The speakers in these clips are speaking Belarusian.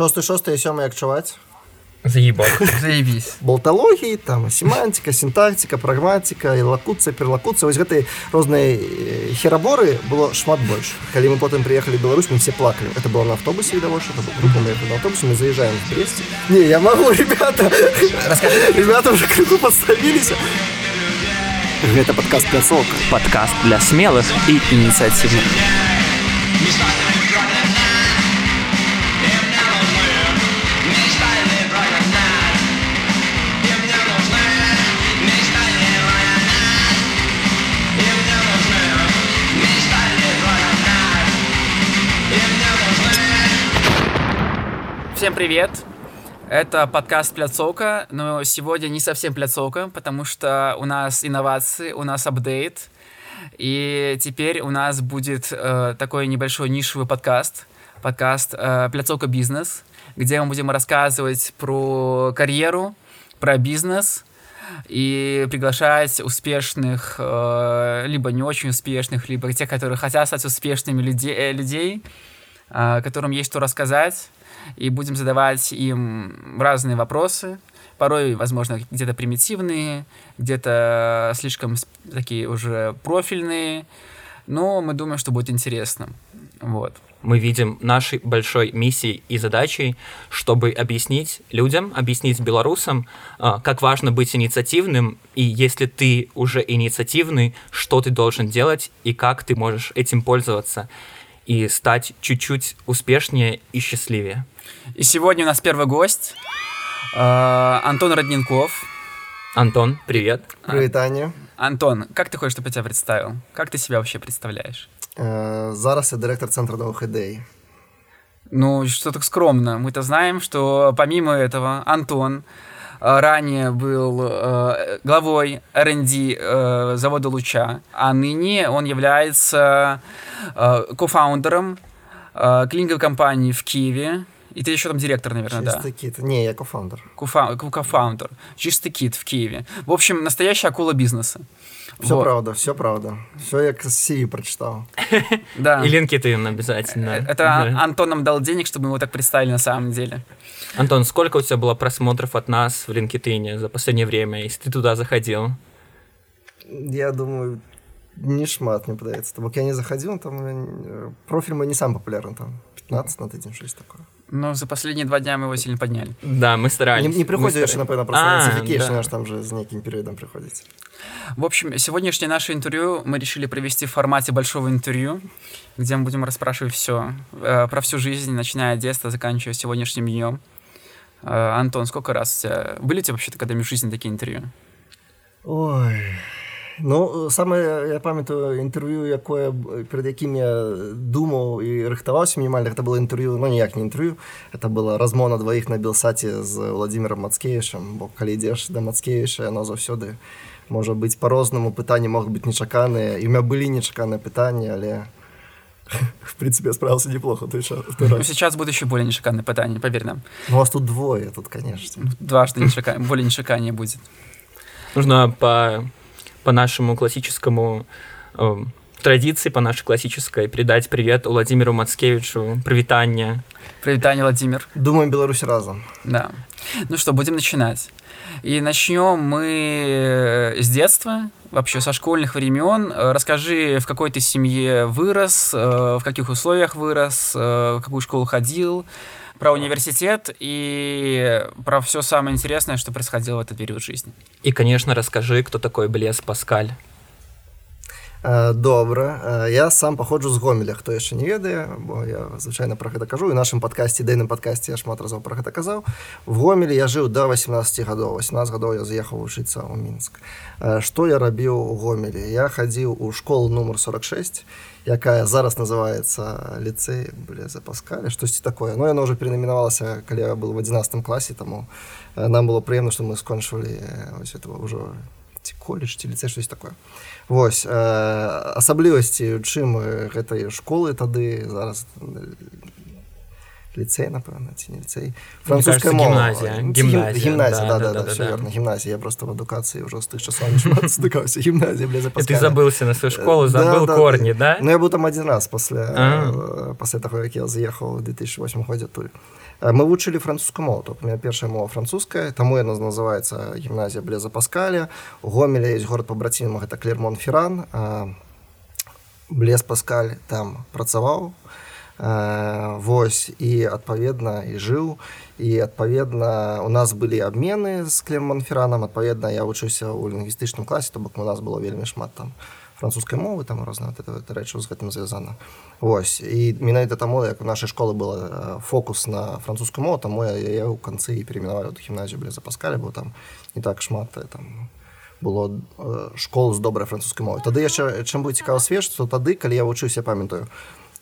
шосты шосты сёмы як чуваць заебал заебись болталогіі там семантика синтактика прагматика і лакуцыя перлакуцыя вось гэтай розныя хераборы было шмат больш калі мы потым приехали Беларусь мы все плакали. Это было на автобусе відавочна на автобусе мы заезжаем в бресте не я могу ребята. Ребята уже крыху подставіліся гэта подкаст пляцоўка подкаст для смелых і ініцыятивных Всем привет! Это подкаст «Пляцовка», но сегодня не совсем «Пляцовка», потому что у нас инновации, у нас апдейт, и теперь у нас будет э, такой небольшой нишевый подкаст, подкаст э, «Пляцовка бизнес», где мы будем рассказывать про карьеру, про бизнес и приглашать успешных, э, либо не очень успешных, либо тех, которые хотят стать успешными людей, э, людей э, которым есть что рассказать, и будем задавать им разные вопросы, порой, возможно, где-то примитивные, где-то слишком такие уже профильные, но мы думаем, что будет интересно. Вот. Мы видим нашей большой миссией и задачей, чтобы объяснить людям, объяснить белорусам, а, как важно быть инициативным, и если ты уже инициативный, что ты должен делать и как ты можешь этим пользоваться и стать чуть-чуть успешнее и счастливее. И сегодня у нас первый гость э, Антон Родненков. Антон, привет. Привет, Аня. Антон, как ты хочешь, чтобы я тебя представил? Как ты себя вообще представляешь? Э, зараз я директор центра новых идей. Ну, что так скромно. Мы-то знаем, что помимо этого Антон э, ранее был э, главой R&D э, завода Луча, а ныне он является э, кофаундером э, клининговой компании в Киеве, и ты еще там директор, наверное, Чистый да? кит. Не, я кофаундер. Кофа- кофаундер. Чистый кит в Киеве. В общем, настоящая акула бизнеса. Все Вот. правда, все правда. Все я с CV прочитал. Да. И LinkedIn обязательно. Это Да. Ан- Антон нам дал денег, чтобы мы его так представили на самом деле. Антон, сколько у тебя было просмотров от нас в LinkedIn за последнее время, если ты туда заходил? Я думаю, не шмат мне подается. Бо я не заходил, там э, профиль мой не сам популярный, там 15 на тыдзень, что такое. Но за последние два дня мы его сильно подняли. Да, мы Не, старались. не мы приходишь, напевно, просто А, notification, да. аж там же с неким периодом приходите. В общем, сегодняшнее наше интервью мы решили провести в формате большого интервью, где мы будем расспрашивать все про всю жизнь, начиная от детства, заканчивая сегодняшним днем. Э, Антон, сколько раз у тебя... Были у тебя вообще-то когда-нибудь в жизни такие интервью? Ой. Ну, саме я пам'ятаю інтерв'ю, якое перед яким я думаў і рыхтаваўся мінімальна гэта было інтерв'ю ну ніяк не інтерв'ю это была размова дваіх на белсаце з владимиром мацкевичем бо калі ідзеш да мацкевича яно заўсёды можа быць по-рознаму пытанні могуць быць нечаканыя і у меня былі нечаканыя пытанні але в принципе справился неплохо в той Ну, сейчас будет еще более нешикарное питание, поверь нам. Ну, у вас тут двое тут конечно Дважды нешика- более нешикание будет. Нужно по, по нашему классическому э, традиции, по нашей классической, передать привет Владимиру Мацкевичу, привитание. Привет, Таня, Владимир. думаем Беларусь разом Да. Ну что, будем начинать. И начнем мы э, с детства, вообще со школьных времен. Э, Расскажи, в какой ты семье вырос, э, в каких условиях вырос, в какую школу ходил, про университет и про все самое интересное, что происходило в этот период жизни. И, конечно, расскажи, кто такой Блес Паскаль. Э, Добра Э, я сам паходжу з гомеля хто яшчэ не ведае бо я звычайна про гэта кажу. І нашым падкасці дэйным падкасці я шмат разоў про гэта казаў. В гомелі я жыў до 18 гадоў 18 гадоў я з'ехаў вучыцца ў мінск Э, што я рабіў у гомелі я хадзіў у школу нумар 46 якая зараз называется ліцэй былі запаскалі штосьці такое. Но яно уже перенамінавалася калі я был в 11 класе таму э, нам было прыемна што мы скончвалі э, ось этого ўжо ці коледж ці ліцэй штось такое. Вось э, асаблівасці чым э, гэтай школы тады зараз э, ліцэй напэўна ці не ліцэй французская гімназія. Гімназія гімназія да, да, да, да, да, да. гімназія. Я просто в адукацыі ўжо з тых часов стыкаўся гімназія ты забыўся на сваю школу забыл да, корні да, да? Ну я быў там адзін раз пасля пасля таго як я з'ехаў 2008 годзе тут мы вучылі французскую мову то у меня першая мова французская таму яна называется гімназія блеза паскаля гомеля есть город пабрацінам гэта клермон ферран блес паскаль там працаваў Вось і адпаведна і жыў і адпаведна у нас былі абмены з клемманферанам адпаведна я вучыўся ў лінгвістычным класе то бок у нас было вельмі шмат там французскай мовы там розна рэчы з гэтым звязана Вось і менавіта таму як у нашай школы была фокус на французскую мову таму я ў канцы і перамінавалі гімназію бля запаскалі бо там не так шмат там было школу з добрай французскай мовы тады яшчэ чым быў цікава свеж то тады калі я вучыўся памятаю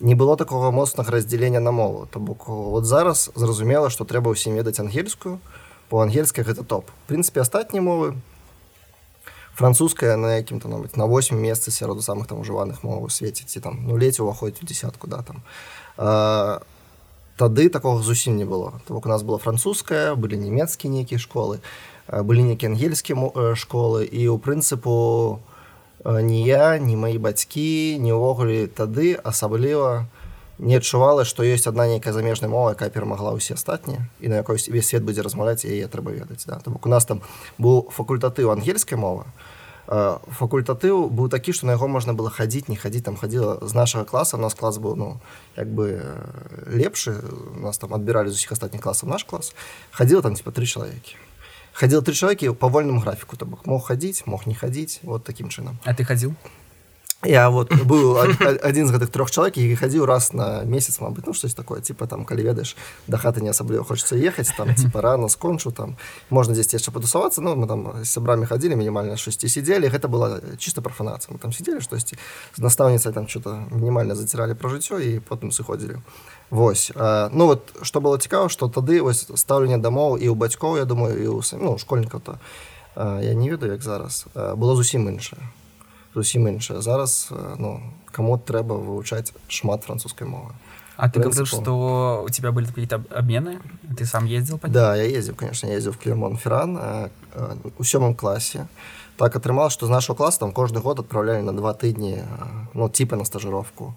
не было такого моцнага раздзялення на мову то бок вот зараз зразумела што трэба ўсім ведаць ангельскую по-ангельскай гэта топ. Прынцыпе астатнія мовы французская на якім-то нават на 8 месцы сярод самых там ужываных мов у свеце ці там ну ледзь уваходзіць у десятку да там. А, тады такого зусім не было. То бок у нас была французская былі нямецкія нейкія школы былі нейкія ангельскія школы. І у прынцыпу у ні я ні мои бацькі не ўвогуле тады асабліва не адчувала што ёсць адна нейкая замежная мова якая перамагла ўсе астатнія і на якой весь свет будзе размаўляць яе трэба ведаць да? У нас там быў факультатыў ангельскай мовы. Факультатыў быў такі што на яго можна было хадзіць не хадзіць там хадзіла з нашага класа у нас клас быў ну як бы лепшы нас там адбіралі з усіх астатніх класаў наш клас. Хадзіла там типа тры чалавекі ходил три человека по вольному графику то бок. Мог ходить мог не ходить вот таким чином. А ты ходил? Я вот был один из гэтых трех человек и ходил раз на месяц мабыць ну что такое типа там калі ведаешь до хаты не асабліва хочется ехать там типа рано скончу там можно здесь яшчэ потусоваться но мы там с сябрами ходили минимально шести сидели гэта было чисто профанация. Мы там сидели что есть с наставницей там что-то минимально затирали про жыццё и потом сыходили Вось ну вот что было цікава что тады вось стаўленне дамоў і ў бацькоў я думаю і у ну, школьнікаў то я не ведаю як зараз было зусім іншае зусім іншае зараз ну кому трэба вывучаць шмат французскай мовы А ты говорил, что у тебя были какие-то обмены? Ты сам ездил? По да, я ездил, конечно. Я ездил в Клермон-Ферран у сёмом классе. Так атрымалось, что с нашего класса там каждый год отправляли на два тыдні, ну, типа на стажировку.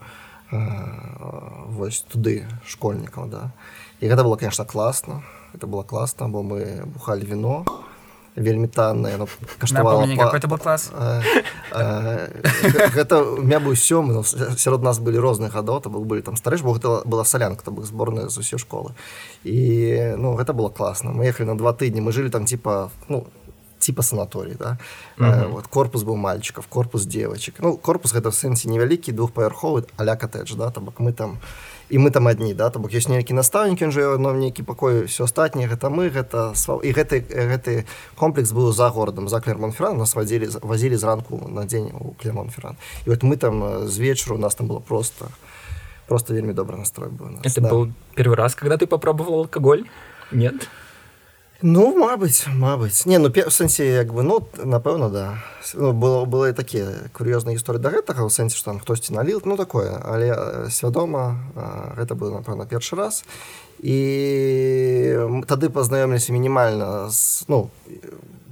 Вось туды школьнікаў да. І гэта было конечно класна это было класна бо мы бухалі віно вельмі таннае но каштавала был клас гэта меня быў сём сярод нас былі розныя гадоў то бок былі там старэш бо гэта была салянка то бок зборная з усе школы. І ну гэта было класна мы ехалі на два тыдні мы жылі там типа ну типа санаторий да? Uh -huh. вот корпус был мальчиков корпус девочек. Ну корпус гэта в сэнсе невялікі двухпавярховы аля коттедж да бок мы там і мы там адні да то бок ёсць нейкі настаўнік ён жыве нам нейкі пакой все астатніе гэта мы гэта і гэты гэты комплекс быў за горадам за клермонферран. Нас вадзілі вазілі зранку на дзень у клемонферран і вот мы там з вечару у нас там было просто просто вельмі добры настрой быў это да. был первый раз когда ты попробовал алкоголь? Нет Ну мабыць мабыць не ну в сэнсе як бы ну напэўна да. Ну, было было і такія кур'ёзныя гісторыі да гэтага у сэнсе што там хтосьці наліл ну такое але свядома гэта было напэўна першы раз. І тады пазнаёміліся мінімальна з ну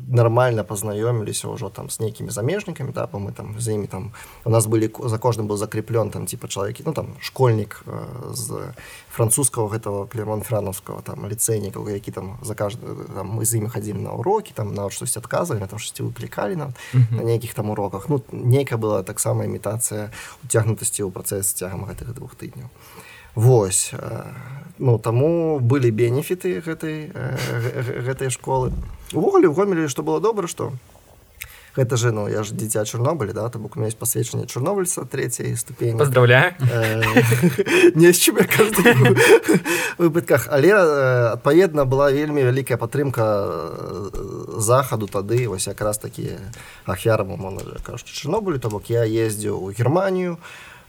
нормально познаёміліся ўжо там с нейкімі замежнікамі да мы там за імі там у нас былі за кожным был закреплен там типа чалавекі ну там школьнік э, з французского гэтага клермон франаўского там ліцэйнікаў які там за кажды там, мы з імі хадзілі на урокі там нават штось адказвалі там шасці выклікалі нам mm -hmm. на нейкіх там уроках ну нейкая была таксама імітацыя уцягнутасці ў працэс цягам гэтых двух тыдняў Вось ну таму былі бенефіты гэтай гэтай школы. Увогуле в гомелі што было добра што гэта же ну я ж дзіця чорнобылі да то бок у меня есть пасведчанне чорнобыльца третьей ступені. Поздравляю. Не выпадках. Але адпаведна была вельмі вялікая падтрымка захаду тады. Вось якраз такі ахвярам кажучы чорнобылю то бок я ездзіў у германію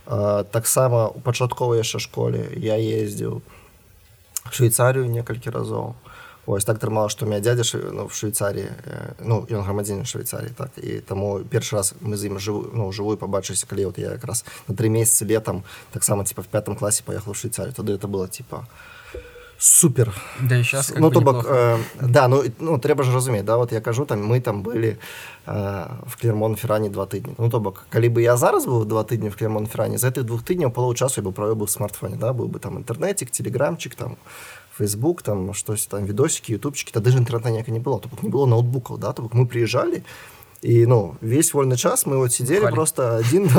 таксама у пачатковай яшчэ школе я ездзіў швейцарію некалькі разоў. Ось так трымала што меня дядя ну, в швейцарии ну ён грамадзін швейцарии так і таму першы раз мы з ім жыву ну жывую побачыся калі вот я якраз на три месяцы летом таксама типа в пятом класе поехал в швейцарию. Тады это было типа супер да і сейчас ну то бок э, да ну ну трэба ж разумець да вот я кажу там мы там былі э, в клермон ферране два тыдні ну то бок калі бы я зараз быў два тыдні в клермон ферране за гэтых двух тыдняў полу часу я бы правёў бы смартфоне да быў бы там інтэрнетик телеграмчик там фейсбук там штось там відосікі ютубчики тады ж інтэрнета ніяка не было то бок не было ноутбукаў да то бок мы приезжалі І ну весь вольны час мы вот Хвали. просто один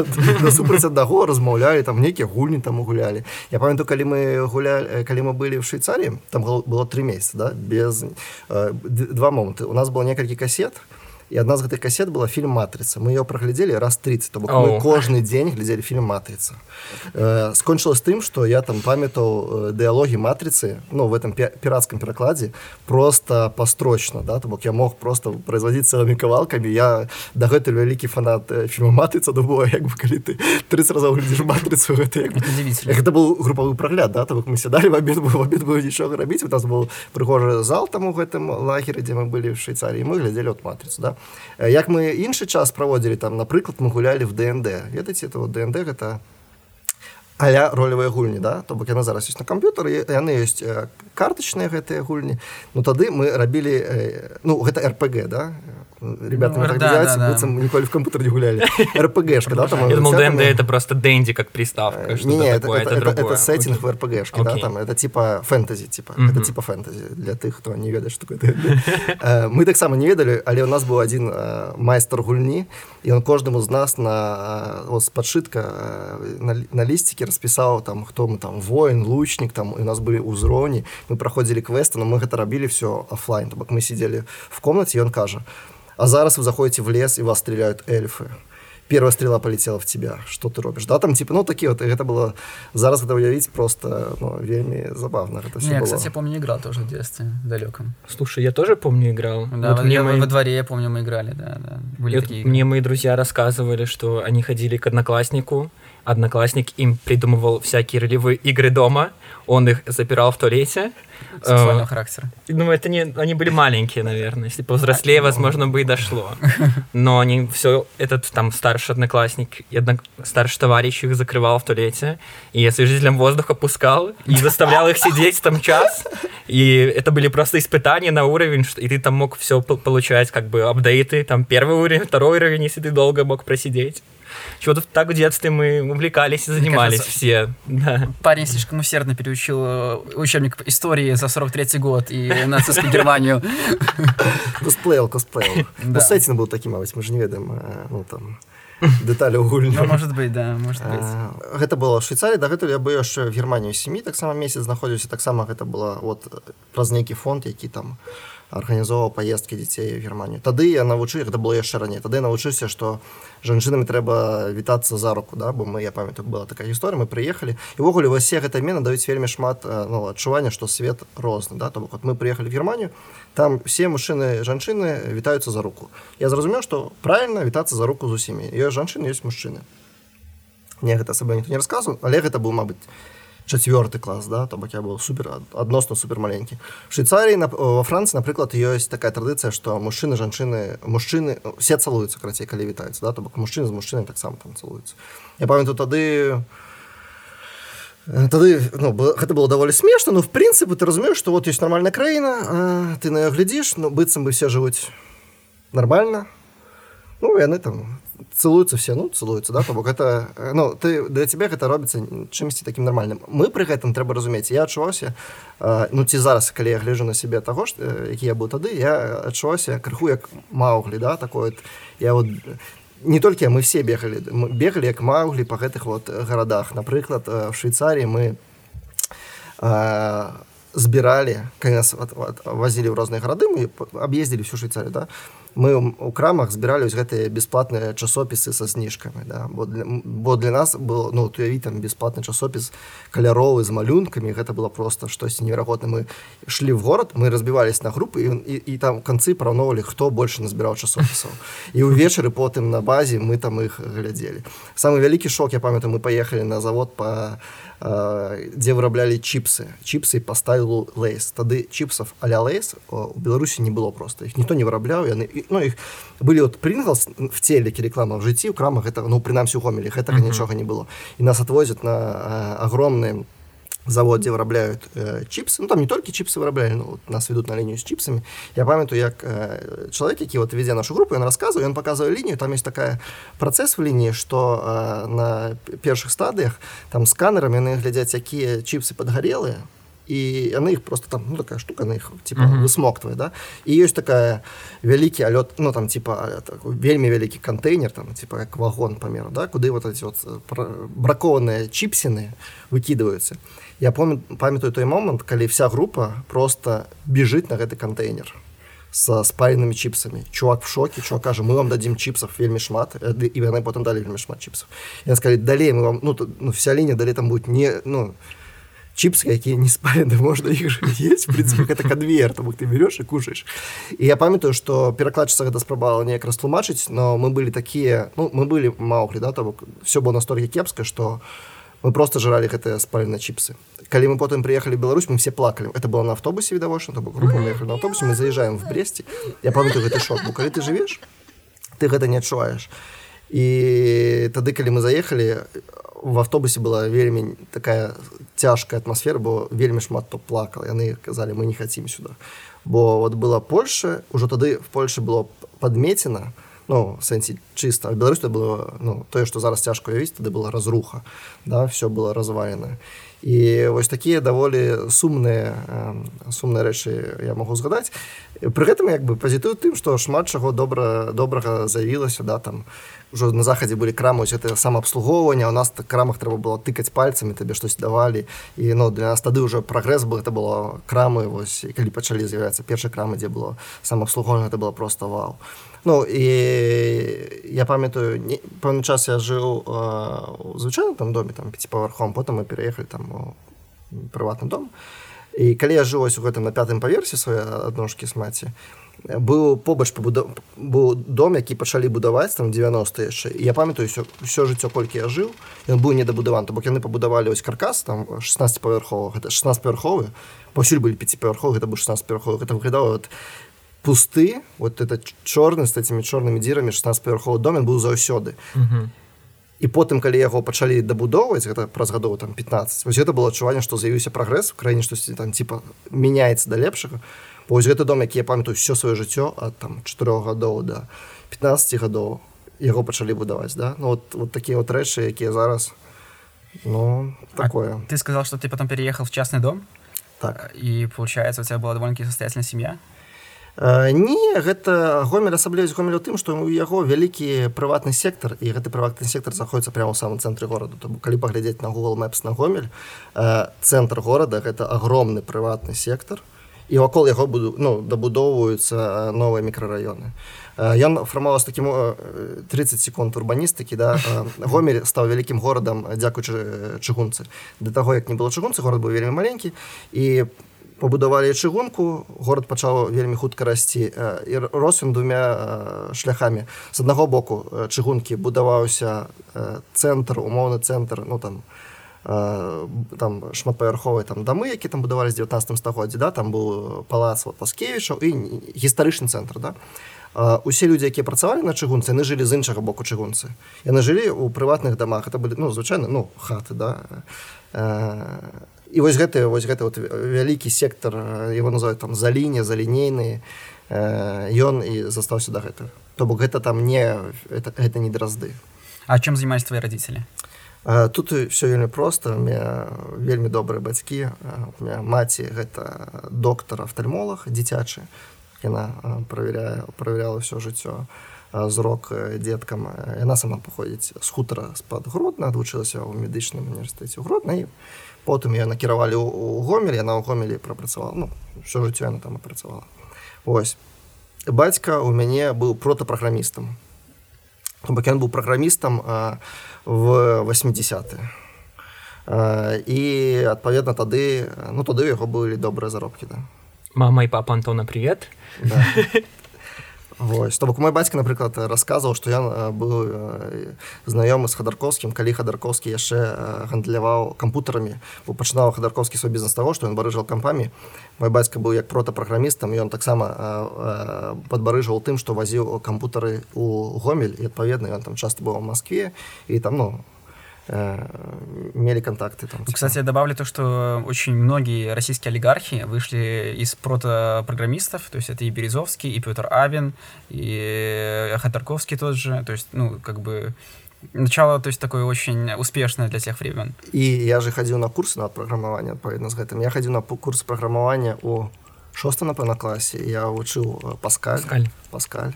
супраць аднаго размаўлялі там нейкія гульні там гулялі я памятаю калі мы гулялі калі мы былі в швейцарии там было три месяца да без э, два моманты у нас было некалькі касет і і адна з гэтых касет была фільм матрыца мы ее праглядзелі раз 30 то бок мы кожны дзень глядзелі фільм матрыца э, скончылась тым что я там памятаў э, дыалогі матрыцы ну в этом піратском перакладзе просто пастрочна да то бок я мог просто производить целыми кавалками. Я дагэтуль вялікі фанат э, фільма матрыца дубо як бы калі ты 30 разоў глядзіш матрыцу гэта як это был групавы прагляд да то бок мы сядалі в обед в обед было нічога рабіць у нас был прыгожы зал там у гэтым лагеры дзе мы былі в швейцарии мы глядзелі от матрыцу да як мы іншы час праводзілі там напрыклад мы гулялі в днд. Ведаеце этого днд гэта аля ролевыя гульні да? То бок яна зараз ёсць на камп'ютары яны ёсць картачныя гэтыя гульні. Ну тады мы рабілі ну гэта рпг да ребята ну, да, да, да. николь в компьютер не гуляли рпгшка да, там, я думал ДНД это просто Дэнди как приставка не, не, это, это, это, это, это сеттинг okay. в рпгшке okay. да, там это типа фэнтези типа mm -hmm. это типа фэнтези для тых хто не ведае что такое мы таксама не ведалі але у нас быў один майстар гульні і он кожнаму з нас на подшитка на, на лістике распісаў там хто мы там воин лучнік там у нас былі ўзроўні мы праходзілі квесты но мы гэта рабілі все офлайн то бок мы сидели в комнате ён кажа а зараз вы заходите в лес и вас стреляют эльфы. Первая стрела полетела в тебя. Что ты робишь? Да там типа ну такие вот это было зараз это уявить просто ну, вельми забавно. Это не, было. кстати я помню играл тоже в детстве далеком слушай я тоже помню играл. Да, вот мне мои... во дворе я помню мы играли да, да. Были вот мне мои друзья рассказывали что они ходили к однокласснику одноклассник им придумывал всякие ролевые игры дома он их запирал в туалете сексуального характера. Ну, это не... Они были маленькие, наверное. Если повзрослее, а, возможно, бы и дошло. Но они все... Этот там старший одноклассник, одно, старший товарищ их закрывал в туалете, и освежителем воздуха пускал, и заставлял их сидеть там час. И это были просто испытания на уровень, и ты там мог все получать, как бы, апдейты, там, первый уровень, второй уровень, если ты долго мог просидеть. Чего-то так в детстве мы увлекались и занимались кажется, все. Да. Парень слишком усердно переучил э, учебник истории за 43 год и нацистскую Германию. Косплеил, косплеил. Ну, сеттинг был таким, а мы же не ведаем, э, ну там, дэталі гульні ну, может быть да может быть. гэта было швейцарі дагэтуль я бы яшчэ в германію семі таксама месяц знаходзіўся таксама гэта было вот праз нейкі фонд які там арганізоўваў паездкі дзяцей в германію. Тады я навучы гэта было яшчэ раней тады навучыўся што жанчынамі трэба вітацца за руку да? Бо мы я памятаю была такая гісторыя мы прыехалі івогуле усе гэта мена даюць вельмі шмат ну, адчування што свет розны да? То бок вот мы прыехалі в германію там все мужчыны жанчыны вітаюцца за руку. Я зразумеў што правильно вітацца за руку з усімі ёсць жанчыны ёсць мужчыны мне гэта сабе ніхто не расказваў але гэта быў мабыць четвертый класс да то бок я был супер адносно супер маленький. Швейцарии на во франции напрыклад есть такая традыцыя что мужчыны жанчыны мужчыны все цалуются крацей калі вітаюцца да то бок мужчыны з мужчыны таксама там цалуюцца я памятаю тады тады ну, гэта было даволі смешна но в прынцыпе ты разумееш что вот есть нормальная краіна ты на глядзіш ну быццам бы все жывуць нормально. Ну яны там целуются все ну целуются да то бок это ну ты для тебя гэта робіцца чымсьці таким нормальным. Мы при гэтым трэба разумець я адчуваўся ну ці зараз калі я гляжу на себе того ж які я быў тады я адчуваўся крыху як мауглі да такое я вот не толькі мы все бегалі мы бегалі як мауглі по гэтых вот гарадах напрыклад в швейцарии мы збіралі нас возілі ў розныя гарады мы аб'ездзілі всю швейцарию да мы у крамах збіралі вось гэтыя бясплатныя часопісы са зніжкамі да? бо, для, бо для нас было ну уяві там бясплатны часопіс каляровы з малюнкамі гэта было просто штосьці неверагодна мы шлі в город мы разбівались на групы і, і, і там канцы параўноўвалі хто больше назбіраў часопісаў і ўвечары потым на базе мы там іх глядзелі самы вялікі шок я памятаю мы паехалі на завод по па дзе выраблялі чипсы. Чипсы поставил лейс. Тады чипсов аля лейс у беларусі не было просто. Их ніхто не вырабляў яны ну их былі вот принглс в телекі реклама в жыцці у крамах это ну прынамсі у гомелі гэтага mm -hmm. нічога не было. І нас отвозят на огромные завод, дзе вырабляюць э, чипсы. Ну там не толькі чипсы вырабляли ну, вот, нас ведут на лінію з чипсами. Я памятаю як э, чалавек які вот вядзе нашу групу ён расказвае ён показывае лінію там есть такая працэс в лініі что э, на першых стадыях там сканерам яны глядзяць якія чипсы подгарелыя і яны іх просто там ну, такая штука на іх типа uh -huh. высмоктвае да. І ёсць такая вялікі алёт ну там типа так, вельмі вялікі кантэйнер там типа як вагон памеру да куды вот эти вот бракованыя чипсіны выкидываются я помню памятаю той момант калі вся група просто бежит на гэты кантэйнер со спаленными чипсами чувак в шоке чувак кажа мы вам дадим чипсов вельмі шмат і яны потом далі вельмі шмат чипсов я сказали далей мы вам ну, тут, ну вся линия далі там будет не ну не чипсы, какие не спалены, можно их же есть, в принципе, это конвейер, там ты берешь и кушаешь. И я памятаю, что перакладчица гэта спрабавала неяк растлумачыць, но мы были такие, ну, мы были маўклі, да, то все было настолько кепска, что мы просто жрали гэтыя спаленыя чипсы. Калі мы потым приехали в Беларусь, мы все плакали. Это было на автобусе видовочно, то группа мы ехали на автобусе, мы заезжаем в Бресте. Я памятаю гэты шок. Бо калі ты живешь, ты гэта не адчуваеш. І тады, калі мы заехали, в автобусе была вельмі такая цяжкая атмасфера бо вельмі шмат то плакал яны казалі мы не хотим сюда бо вот была польша ўжо тады в польше было подмецена ну сэнсе чыста беларусь было ну тое что зараз цяжко весь тады была разруха да все было развалена і вось такія даволі сумныя сумныя рэчы я могу згадаць пры гэтым як бы пазітыў тым што шмат чаго добра добрага заявілася да там ўжо на захадзе былі крамы это самаабслугоўванне у нас так крамах трэба было тыкаць пальцамі табе штось давалі і ну для нас тады ўжо прагрэс был это было крамы вось калі пачалі з'яўляцца першай крамы дзе было самаабслугоўванне это было просто вау. Ну і я памятаю пэўны час я жыў у звычайным там доме там пяціпавярхом потым мы пераехалі там у прыватны дом. І калі я жывось у гэтым на пятым паверсе свае адножкі з маці быў побач пабуда быў дом які пачалі будаваць там 90 яшчэ. Я памятаю все все жыццё колькі я жыў ён быў недабудаван то бок яны пабудавалі ось каркас там 16 павярховых это 16 павярховы паўсюль былі пяціпавярховы гэта быў 16 павярховых это выглядала вот пусты вот это чорны с этими чорнымі дзірамі 16 павярховы домен быў заўсёды. І потым калі яго пачалі дабудоўваць гэта праз гадоў там 15 вось гэта было адчуванне што з'явіўся прагрэс у краіне штосьці там типа мяняецца да лепшага Вось гэты дом, які я памятаю ўсё сваё жыццё ад там 4 гадоў да 15 гадоў яго пачалі будаваць да? Ну, вот, вот такія вот рэчы якія зараз ну такое. а ты сказал что ты потом переехал в частный дом? Так. И получается у тебя была довольно состоятельная семья э, не гэта гомель асаблівасць гомелю тым што у яго вялікі прыватны сектор і гэты прыватны сектор заходіцца прямо ў самым цэнтры гораду то калі паглядзець на google maps на гомель цэнтр горада гэта агромны прыватны сектор і вакол яго буду ну дабудоўваюцца новыя мікрараёны ён фармаваў з такім 30 секунд урбаністыкі да гомель стаў вялікім горадам дзякуючы чыгунцы для таго як не было чыгунцы горад быў вельмі маленькі і пабудавалі чыгунку горад пачаў вельмі хутка расці і рос ён двумя шляхамі з аднаго боку чыгункі будаваўся цэнтр умоўны цэнтр ну там у там шматпавярховыя там дамы які там будавалі 19 стагоддзі да там быў палац паскевічаў і гістарычны цэнтр да. Усе людзі якія працавалі на чыгунцы яны жылі з іншага боку чыгунцы. Яны жылі ў прыватных дамах. Это былі ну звычайна ну хаты да. І вось гэты вось гэта вот вялікі сектор его называют там за ліне за лінейныя ён і застаўся да гэта то бок гэта там не это, гэта не дразды. А чым занимались твои родители тут все вельмі просто вельмі добрыя бацькі. Маці гэта доктор афтальмолог дзіцячы. Яна проверяе проверяла все жыццё зрок деткам яна сама паходзіць з хутара з-пад грудна адвучылася ў медычным універсітэце грудна і потым я накіравалі у гомель. Яна ў гомелі прапрацавала ну все жыццё яна там апрацавала ось бацька у мяне быў протапраграмістам. Бок ён быў праграмістам а в 80 і адпаведна тады ну тады яго былі добрыя заробкі да. Мама і папа антона привет да. Вось то бок мой бацька напрыклад расказваў што ён быў знаёмы з хадарковскім калі хадарковскі яшчэ гандляваў кампутарамі бо пачынаў хадарковскі свой бізнес таго што ён барыжал кампамі мой бацька быў як протапраграмістам ён таксама падбарыжваў тым што вазіў кампутары у гомель і адпаведна ён там часта быў у Маскве і там ну э, мели контакты. Там, Ну, типа. Кстати, я добавлю то, что очень многие российские олигархи вышли из протопрограммистов, то есть это и Березовский, и Петр Авин, и Ходорковский тот же, то есть, ну, как бы начало, то есть, такое очень успешное для тех времен. І я же хадзіў на курсы на праграмаванне адпаведна з гэтым я хадзіў на курс праграмавання у шостым напэўна класе я вучыў э, паскаль. Паскаль. паскаль.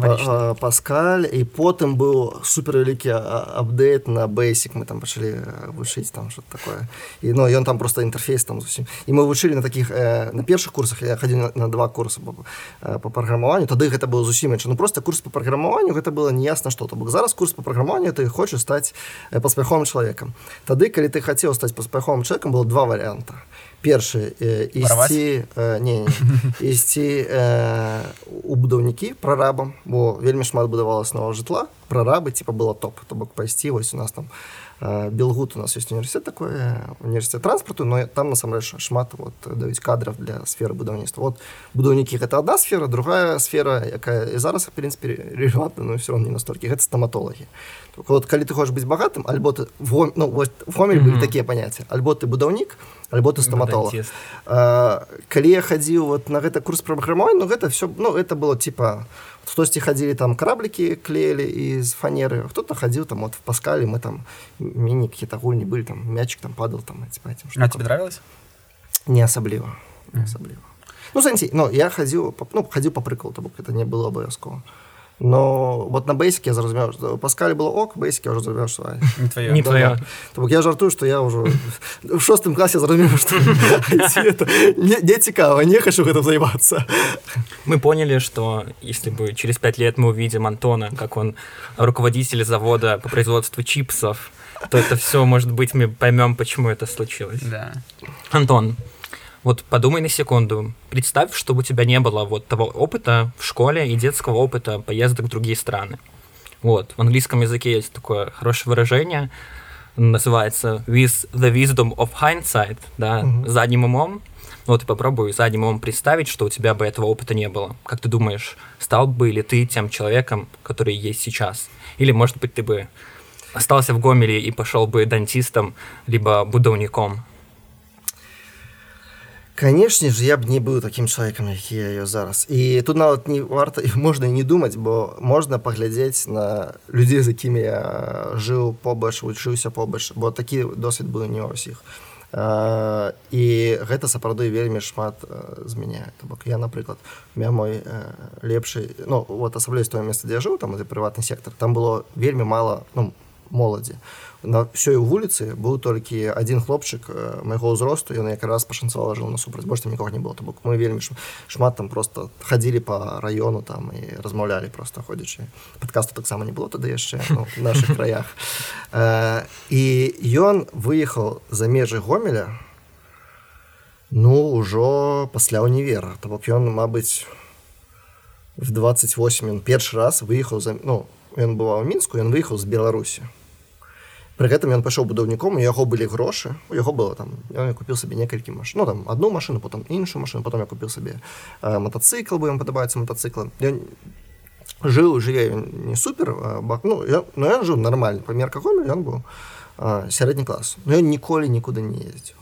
Па- э, паскаль. І потым быў супервялікі апдейт на бейсик мы там пачалі э, вучыць там что такое. І ну ён там просто інтэрфейс там зусім і мы вучылі на таких э, на першых курсах. Я хадзіў на, на два курсы по, э, по праграмаванню тады гэта было зусім інша ну просто курс по праграмаванню гэта было неясна што то бок зараз курс по праграмаванню ты хочаш стаць э, паспяховым чалавекам тады калі ты хацеў стаць паспяховым чалавекам было два варианта першы ісці не, ісці у будаўнікі прарабам бо вельмі шмат будавалася нового жытла прарабы типа было топ. То бок пайсці вось у нас там белгут у нас есть університет такой університет транспорту но там насамрэч шмат вот даюць кадров для сферы будаўніцтва вот будаўнікі гэта одна сфера другая сфера якая зараз в принципе релевантна но все равно не настолькі гэта стоматологи. Вот калі ты хочаш быць багатым альбо ты в ну вот в гомель былі Мгм. такія паняцці альбо ты будаўнік альбо ты стоматолог. Дантист. А, калі я хадзіў вот на гэта курс праграмавання ну гэта все ну это было типа хтосьці хадзілі там караблікі клеілі з фанеры хто-то хадзіў там вот в паскалі мы там міні какие-то гульні былі там мячик там падал там типа, этим А тебе нравилось? не асабліва не асабліва ну занці ну я хадзіў па- ну хадзіў по прыкладу то бок это не было абавязкова но вот на бейсике я зразумеў што паскалі было ок бейсике я ўжо зразумеў што ай, Не твое. Не Да, твоё. да. То бок я жартую што я ўжо в шостым класе зразумеў што IT это не, не цікава не хочу гэтым займацца Мы поняли, что если бы через пять лет мы увидим Антона, как он руководитель завода по производству чипсов, то это все, может быть, мы поймем, почему это случилось. Да. Антон, вот подумай на секунду. Представь, чтобы у тебя не было вот того опыта в школе и детского опыта поездок в другие страны. Вот, в английском языке есть такое хорошее выражение, называется with the wisdom of hindsight, да, Мгм. задним умом. Вот и попробуй задним умом представить, что у тебя бы этого опыта не было. Как ты думаешь, стал бы ли ты тем человеком, который есть сейчас? Или, может быть, ты бы остался в Гомеле и пошел бы дантистом, либо будовником? Канешне ж я б не быў такім чалавекам які я ёсць зараз. І тут нават не варта можна і не думаць бо можна паглядзець на людзей з якімі я жыў побач вучыўся побач бо такі досвед быў не ўсіх А, і гэта сапраўды вельмі шмат э, змяняе То бок я напрыклад у меня мой э, лепшы ну вот асабліва тое месца дзе я жыў там это прыватны сектор там было вельмі мала ну моладзі на ўсёй вуліцы быў толькі адзін хлопчык э, майго ўзросту ён якраз пашанцавала жыў насупраць больш там нікога не было. То бок мы вельмі шмат там просто хадзілі по раёну там і размаўлялі просто ходзячы падкасту таксама не было тады яшчэ ну, наших краях. Э, і ён выехаў за межы гомеля ну ўжо пасля універа то бок ён мабыць в 28 ён першы раз выехаў за ну ён бываў мінску ён выехаў з беларусі Пры гэтым ён пайшоў будаўніком у яго былі грошы у яго было там ён купіў сабе некалькі машин. Ну там одну машину потом іншую машину потом я купіў сабе э, мотоцикл бо ім падабаецца мотоцикла ён жыў жыве ён не супер а, бак ну я, но ён жыў нармальны па меркакому ён быў сярэдні клас но ён ніколі нікуды не ездзіў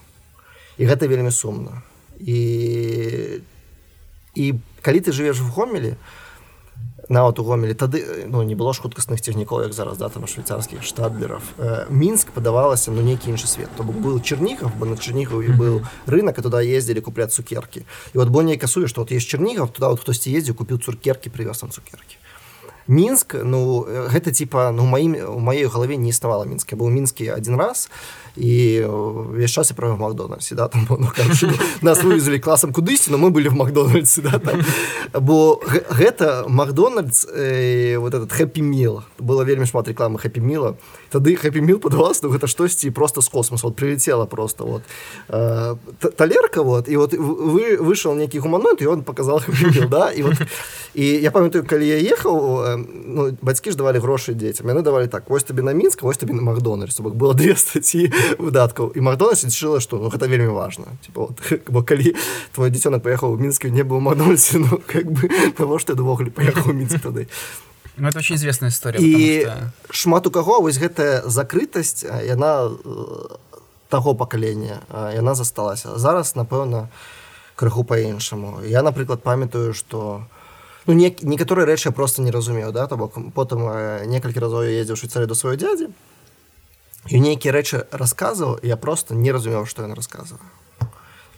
і гэта вельмі сумна і і калі ты жывеш в гомелі нават у гомелі тады ну не было ж хуткасных цягнікоў як зараз да там швейцарскіх штадлеров. Э, мінск падавалася ну нейкі іншы свет. То бок был чернігов бо на чернігаве быў рынок і туда ездзілі купляць цукеркі. І вот бо не касуе што вот есть чернігов туда вот хтосьці ездзіў купіў цукеркі прывез там цукеркі. Мінск ну э, гэта типа ну маім у маёй галаве не існавала мінскі быў мінскі один раз і ўвесь час я правы макдональдсе да там ну, короче, нас вывезли класам кудысьці но мы былі в макдональдсе да, там. бо гэта макдональдс э, вот этот хэппі мил было вельмі шмат рекламы хэппі мила тады хэппі мил падавалася ну, гэта штосьці просто з космоса вот прилетела просто вот э, та- талерка вот і вот вы выйшаў нейкі гуманоид і он показал Happy Meal, да і вот. І я памятаю калі я ехаў э, ну, бацькі ж давалі грошы дзецям яны давалі так вось табе на мінск вось табе на макдональдс было две статьі выдаткаў і макдональдс лічыла што ну гэта вельмі важна типа, вот, бо калі твой дзіцёнак паехаў у мінскі не быў макдональдсе ну как бы навошта ты ўвогуле паехаў у мінск тады Ну, это очень известная история, і что... шмат у каго вось гэтая закрытасць яна э, таго пакалення яна засталася зараз напэўна крыху па-іншаму. Я напрыклад памятаю что ну не, некаторыя рэчы просто не разумеў да то бок потым э, некалькі разоў я ездзіў швейцары до сваёй дядзі і нейкія рэчы расказваў я просто не разумеў што ён расказваю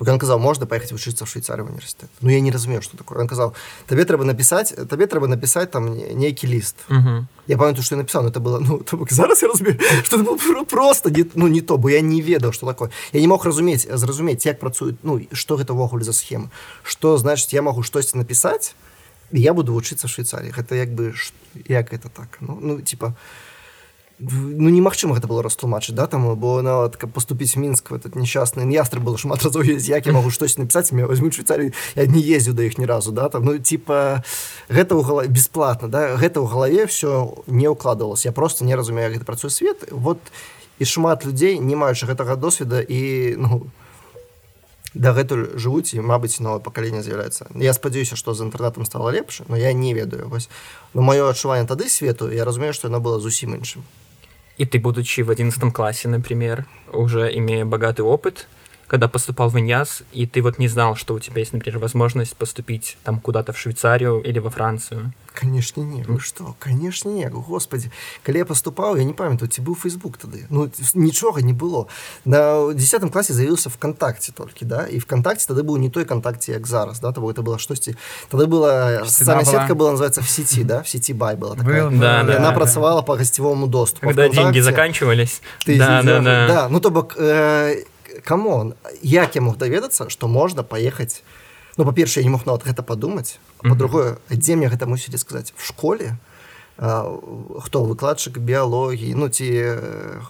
ён казаў можна паехаць вучыцца ў швейцары універсітэт Ну я не разумею что такое. Ён казаў табе трэба напісаць табе трэба напісаць там нейкі ліст Мгм. я памятаю что я написал но это было ну то бок зараз я разумею что было про- просто не, ну не то бо я не ведаў что такое. Я не мог разумець зразумець як працуюць ну что гэта ўвогуле за схема. Что значит я могу штосьці написать і я буду вучыцца в швейцарии. Гэта як бы як это так? Ну, ну типа в- ну немагчыма гэта было растлумачыць да там бо нават каб поступіць мінск в этот несчастны ястры было шмат разоў ездзіць, як я могу штось написать меня возьму швейцарию я не ездзіў да іх ні разу да там ну типа гэта ў галаве бесплатно да гэта ў галаве все не ўкладывалось я просто не разумею гэта працуе свет вот і шмат людзей не маючы гэтага досведа і ну дагэтуль жывуць і мабыць новае пакаленне з'яўляецца. Я спадзяюся што з інтэрнетам стала лепш но я не ведаю вось. Ну маё адчуванне тады свету я разумею што яно было зусім іншым И ты, будучи в 11 классе, например, уже имея богатый опыт, когда поступал в Иньяс, и ты вот не знал, что у тебя есть, например, возможность поступить там куда-то в Швейцарию или во Францию. конечно не вы что конечно не господи калі я поступаў я не памятаю ці быў фейсбук тады ну нічога не было на десятым класе заявился вконтакте толькі да і вконтакте тады быў не той контакте як зараз да того это было штосьці тады была социальная была. сетка была называется в сети да в сети бай была такая. Был, был, Да, И да, она да. працавала по гостевому доступу Когда деньги ВКонтакте заканчивались. ты да, да, да, да ну то бок э, камон як я мог даведацца что можна паехаць ну па-першае не мог нават гэта падумаць а Мгм. по-другое дзе мне гэта мусілі сказаць в школе? Хто выкладчык біялогіі ну ці э,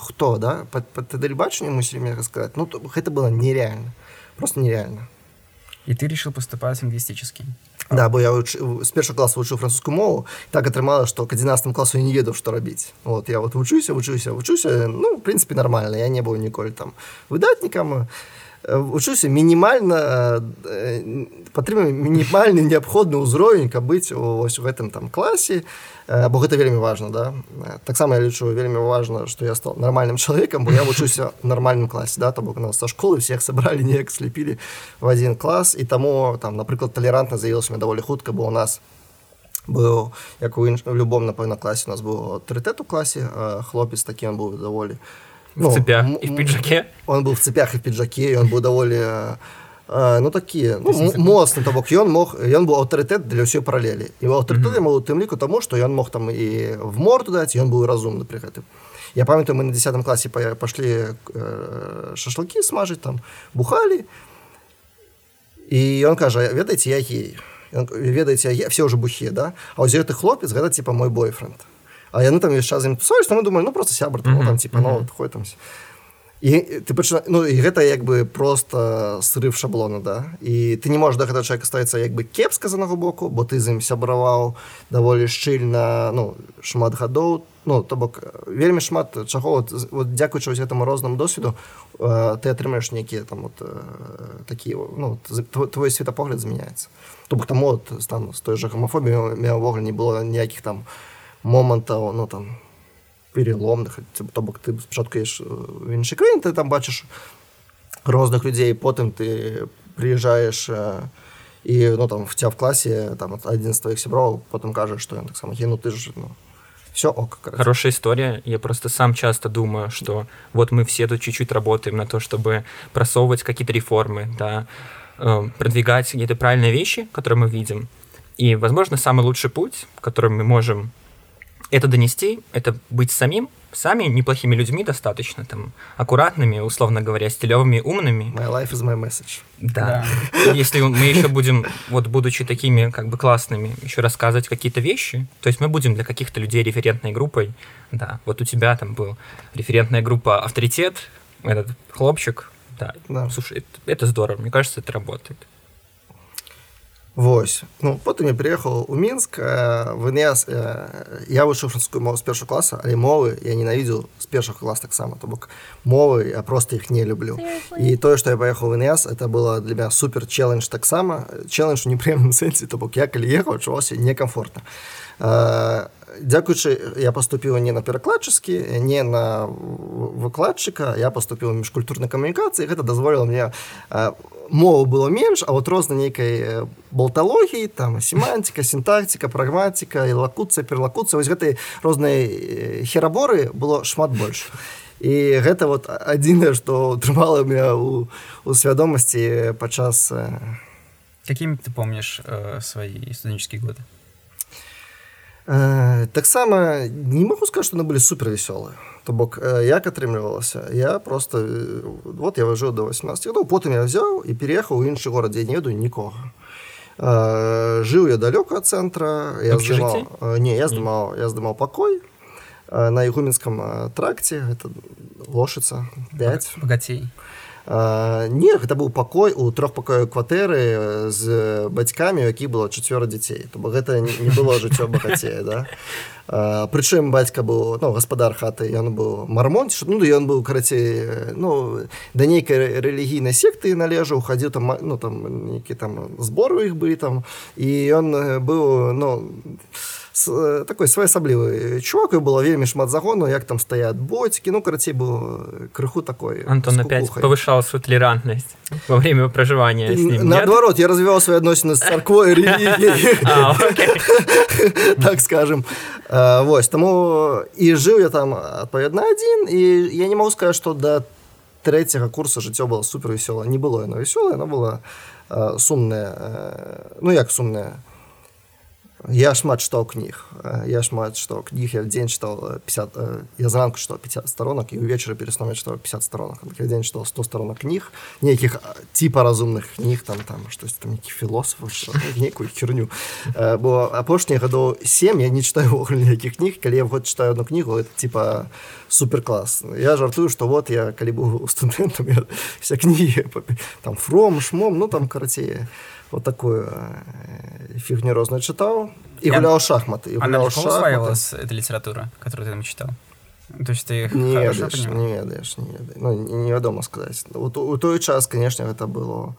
хто да? Па, па тэлебачанню мусілі мне сказаць ну то, гэта было нереально просто нереально. И ты решил поступать в лингвистический. Да, бо я вуч... з першого класу вучыў французскую мову так атрымала што к 11 класу я не ведаў што рабіць. Вот я вот вучуся вучуся вучуся ну в принципе нормально я не быў ніколі там выдатнікам вучуся мінімальна э, падтрымаю мінімальны неабходны ўзровень каб быць у- вось у гэтым там класе э, бо гэта вельмі важна да. Э, таксама я лічу вельмі важна што я стал нармальным чалавекам бо я вучуся нармальным класе да то бок нас са школы всех сабралі неяк слепілі в один клас і таму там напрыклад талерантна заявілася даволі хутка бо у нас быў як у інш... у любом напэўна класе у нас быў аўтарытэт у класе. Хлопец такі он быў даволі В цепях и в пиджаке. он был в цепях и в пиджаке и он был даволі э, ну такі ну, Десять м- моцны то бок ён мог ён быў аўтарытэт для ўсёй паралелі і аўтарытэт яму у тым ліку таму што ён мог там і в морду даць ён быў разумны пры гэтым я памятаю мы на 10 класе па- пашлі э, шашлыкі смажыць там бухалі і ён кажа ведаеце я гей? Ён, ведаеце я все уже бухе да? А вось гэты хлопец гэта типа мой бойфренд а яны там весь час ім псуюць мы думаю ну просто сябр там, ну, там типа ну мгм. вот хой там і ты пачына... ну і гэта як бы просто срыв шаблона да. І ты не можаш да гэтага чалавека ставіцца як бы кепска з аднаго боку бо ты з ім сябраваў даволі шчыльна ну шмат гадоў. Ну то бок вельмі шмат чаго. Вот, вот дзякуючы вось гэтаму рознаму досведу э, ты атрымаеш нейкія там вот э, такі ну з- тво- твой светапогляд змяняецца. То бок таму вот там з той жа гамафобіі ўвогуле не было ніякіх там момантаў ну там переломных ці- то бок ты спачатку еш в іншай краіне ты там бачыш розных людзей потым ты приезжаешь э, і ну там в тебя в класе там от один з твоих сяброў потым кажа что ён таксама ну ты ж ну все ок короче. Хорошая история. Я просто сам часто думаю, что вот мы все тут чуть-чуть работаем на то, чтобы просовывать какие-то реформы, да, э, продвигать какие-то правильные вещи, которые мы видим. И, возможно, самый лучший путь, которым мы можем это донести, это быть самим, сами неплохими людьми достаточно, там, аккуратными, условно говоря, стилевыми, умными. my life is my message Да. Если мы еще будем, вот будучи такими как бы классными, еще рассказывать какие-то вещи, то есть мы будем для каких-то людей референтной группой. Да, вот у тебя там был референтная группа авторитет, этот хлопчик. Да, Да. слушай, это, это здорово, мне кажется, это работает. Вось ну потым я приехал у мінск в НС я вышел французскую мову з першого класа але мовы я ненавидел з першых клас таксама то бок мовы я просто их не люблю. І тое что я поехал в НС это было для меня супер челлендж таксама челлендж у непрыемным сэнсе то бок я калі ехаў адчуваўся некомфортно. Дзякуючы я поступіла не на перакладчыкі не на выкладчыка я поступіла міжкультурнай камунікацыі гэта дазволіла мне мова было менш а вот розна нейкай болталогіі там семантика синтактика прагматика і лакуцыя пералакуцыя. Вось гэтай рознай хераборы было шмат больш. І гэта вот адзінае што трымала меня у, у свядомасці падчас какими ты помнишь э, свои студэнческія годы? Э, таксама не могу сказать что на были супер вясёлыя то бок э, як атрымлівалася я просто э, вот я выжыў до 18 годов потым я взяў і переехаў у іншы горад дзе не ведаю нікога жыў я далёка ад цэнтра я здымаў, не я здымаў я здымаў пакой на ігуменском тракце это лошыца 5 богацей не гэта быў пакой у трохпакою кватэры з бацькамі які было чацвёра дзяцей. То гэта не было жыццё багацея да? Прычым бацька быў ну гаспадар хаты ён быў мармонт ну ён быў карацей ну да нейкай рэлігійнай секты належаў хадзіў там ну там нейкі там зборы іх былі там. І ён быў ну Э, такой своеасаблівы чувак было вельмі шмат загону як там стаят боцькі ну карацей быў э, крыху такой антон опять повышал свою толерантность во время проживания наоборот я развивал свои адносіны з царквой так скажем. Вось таму і жыў я там адпаведна адзін і я не могу сказать что до третьего курса жыццё было супер весёла не было оно весёлое оно было сумная ну як сумная Я шмат чытаў кніг я шмат што кніг я в дзень чытаў 50 я зранку што 50 сторонок і увечары пересном што 50 сторонок. Дзень што 100 сторонок кніг нейкіх типа разумных кніг там там штось там які філософ некую херню. Бо апошнія гадоў 7 я не читаю ніякіх кніг калі я год читаю одну кнігу это типа суперкласс. Я жартую что вот я калі быў студэнтам вся кнігі там фром шмом ну там карацее вот такую э, фигню розную читал и Я... гулял шахматы. И гулял Она шахматы. эта литература, которую ты там читал? То есть ты не ведаешь, не ведаешь, не ведаешь. Ну, невядома сказать. Вот у той час, конечно, это было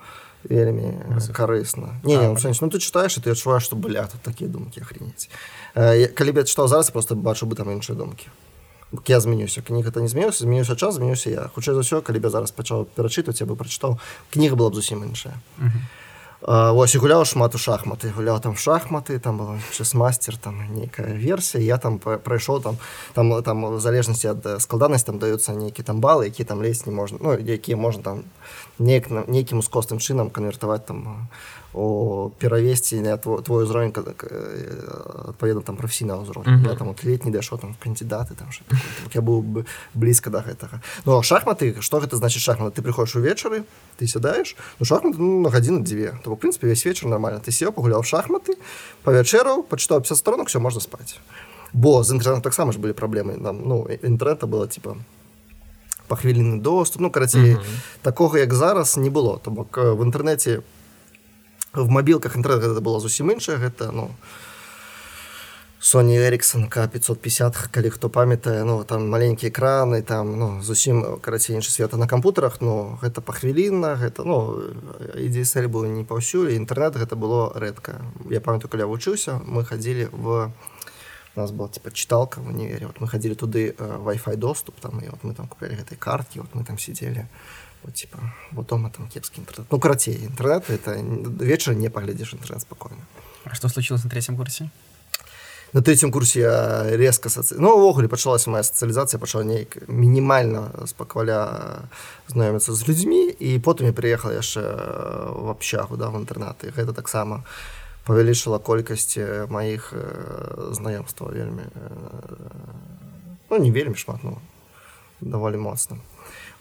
вельмі карысна не, не, ну, сенс, ну ты читаешь и ты адчуваешь что бля тут такие думки охренеть э, калі бы читал зараз просто бачу бы там іншыя думкі я змянюся кніга это не змяюся змянюся час змянюся я хутчэй за ўсё калі бы зараз пачаў перачытваць я бы прачытаў кніга была б зусім іншая -huh. Вось і гуляў шмат у шахматы. Гуляў там шахматы там было мастер там нейкая версія я там прайшоў там там там в залежнасці ад складанасць там даюцца нейкі там балы які там лезть не можна ну якія можна там неяк нейкім ускостым чынам канвертаваць там о перавесці не твой, твой узровень адпаведна там прафесійна ўзровень mm -hmm. там летні дайшоў там кандидаты там я быў бы блізка до гэтага но шахматы что гэта значит шахматы? Ты приходишь увечары ты сядаешь ну шахматы ну, на гадзіну дзве то в прынпе весь вечар нормально. Ты сеў пагуляў шахматы па вячэру пачытаў 50 сторонок все можна спаць бо з інтэрнетом таксама ж былі праблемы нам ну інтэрнета было типа па хвіліны доступ. Ну карацей mm -hmm. такога як зараз не было. То бок в інтэрнэце по в мабілках інтэрнет гэта было зусім іншае гэта ну Sony Ericsson К550 калі хто памятае ну там маленькія экраны там ну зусім карацей іншы света на кампутарах но гэта пахвілінна гэта ну ідзесель было не паўсюль інтэрнет гэта было рэдка я памятаю каля вучыўся мы хадзілі в нас была типа чыталка в універе вот мы хадзілі туды Wi-Fi доступ там і вот мы там купілі гэтай карткі вот мы там сидзелі вот, типа вот дома там кепский интернет. Ну карацей интернет это вечер не поглядишь интернет спокойно. А что случилось на третьем курсе? На третьем курсе я резко соци... ну увогуле пачалася моя сацыялізацыя пачала нейк мінімальна спакваля знаёміцца з людзьмі і потым я приехал яшчэ в общагу да в інтэрнаты гэта таксама павялічыла колькасць маіх знаёмстваў вельмі ну не вельмі шмат ну даволі моцна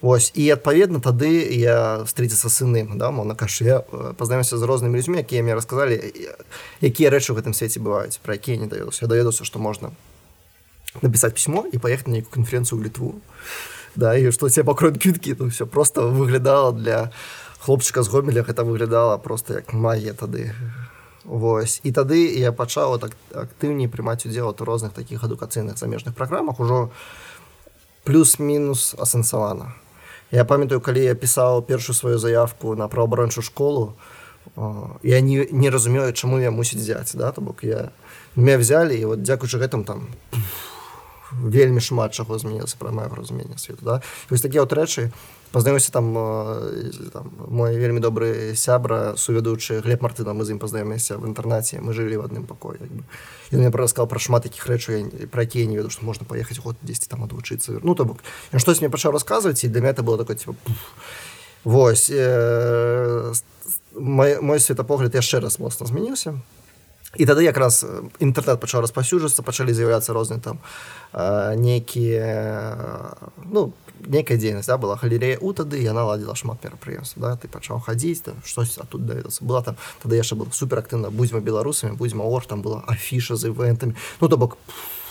Вось і адпаведна тады я встретиться сыным да мона каш я пазнаёмся з рознымі людзьмі якія мне расказалі якія рэчы ў гэтым свеце бываюць пра якія не даведуся я даведуся што можна напісаць пісьмо і паехаць на нейкую канференцыю ў літву да і што тебе пакроют квіткі то все просто выглядала для хлопчыка з гомеля гэта выглядала просто як магія тады Вось і тады я пачаў так актыўней прымаць удзел у розных такіх адукацыйных замежных праграмах ужо плюс-мінус асэнсавана я памятаю калі я пісаў першую сваю заявку на праабарончую школу я не, не разумею чаму я мусіць взять да то бок я меня взяли і вот дзякуючы гэтым там вельмі шмат чаго змянілася пра маё разуменне свету да? Вось такія вот рэчы пазнаёмся там, там мой вельмі добры сябра сувядучы глеб мартына мы з ім пазнаёмся в інтэрнаце мы жылі в адным пакоі ён мне рассказал пра шмат такіх рэчаў пра якія не веду што можна паехаць год дзесьці там адвучыцца ну то бок. Ён штось мне пачаў расказваць і для меня это было такое типа, Вось э, мой, мой светапогляд яшчэ раз моцна змяніўся і тады якраз інтэрнет пачаў распаўсюджвацца пачалі з'яўляцца розныя там э, нейкія ну некая дзейнасць да, была галерея у тады яна ладзіла шмат мерапрыемств да ты пачаў хадзіць штось а тут даведацца была там тады яшчэ был суперактыўна будзьма беларусамі будзьма ор там была афіша з івентамі ну то бок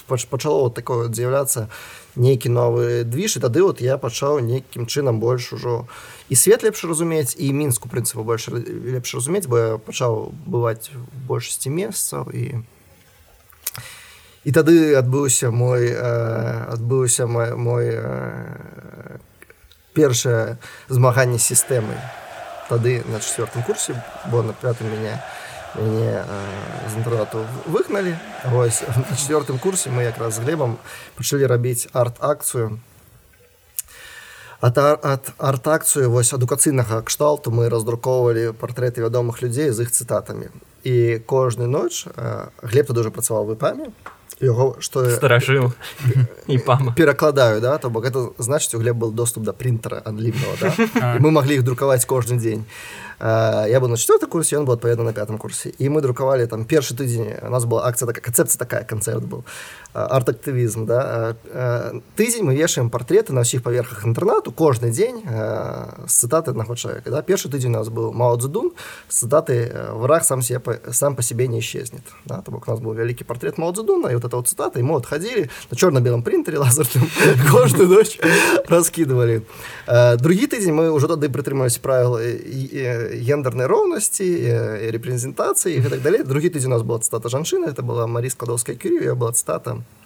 пачало вот такое з'яўляцца нейкі новы движ і тады вот я пачаў нейкім чынам больш ужо і свет лепш разумець і мінску прынцыпу больш лепш разумець бо я пачаў бываць большасці месцаў і і тады адбыўся мой адбыўся мой, мой першае змаганне сістэмы тады на четвертым курсе бо на пятым мяне мяне з інтэрнату выгналі вось на четвертым курсе мы якраз з глебам пачалі рабіць арт-акцыю ад арт-акцыю вось адукацыйнага кшталту мы раздрукоўвалі партрэты вядомых людзей з іх цытатамі і кожны ноч глеб тады уже працаваў выпамі яго што старажыў і пам перакладаю да то бок это значыць у глеб был доступ да прынтера адлівного да? мы маглі іх друкаваць кожны дзень я был на четвертом курсе он был адпаведна на пятом курсе і мы друкавалі там першы тыдзень у нас была акцыя такая канцэпцыя такая канцэрт был арт-актывізм да тыдзень мы вешаем партреты на ўсіх паверхах інтэрнату кожны дзень з цытаты аднаго чалавека да першы тыдзень у нас быў маудзудун цытаты враг сам себе сам по себе не исчезнет да? то бок у нас был вялікі портрет маудзудуна і вот это вот цытаты мы отходили на чорна-белом принтере лазерным кожную ночь раскидывали другі тыдзень мы ўжо тады прытрымаліся правила гендернай роўнасці рэпрэзентацыі і так далей другі тыдзень у нас была цытата жанчына это была Марі складовская кірю была цытата Э,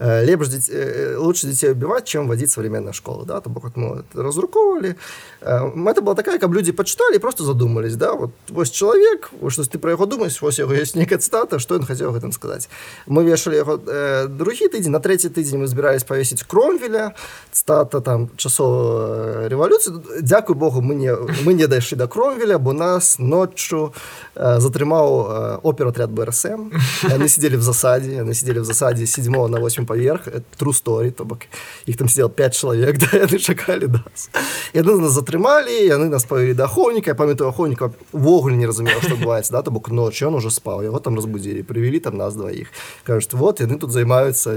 лепш дзець... Э, лучше детей убивать чем водить современная школа да то бок вот мы разруковали э, это была такая каб люди почитали просто задумались да вот вось человек что ты про яго думаешь вось яго есть некая цитата что он хотел гэтым сказать? Мы вешали яго э, другі тыдзень на третий тыдзень мы збирались повесить кромвеля цитата там часов революции Дякую Богу мы не мы не дайшлі до кромвеля бо нас ноччу э, затрымаў э, оперотряд брсм они сидели в засаде они сидели в засаде 7 на 8 поверх true story то бок их там сидел 5 чалавек да яны чакалі нас. Яны нас затрымалі яны нас павялі да ахоўніка памятаю ахоўніка увогуле не разумела што бываецца да то бок ноч ён уже спаў яго там разбудзілі прывялі там нас дваіх кажуць вот яны тут займаюцца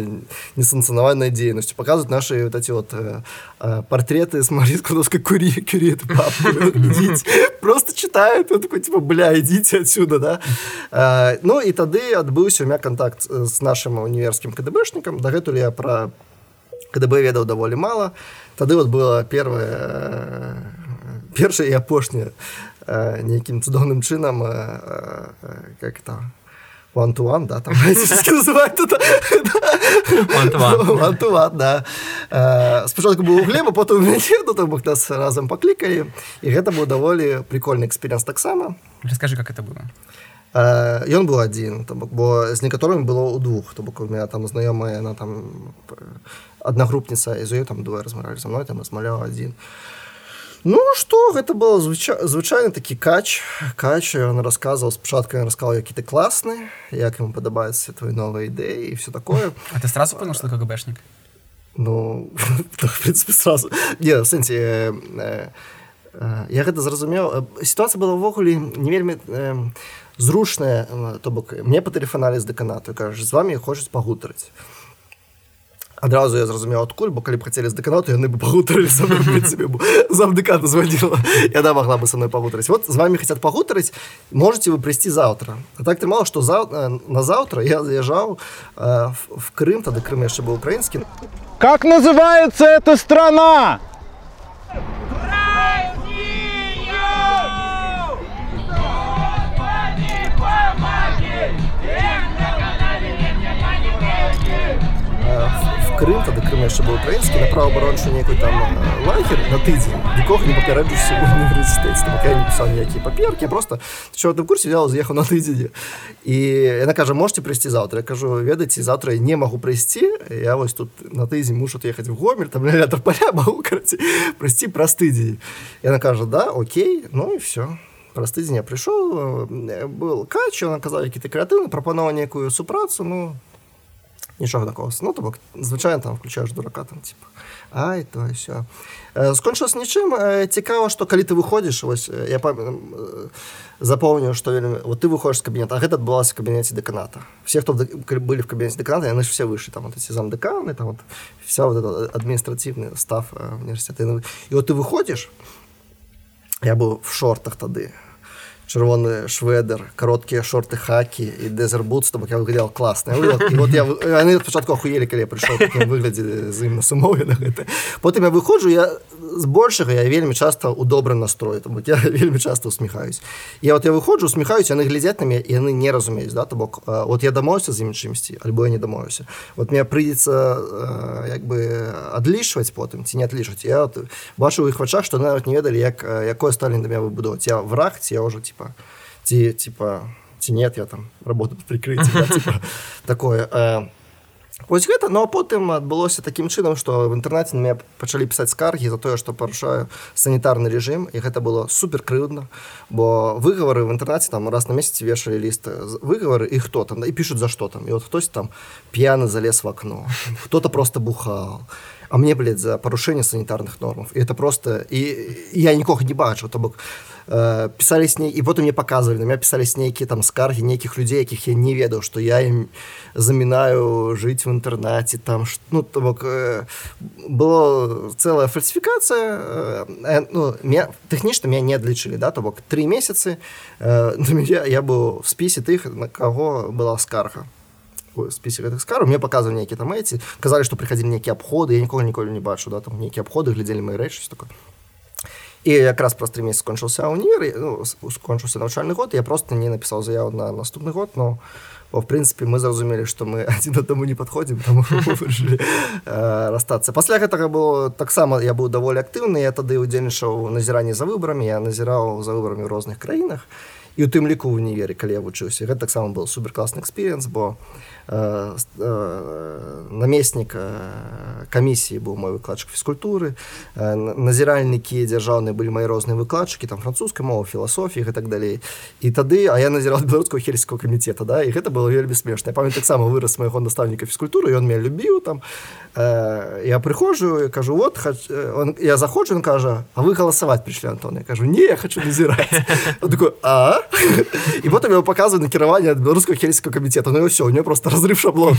несанкцынаванай дзейнасцю показывают наши вот эти вот э, э, портреты с марискудовской кури кюри просто читают такой типа бля идите отсюда да. Э, ну і тады адбыўся у меня контакт с нашим універскім кДбшнікам дагэтуль я пра КДБ ведаў даволі мала тады вот было первое першае і апошняе нейкім цудоўным чынам как там Вантуан, да, там называют это. Вантуан, да. Спочатку быў у глеба, потым у мяне, ну, там нас разам паклікалі, і гэта быў даволі прикольны эксперимент таксама. Расскажи, как это было. Ён быў адзін бо з некаторымі было ў двух то бок у меня там знаёмая там аднагрупніца і з ёй там двое размаралі за мной там размаляў адзін Ну што гэта было звычай, звычайны такі кач. Кач ён расказваў спачатку ён расказаў які ты класны як ему падабаецца твои новыя ідэі і все такое. А ты сразу понял что КГБшнік Ну в принципе сразу. Не сэнсе э, э, я гэта зразумеў сітуацыя была ўвогуле не вельмі э, зручная то бок. Мне патэлефаналі з дэканату кажаш з вами хочуць пагутарыць Адразу я зразумеў адкуль бо калі б хацелі з дэканату яны бы пагутарылі са мной замдыката звадзіла яна магла бы са мной пагутарыць вот з вами хацят пагутарыць можете вы прыйсці заўтра а так трымала што заў... на заўтра я заязджаў э, в Крым тады Крым яшчэ быў украінскі как называется эта страна? В Крым тады Крым яшчэ быў украінскі на праваабарончы нейкую там лагер на тыдзень нікога не папярэджуся ў універсітэце я не пісаў ніякія паперкі просто чого ты курсе взял з'ехаў на тыдзень і яна кажа можете прыйсці заўтра я кажу ведаеце заўтра я не магу прыйсці я вось тут на тыдзень мушу ехаць в гомель там поля могу прыйсці праз тыдзень яна кажа да Окей ну і все праз тыдзень я прыйшоў был кач он аказаў які-то крэатыўны прапанова некую супрацу ну нічога такого. Ну то бок звычайно там включаешь дурака там типа ай то все скончылось нічым цікава что калі ты выходишь вось я запомню что вот ты выходишь з кабінета гэта адбылася кабінеце дэканата все хто былі в кабінеце дэканата яны ж все выше там вот эти замдэканы там вот вся вот адміністративны став універсітэты і вот ты выходишь я быў в шортах тады чырвоны шведер кароткія шорты хакі і дэзербут бок я выглядел класна вот я яны спачатку ахуелі калі я з ім на сумове на гэта потым я выходжу я збольшага я вельмі часта у добрым настрой там я вельмі часто усміхаюсь. Я вот я выходжу усміхаюсь яны глядзяць на мяне яны не разумеюць да то бок вот я з ім чымсьці альбо я не дамоўся вот мне прыйдзецца як бы адлічваць потым ці не адлічваць я вот, бачу у іх вачах што нават не ведалі як якое сталі да меня выбудоваць я враг я ўжо типа ці типа ці нет я там работаю прикрыць да, типа, такое а, Вось гэта но потым адбылося такім чынам што в інтэрнаце на мяне пачалі пісаць скаргі за тое што парушаю санітарны рэжым і гэта было супер крыўдна бо выгавары в інтэрнаце там раз на месяц вешалі ліст выгавары і хто там да, і пішуць за што там і вот хтось там п'яны залез в окно хто-то просто бухал а мне блядь, за парушэнне санітарных нормаў і это просто і я нікога не бачу то бок Э, пісались не і потым мне показывали на меня пісались нейкія там скаргі нейкіх людзей якіх я не ведаў что я ім замінаю жыць в інтэрнаце там ну то бок э, было целая фальсифікацыя э, ну, тэхнічна меня не адлічылі да то бок три месяцы я, я быў в спісе тых на каго была скарга. Спісе гэтых скару мне показывали нейкі там эти казалі что приходили нейкія абходы я нікога ніколі не бачу да там нейкія абходы глядзелі мои рэчы такое і якраз праз тры месяцы скончыўся ўнівер ну, скончыўся навчальны год я просто не напісаў заяву на наступны год но бо, в прынцыпе мы зразумелі што мы адзін адаму не падходзім расстацца. Пасля гэтага было таксама я быў даволі актыўны я тады удзельнічаў назіранні за выбарамі я назіраў за выбарамі ў розных краінах і у тым ліку ў універе калі я вучыўся. Гэта таксама был суперкласны экспірыенс бо Э, э, намеснік камісіі быў мой выкладчык фізкультуры э, назіральнікі дзяржаўныя былі мои розныя выкладчыкі там французскай мовы філасофіі так далей і тады а я назірал беларускаго хельского камітэта да і гэта было вельмі смешна. Памят таксама вырас майго настаўніка фізкультуры ён меня любіў там. Я прыходжу кажу вот хач... он я заходжу он кажа а вы галасаваць прыйшлі Антон? Я кажу не я хочу назіраць а? І потым его показываю накіраванне ад беларускага хельского камітэта ну все у него просто разрыв шаблон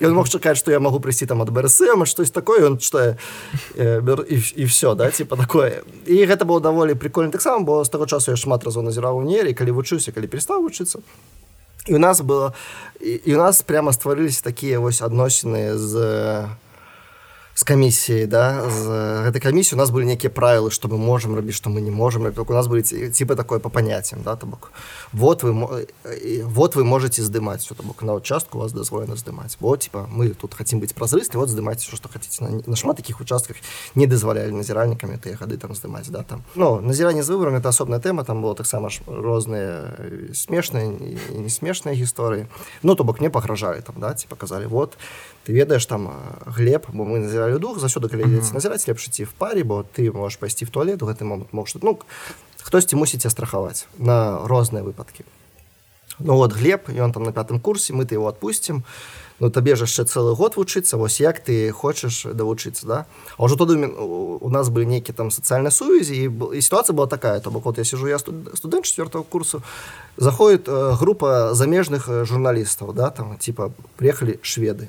ён мог чакаць что я могу прыйсці там ад брсм штось такое он что і, і все да типа такое. І гэта было даволі прикольно. Таксама бо з таго часу я шмат разоў назіраў нері калі вучыўся калі перестаў вучыцца і у нас было і, і у нас прямо стварыліся такія вось адносіны з с камісіяй да з гэтай камісіі у нас былі нейкія правілы што мы можемм рабіць што мы не можемм у нас былі типа такое по паняццям да то бок вот вы вот вы можете здымаць то бок на участку вас дазволена здымаць вот типа мы тут хотим быть празрысты вот здымаць что хотите. На, на шмат таких участках не дазвалялі назіральнікамі тыя гады там здымаць да там. Ну назіранне з выборам это асобная тэма там было таксама ж розныя смешныя не смешныя гісторыі ну то бок не пагражалі там да ці показалі вот ты ведаеш там глеб бо мы назіралі дух заўсёды калі mm -hmm. назіраць лепш ці в паре бо ты можешь пайсці в туалет у гэты момант мог ну хтосьці мусіць страхаваць на розныя выпадкі ну вот глеб ён там на пятым курсе мы ты его отпустим. Ну табе ж яшчэ цэлы год вучыцца вось як ты хочаш давучыцца да? А ўжо тады у нас былі нейкі там сацыяльнай сувязі і, і сітуацыя была такая то бок вот я сижу я студэнт четвертого курсу заходит э, група замежных журналістаў да там типа приехали шведы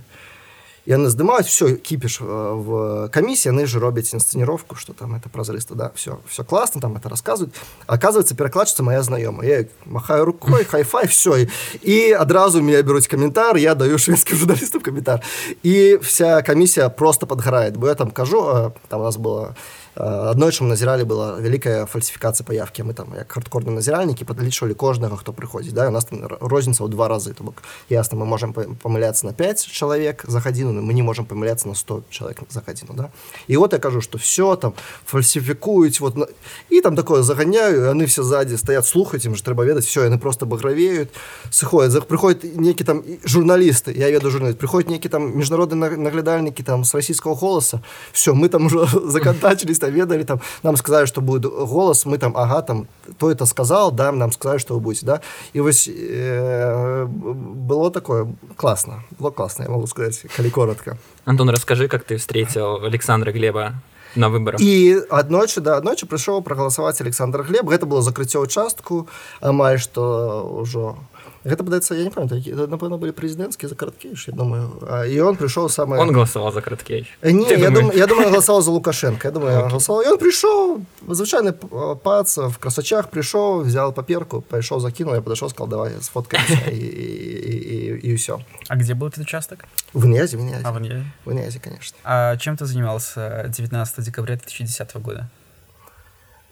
яны здымаюць все кіпіш э, в камісіі яны же робяць інсцэніровку что там это празрыста да все все классно там это рассказывают оказывается перакладчыца моя знаёмая махаю рукой хайфай все і адразу меня бяруць каментар я даю шведскім журналістам каментар і вся камісія просто подгорает. Бо я там кажу э, там у нас было аднойчым назіралі была вялікая фальсіфікацыя паявкі мы там як хардкорны назіральнікі падлічвалі кожнага хто прыходзіць да у нас там розніца ў два разы то бок ясна мы можем памыляцца на 5 чалавек за гадзіну ну, мы не можем помыляться на 100 человек за гадзіну да. І вот я кажу что все там фальсифікуюць вот на... і там такое загоняю яны все сзади стоят слухаць им же трэба ведаць все яны просто багравеют сыходят за приходит некі там журналісты я веду журналіст приходит некі там міжнародны наглядальнікі там с российского голоса. Все мы там уже законтачились там ведали там нам сказали что будет голос мы там ага там то это сказал да нам сказали что вы будете да. І вось э, было такое классно было классно я могу сказать калі коротко. Антон расскажи как ты встретил Александра Глеба на выборах? І аднойчы да аднойчы прыйшоў прагаласаваць Александр Глеб. Гэта было закрыццё участку. Амаль што ўжо гэта падаецца я не памятаю напэўна былі прэзідэнцкія за караткейш я думаю а, і он прыйшоў самый он голосовал за караткейш не я думаю я думаю голосовал за лукашенко я думаю голосовал и он пришел звычайны пац в красачах пришел взял паперку пайшоў закинул я подошел сказал давай сфоткаемся и, и, и, и все а где был этот участок в Нязе, в Нязе. А, в Нязе. В Нязе, конечно. А чем ты занимался 19 декабря 2010 года?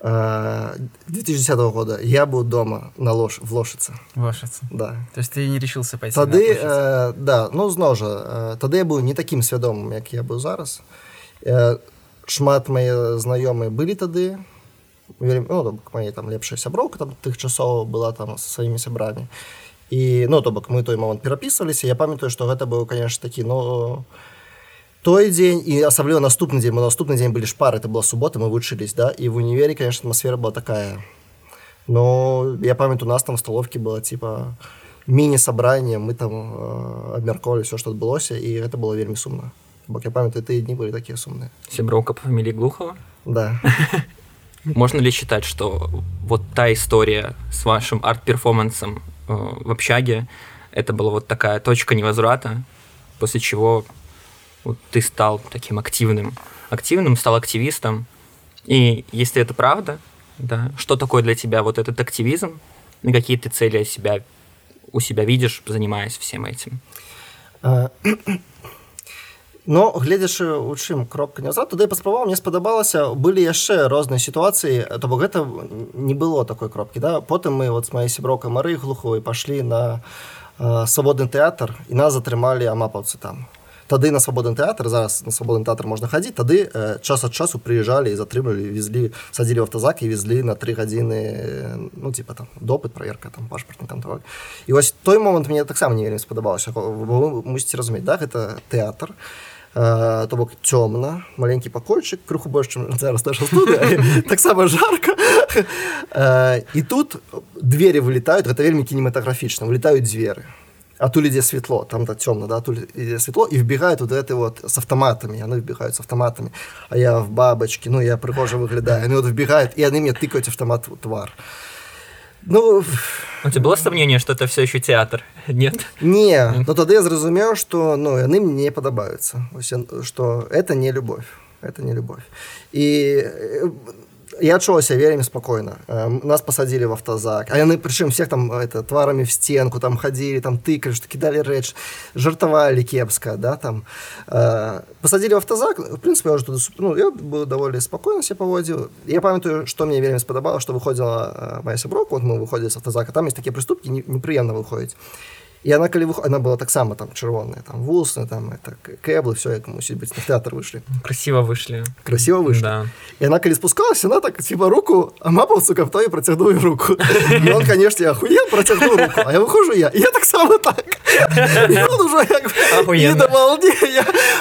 2010 а, года. Я был дома на лош в лошице. В лошице. Да. То есть ты не решился пойти тады э, да ну зноў жа э, тады я быў не таким свядомым як я быў зараз. Э, шмат мои знаёмыя былі тады. Ну, мои там лепшая сяброўка там тых часоў была там со сваімі сябрамі. І ну то бок мы той момант перапісваліся я памятаю что гэта быў конечно такі ну той дзень і асабліва наступны дзень мы наступны дзень былі шпары это была субота мы вучылись да і в універе конечно атмасфера была такая но я памятаю у нас там столовки было типа міні-сабранне мы там э, абмяркоўвалі все что адбылося і это было вельмі сумна бок я памятаю тыя дні былі такія сумныя сяброўка по фамілі глухова да можно ли считать что вот та история с вашим арт-перформансом э, в общаге это была вот такая точка невозврата после чего вот ты стал таким активным, активным, стал активистом. И если это правда, да, что такое для тебя вот этот активизм, и какие ты цели себя, у себя видишь, занимаясь всем этим? Но гледзячы у чым кропка назад. Туды паспрабаваў мне спадабалася былі яшчэ розныя сітуацыі то бок гэта не было такой кропкі да. Потым мы вот с маёй сяброкай мары глуховай пашлі на э, свабодны тэатр і нас затрымалі амапаўцы там тады на свабодны тэатр зараз на свабодны тэатр можна хадзіць тады э, час ад часу прыязджалі і затрымлівалі везлі садзілі автозак і везлі на три гадзіны ну типа там допыт проверка там пашпартны контроль і вось той момант мне таксама не вельмі спадабалася. Мусіце разумець да гэта тэатр э, то бок цёмна маленькі пакойчык крыху больш чым зараз таксама жарка. І э, тут двери вылетаюць гэта вельмі кінематаграфічна вылетаюць дзверы а тут ідзе светло там да цёмна да тут ідзе светло і вбегают вот это вот с автоматами яны вбегают с автоматами. А я в бабочки ну я прыгожа выглядаю ну вот вбегают и яны мне тыкаюць автомат в твар. Ну у тебя было сомнение что это все еще театр? Нет? Не но тады я зразумеў что ну яны мне падабаюцца что это не любовь это не любовь. И я адчулася вельмі спокойно. Нас посадили в автозак. А яны прычым всех там это тварами в стенку там ходили там тыкали что кидали рэч жартавали кепска да там. Э, посадили в автозак в принципе я туда, ну, я был довольно спокойно себе поводил. Я памятаю что мне вельмі спадабала что выходила моя сяброка вот мы выходили с автозака там есть такие прыступки неприемно выходить і она калі выход она была таксама там чырвоная там вусны там это кэблы все як мусіць быць на тэатр вышлі красиво вышлі красиво выш да. і она калі спускалась она так типа руку а мапаўцу каб той процягную руку. І он конечно ахуел процягну а я выхожу я. Я таксама так.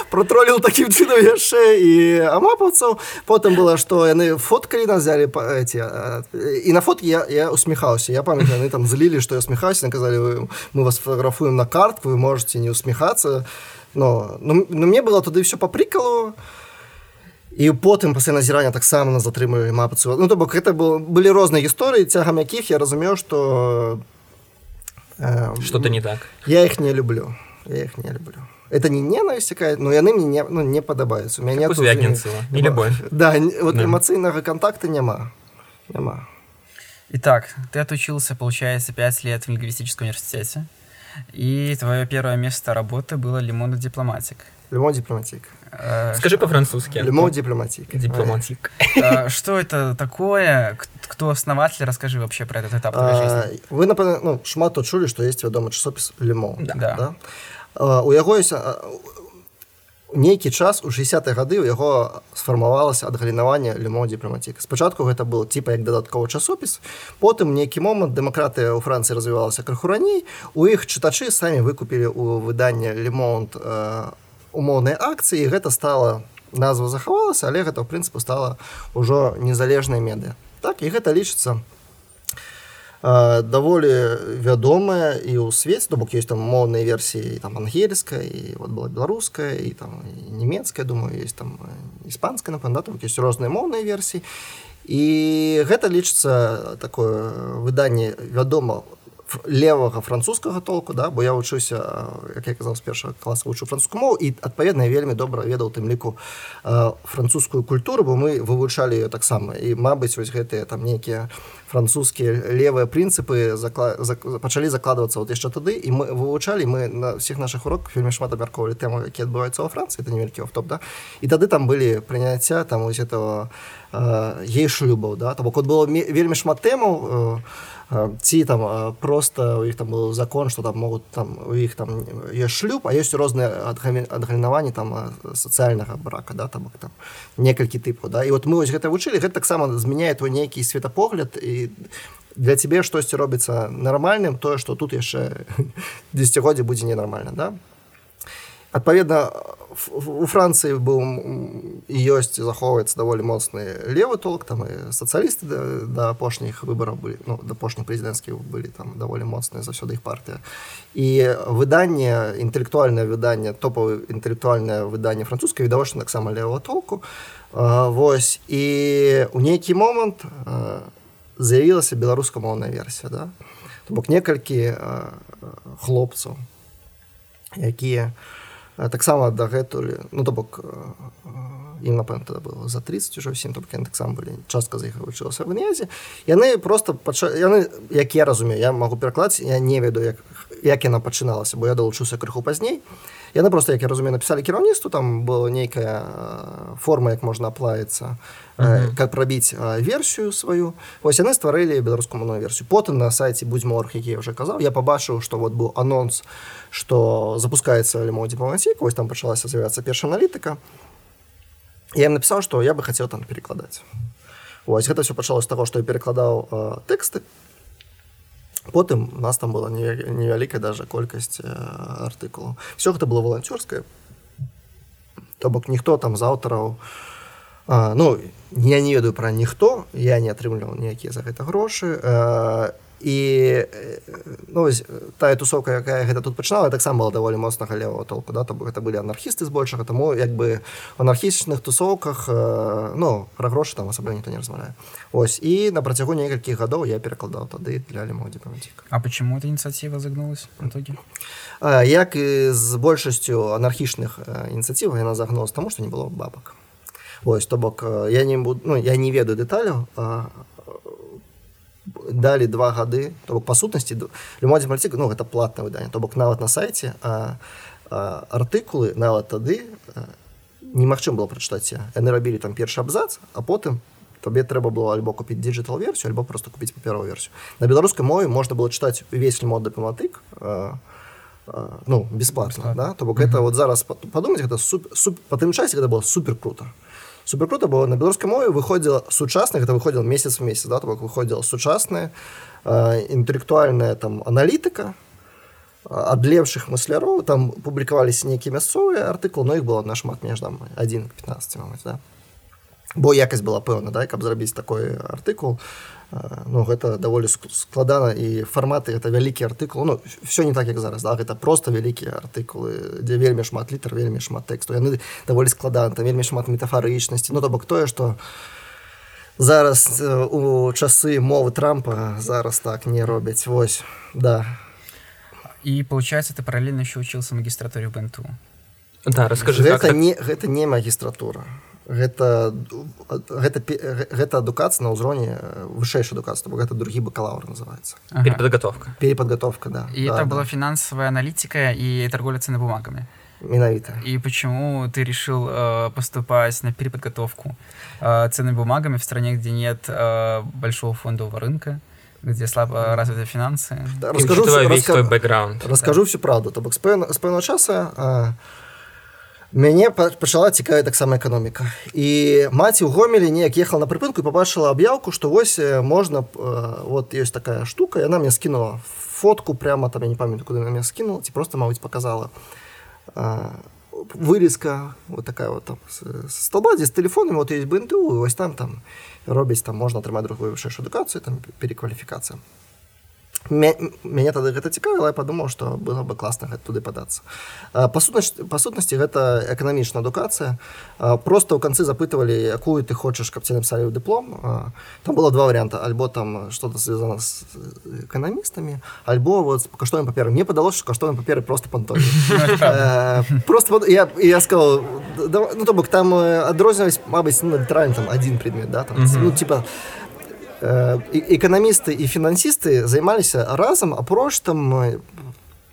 Протроліў таким чынам яшчэ і амапаўцаў потым было что яны фоткалі нас взяли эти і на фотке я я усміхаўся я памятаю яны там злілі что я усміхаўся наказалі мы вас фотографуем на картку вы можете не усміхацца но ну, ну мне было туды все по приколу і потым пасля назірання таксама нас затрымалі мапцу ну то бок это был былі розныя гісторыі цягам якіх я разумеў что э, что-то не так я их не люблю я их не люблю это не ненависть такая но яны мне не, ну, не падабаюцца у меня не любовь да вот да. эмацыйнага контакта няма няма Итак, ты отучился, получается, 5 лет в лингвистическом университете. И твое первое место работы было Лимон Дипломатик. Лимон Дипломатик. Э, Скажи по-французски. Лимон Дипломатик. Дипломатик. Э, что это такое? Кто основатель? Расскажи вообще про этот этап твоей жизни. Вы, например, ну, шмат чули, что есть вядомы часопіс Лимон. Да. У яго есть нейкі час у 60 гады у яго сфармавалася адгалінаванне лімо дыпламатік спачатку гэта был типа як дадатковы часопіс потым нейкі момант дэмакратыя ў францыі развівалася крыху раней у іх чытачы самі выкупілі у выданне лемонт э, умоўныя акцыі гэта стала назва захавалася але гэта ў прынцыпу стала ўжо незалежнай медыя так і гэта лічыцца даволі вядомая і ў свеце то бок ёсць там моўныя версіі там ангельская і вот была беларуская і там нямецкая думаю есть там іспанская напэўна там ёсць розныя моўныя версіі і гэта лічыцца такое выданне вядома левага французскага толку да бо я вучуся як я казаў з першага класа вучу французскую мову і адпаведна вельмі добра ведаў тым ліку французскую культуру бо мы вывучалі таксама. І мабыць вось гэтыя там нейкія французскія левыя прынцыпы закла... зак... пачалі закладвацца вот яшчэ тады і мы вывучалі мы на всех наших уроках вельмі шмат абмярковалі тэму які адбываюцца ва францыі это невялікі офтоп да. І тады там былі прыняцця там ось этого ей шлюбаў да. То бок вот было вельмі шмат тэмаў у ці там просто у іх там был закон что там могут там у іх там есть шлюб а есть розныя адгалінаванні там сацыяльнага брака да там там некалькі тыпу да. І вот мы вось гэта вучылі гэта таксама змяняе твой нейкі светапогляд і для цябе штосьці робіцца нармальным тое что тут яшчэ десятгоддзе будзе ненармальна да адпаведна у францыі быў і ёсць захоўваецца даволі моцны левы толк там і сацыялісты да, да апошніх выбараў былі ну, да апошніх прэзідэнцкіх былі там даволі моцныя заўсёды іх партыя і выданне інтэлектуальнае выданне топавы інтэлектуальнае выданне французскае відавочна таксама левого толку. А, вось і у нейкі момант з'явілася беларускамоўная версія да. То бок некалькі хлопцаў якія у таксама дагэтуль ну то бок ім напэўна тады было за 30 ужо ўсім толькі таксама былі частка з іх вучылася в князе яны просто пача... яны як я разумею я могу перакладаць я не ведаю як як яна пачыналася бо я далучыўся крыху пазней яны просто як я разумею напісалі кіраўніцтву там была нейкая форма як можна аплаецца uh -huh. как прабіць версію сваю вось яны стварылі беларускаму версію потым на сайце будзь морг які я уже казаў я побачыў что вот быў анонс что запускается лімо дипламатик вось там пачалася з'яўляцца першая аналітыка я им напісаў что я бы хотел там перекладаць ось гэта все пачалось того что я перекладаў э, тэксты потым у нас там была невялікая даже колькасць э, артыкулу все гэта было волонцёрское то бок ніхто там з аўтараў ну я не ведаю пра ніхто я не атрымліваў ніякія за гэта грошы і і ну, тая тусовка якая гэта тут пачынала таксама была даволі моцнага левого толку да то гэта былі анархісты збольшага таму як бы в анархічных тусовках ну пра грошы там асабля ніхто не размаўляе ось і на працягу некалькіх гадоў я перакладаў тады для лімодзіпаматік А почему эта ініцыяціва загнулась итоге як і з большасцю анархічных ініцыятыў яна загнулась таму што не было бабак ось то бок я не буду ну я не ведаю дэталяў а далі два гады то бок па сутнасці любой мальцік ну гэта платна выданне то бок нават на сайце а, а, артыкулы нават тады немагчым было прачытаць яны рабілі там першы абзац а потым табе трэба было альбо купіць диджитал версію альбо просто купіць паперовую версію на беларускай мове можна было чытаць увесь мод дыпламатык ну бесплатно да? То бок mm -hmm. это вот зараз падумаць гэта суп, суп, па тым часе гэта было супер круто супер круто бо на беларускай мове выходзіла сучасна гэта выходзіл месяц месяц да, бок выходзіла сучасная інтэлектуальная там аналітыка ад лепшых мысляроў там публікаваліся нейкія мясцовыя артыкул но іх было нашмат меж там 1 15 мабыць, да. Бо якасць была пэўна да каб зрабіць такой артыкул ну гэта даволі складана і фарматы это вялікі артыкул ну все не так як зараз да гэта просто вялікія артыкулы дзе вельмі шмат літр вельмі шмат тэксту яны даволі складана там вельмі шмат метафарычнасці ну то бок тое что зараз у часы мовы трампа зараз так не робяць. Вось да. І получается ты параллельно еще учился магістратуре бэнту да расскажи гэта не гэта не магістратура гэта гэта гэта адукацыя на ўзроўні вышэйшая адукацыя бо гэта другі бакалаўр называется ага. переподготовка переподготовка да. И да, это да. была финансовая аналитика и торговля ценными бумагами. Миновито и почему ты решил э, поступать на переподготовку э, ценными бумагами в стране где нет э, большого фондового рынка где слабо развиты финансы? Да, расскажу, раска... бэкграунд расскажу да. всю правду. То бок с пэўного часа а мяне пачала цікавая таксама эканоміка. І маці ў гомелі неяк ехала на прыпынку і побачыла аб'яўку што вось можна вот ёсць такая штука яна мне скінула фотку прямо там я не памятаю куды на меня скінула ці просто мабыць показала. Вырезка вот такая вот там столба дзе з тэлефонам вот есть бнту вось там там робіць там можна атрымаць другую вышэйшую адукацыю там перекваліфікацыя мяне тады гэта цікавіла я падумаў што было бы класна туды падацца па сутнасці па сутнасці гэта эканамічная адукацыя просто ў канцы запытывалі якую ты хочаш каб ці напісалі ў дыплом там было два варианта. Альбо там что-то связано з эканамістамі альбо вот каштовым паперы мне падалося што каштовым паперы просто панто просто я я сказал ну то бок там адрозніваць мабыць ну, літаральна там один предмет да там ну типа Э, эканамісты і фінансісты займаліся разам апроч там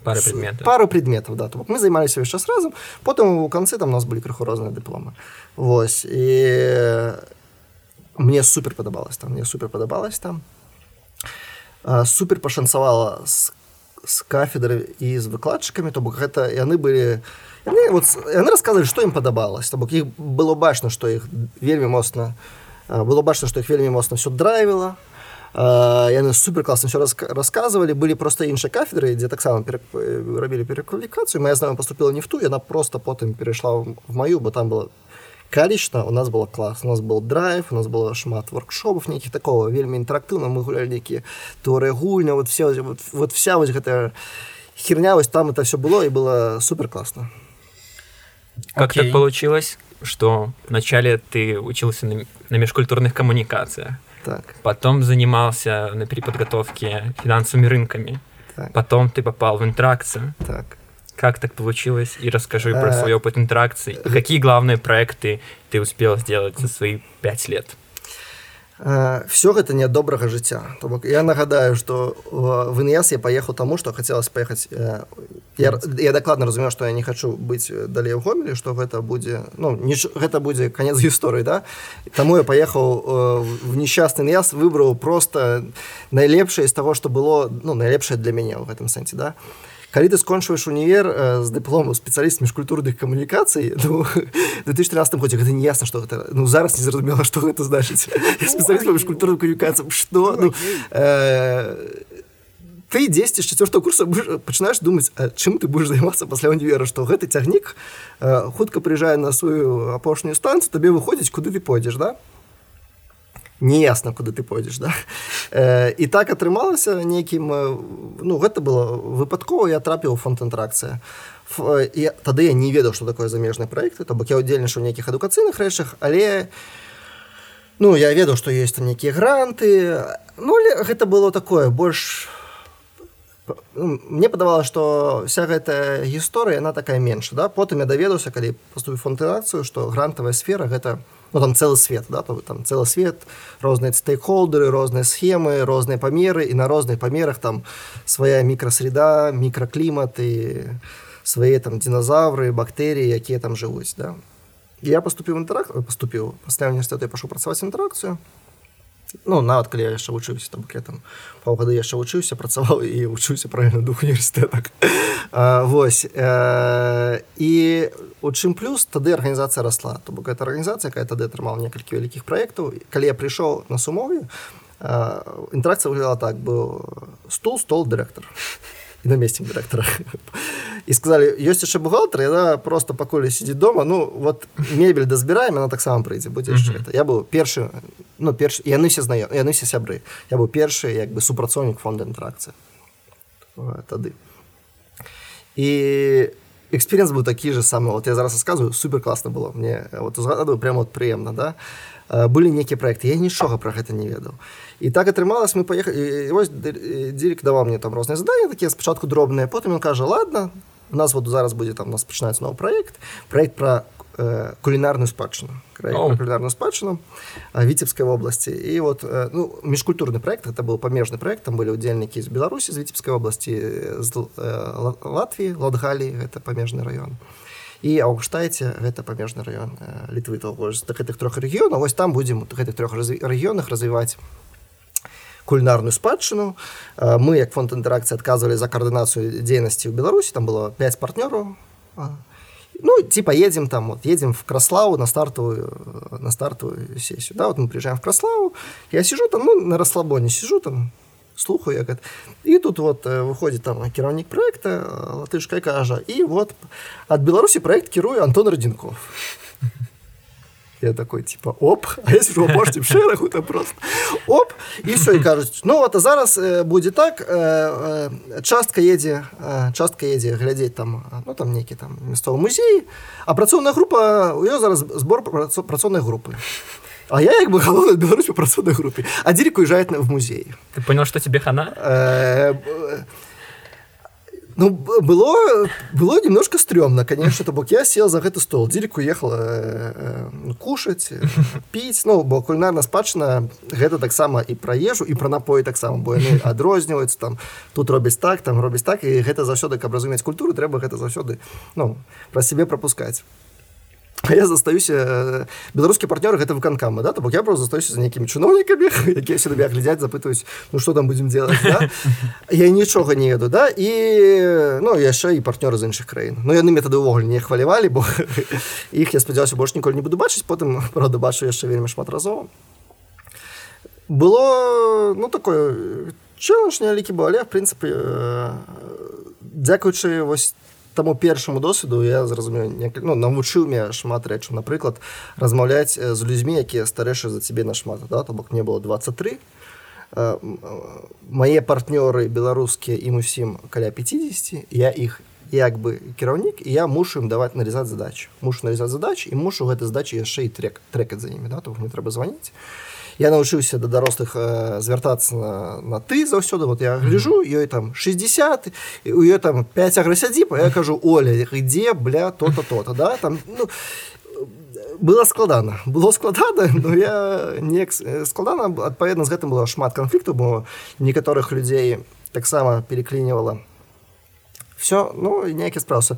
пару предметов пару предметов да то мы займаліся ўвесь час разам потым у канцы там у нас былі крыху розныя дыпломы Вось і мне супер падабалось там мне супер падабалось там супер пашанцавала з, з кафедры і з выкладчыкамі то бок гэта яны былі яны, вот, яны расказвалі што ім падабалось то бок іх было бачна што іх вельмі моцна у было бачна што іх вельмі моцна все драйвіла яны супер класна все рассказывалі былі просто іншыя кафедры дзе таксама рабілі пераквалікацыю моя знама поступила не в ту яна просто потым перайшла в маю бо там было калічна у нас было клас у нас был драйв у нас было шмат воркшопов нейкіх такого вельмі інтэрактыўна мы гулялі нейкія туры гульня вот все вот, вот вся вось гэтая херня вось там это все было і было супер класна как okay. так получилось что вначале ты учился на, на межкультурных коммуникациях, так. потом занимался на переподготовке финансовыми рынками, так. потом ты попал в интеракцию. Так. Как так получилось? И расскажи про свой опыт интеракции. И какие главные проекты ты успел сделать за свои пять лет? Все гэта не добрага жыцця то бок я нагадаю что в інс я паехаў таму что хацелось паехаць я, я дакладна разумею что я не хочу быць далей у гомелі что гэта будзе ну не гэта будзе конец гісторыі да. Таму я паехаў в несчастны яс выбраў просто найлепшае з того что было ну найлепшае для мяне ў гэтым сэнсе да. і калі ты скончваеш універ э, з дыплому спецыяліст міжкультурных камунікацый ну, 2013 годзе гэта не ясна што гэта ну зараз не зразумела што гэта значыць спецыяліст міжкультурным камунікацыям што ну, э, ты 10 з четвертого курса пачынаеш думаць чым ты будешь займацца пасля універа што гэты цягнік э, хутка прыязджае на сваю апошнюю станцыю табе выходзіць куды ты пойдзеш да неясна куды ты пойдзеш да. Э, і так атрымалася нейкім ну гэта было выпадкова я трапіў фонд інтракцыя тады я не ведаў што такое замежныя праекты то бок я удзельнічаў нейкіх адукацыйных рэчах але ну я ведаў што ёсць там нейкія гранты. Ну гэта было такое больш мне падавала што вся гэтая гісторыя яна такая менш да. Потым я даведаўся калі паступіў фонд інтракцыю што грантавая сфера гэта не ну, там цэлы свет да то там цэлы свет розныя стейкхолдеры розныя схемы розныя памеры і на розных памерах там свая мікрасреда мікраклімат і свае там динозавры бактэрыі якія там жывуць да. Я поступіў інтэрак поступіў пасля універсітэту я пашу працаваць інтэракцыю ну нават калі я яшчэ вучыўся там я там паўгады яшчэ вучыўся працаваў і вучуся правильно дух універсітэтак восьось э, і у чым плюс тады арганізацыя расла то бок эта арганізацыя якая тады атрымала некалькі вялікіх праектаў калі я прыйшоў на сумове інтракцыя выглядала так. Быў стул стол дырэктар і намеснік дырэктара і сказалі ёсць яшчэ бухгалтар яна просто пакуль сидзі дома ну вот мебель дазбіраем она таксама прыйдзе будзе яшчэ -hmm. я быў першы ну перш яны все знаю яны все сябры. Я быў першы як бы супрацоўнік фонда інтракцыі тады і эксперимент быў такі же самы вот я зараз рассказываю супер класна было. Мне вот узгадываю прямо вот прыемна да былі нейкія проекты. Я нічога про гэта не ведаў і так атрымалось мы поехали вось дзірик даваў мне там розныя задания такія спачатку дробныя потым ён кажа ладно у нас вот зараз будзе там нас пачынаецца новы проект проект про э, кулінарную спадчыну кулінарную спадчыну віцебскай вобласці і вот э, ну, міжкультурны проект это быў памежны проект там былі удзельнікі з беларусі з віцебскай вобласці з э, латвіі латгалі это памежны раён і аўгштаце гэта памежны раён э, літвы того з гэтых трох рэгіёнаў вось там будзем гэтых трох рэгіёнах развіваць кулінарную спадчыну. Мы як фонд інтэракцыі адказвалі за каардынацыю дзейнасці ў беларусі там было 5 партнёраў. Ну, типа, едем там, вот, едем в Краславу на стартовую, на стартовую сессию, да, вот мы приезжаем в Краславу, я сижу там, ну, на расслабоне сижу там, слухаю, як это. І тут вот выходит там кіраўнік проекта латышка і кажа і вот ад Беларусі проект кіруе Антон Радзінков я такой типа оп я апошнім шэрагу там просто оп і все і кажуць ну вот а зараз э, будзе так э, э, частка едзе э, частка едзе глядзець там ну там нейкі там мясцовы музей а працоўная група у ёй зараз збор працоўнай групы а я як бы галоўна Беларусь у працоўнай групе а дзірик уезжает в музей ты понял что тебе хана э, Ну, было, было немножко стрёмно, конечно, то бок я сел за гэты стол. Дзірик уехал э, э, кушать, э, піць. Ну, бо кулінарна спадчына гэта таксама і пра ежу, і пра напоі таксама, бо яны адрозніваюцца там тут робіць так, там робіць так, і гэта заўсёды, каб разумець культуру, трэба гэта заўсёды ну, пра сябе прапускаць. Я застаюся беларускі партнёры гэта выканкамы да? То бок я просто застаюся за нейкімі чыноўнікамі якія сюды глядзяць запытваюць ну что там будзем делать да? я нічога не еду да? І ну яшчэ і партнёры з іншых краін Ну яны метады ўвогуле не хвалявалі бо іх я спадзяюся больш ніколі не буду бачыць потым правда бачу яшчэ вельмі шмат разоў было ну такое челлендж невялікі бо але в прынцыпе э, дзякуючы вось таму першаму досведу я зразумею ну, навучыў мне шмат рэчаў напрыклад размаўляць з людзьмі якія старэйшы за цябе нашмат да? то бок мне было 23 мае партнёры беларускія ім усім каля 50 я іх як бы кіраўнік і я мушу ім даваць нарезаць задач мушу нарезаць задач і мушу гэта здачы яшчэ і трек трекать за імі да? то мне трэба званіць я навучыўся да дарослых э, звяртацца на, на ты заўсёды вот я гляжу ёй там 60 у ёй там 5 аграсядзіпа я кажу оля ідзе бля то-то то-то да там ну, было складана было складана но я не складана адпаведна з гэтым было шмат канфлікту бо некаторых людзей таксама переклінівала все ну нейкі спраўся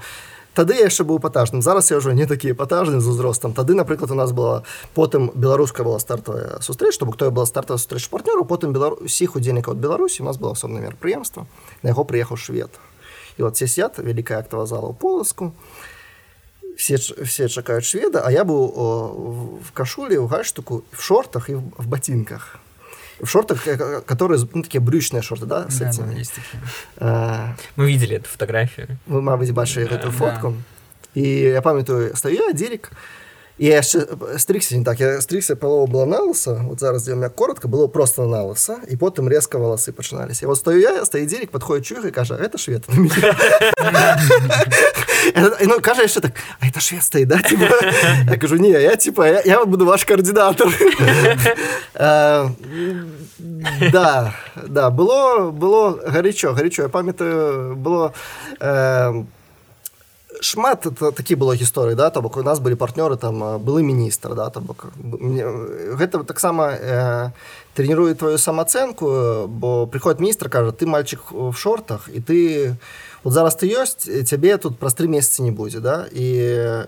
тады я яшчэ быў патажным. Зараз я ўжо не такі патажны з узростам. Тады напрыклад у нас была потым беларуска была стартовая сустрэч чтобы хто была стартова сустрэч партнёру потым белару усіх удзельнікаў беларусі у нас было асобна мерапрыемства на яго прыехаў швед. І вот сесят вялікая актова зала ў поласку все все чакаюць шведа а я быў в кашулі ў гальштуку в шортах і в ботинках в шортах, которые ну, такие брючные шорты, да? С да, этими. да, есть такие. А, Мы видели эту фотографию. Вы, мабуть, бачили да, эту фотку. Да. И я памятаю, стою я, Дерек, і я яшчэ стрыкся не так я стрыкся палова была налыса вот зараз дзе у меня коротко было просто налыса і потым резка валасы пачыналіся вот стою я стаі дзелек подходит чух і кажа это швед ну кажа яшчэ так а это швед стаі да я кажу не я типа я буду ваш координатор да да было было гарячо гарячо я памятаю было шмат такі было гісторыі да то бок у нас былі партнёры там былы міністр да то бок гэта таксама э, трэніруе твою самацэнку бо прыходит міністр кажа ты мальчик в шортах і ты вот зараз ты ёсць цябе тут праз тры месяцы не будзе да і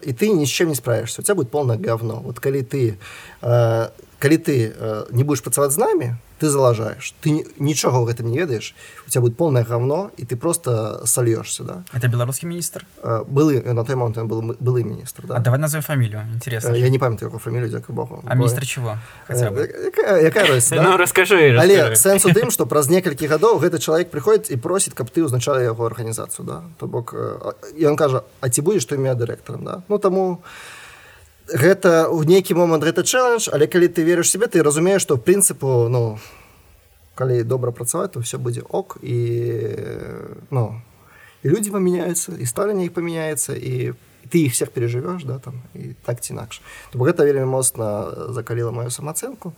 і ты ні з чем не справішся у тебя будет полное говно. Вот калі ты э, калі ты э, не будешь працаваць з намі ты залажаешь ты нічога ў гэтым не ведаеш. У тебя будет полное говно і ты просто сольешься да. Это беларускі міністр? Былы на той момент был былы міністр да? давай назовем фамилию интересно я не памятаю яго фамилию дзяка богу. А міністр чего? Ну расскажы але сэнс у тым что праз некалькі гадоў гэты чалавек прыходит і просіць каб ты узначала яго арганізацыю да. То бок і он кажа а ці будешь ты меня дырэктарам да. Ну таму гэта ў нейкі момант гэта чэлендж але калі ты верыш себе ты разумееш што прынцыпу ну калі добра працаваць то все будзе ок і ну і людзі памяняюцца і сталіне іх памяняецца і ты іх всех пережывеш да там і так ці інакш. То гэта вельмі моцна закаліла маю самацэнку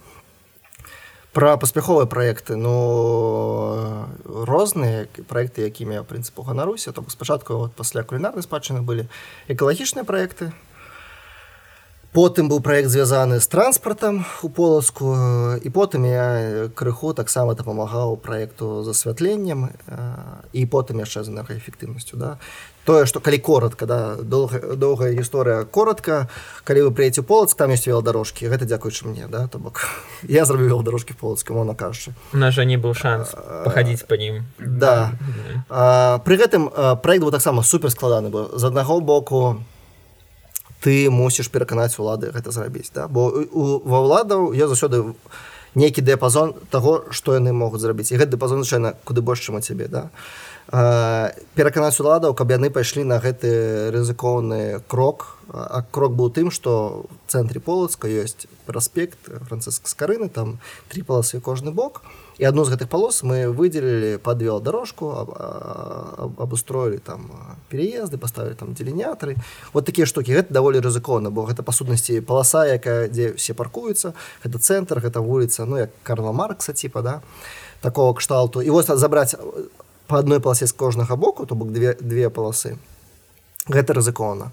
про паспяховыя проекты ну розныя проекты якімі я прынцыпу ганаруся. То спачатку вот пасля кулінарнай спадчыны былі экалагічныя проекты потым быў проект звязаны з транспартам у поласку і потым я крыху таксама дапамагаў проекту з асвятленнем і потым яшчэ з энергаэфектыўнасцю да. Тое што калі коротко да доўга доўгая гісторыя коротко калі вы прыеце полац там ёсць велодарожкі гэта дзякуючы мне да то бок я зрабіў велодарожкі полацка мона кажучы. У нас жа не быў шанс пахадзіць по ім да. А, пры гэтым проект быў таксама супер складаны бо з аднаго боку ты мусіш пераканаць улады гэта зрабіць да? бо у, ва ўладаў я заўсёды нейкі дыяпазон таго што яны могуць зрабіць. І гэты дыяпазон звычайна куды больш чым у цябе да? Пераканаць уладаў каб яны пайшлі на гэты рызыкоўны крок. А крок быў тым што цэнтры полацка ёсць праспект францыск скарыны там три паласы кожны бок. і адну з гэтых палос мы выдзелілі подвел дорожку абустроілі там переезды поставілі там дзеленятры вот такія штукі гэта даволі рызыкоўна бо гэта па сутнасці паласа якая дзе все паркуюцца гэта цэнтр гэта вуліца ну як карла маркса типа да такого кшталту. І вось забраць по адной паласе з кожнага боку то бок две две паласы гэта рызыкоўна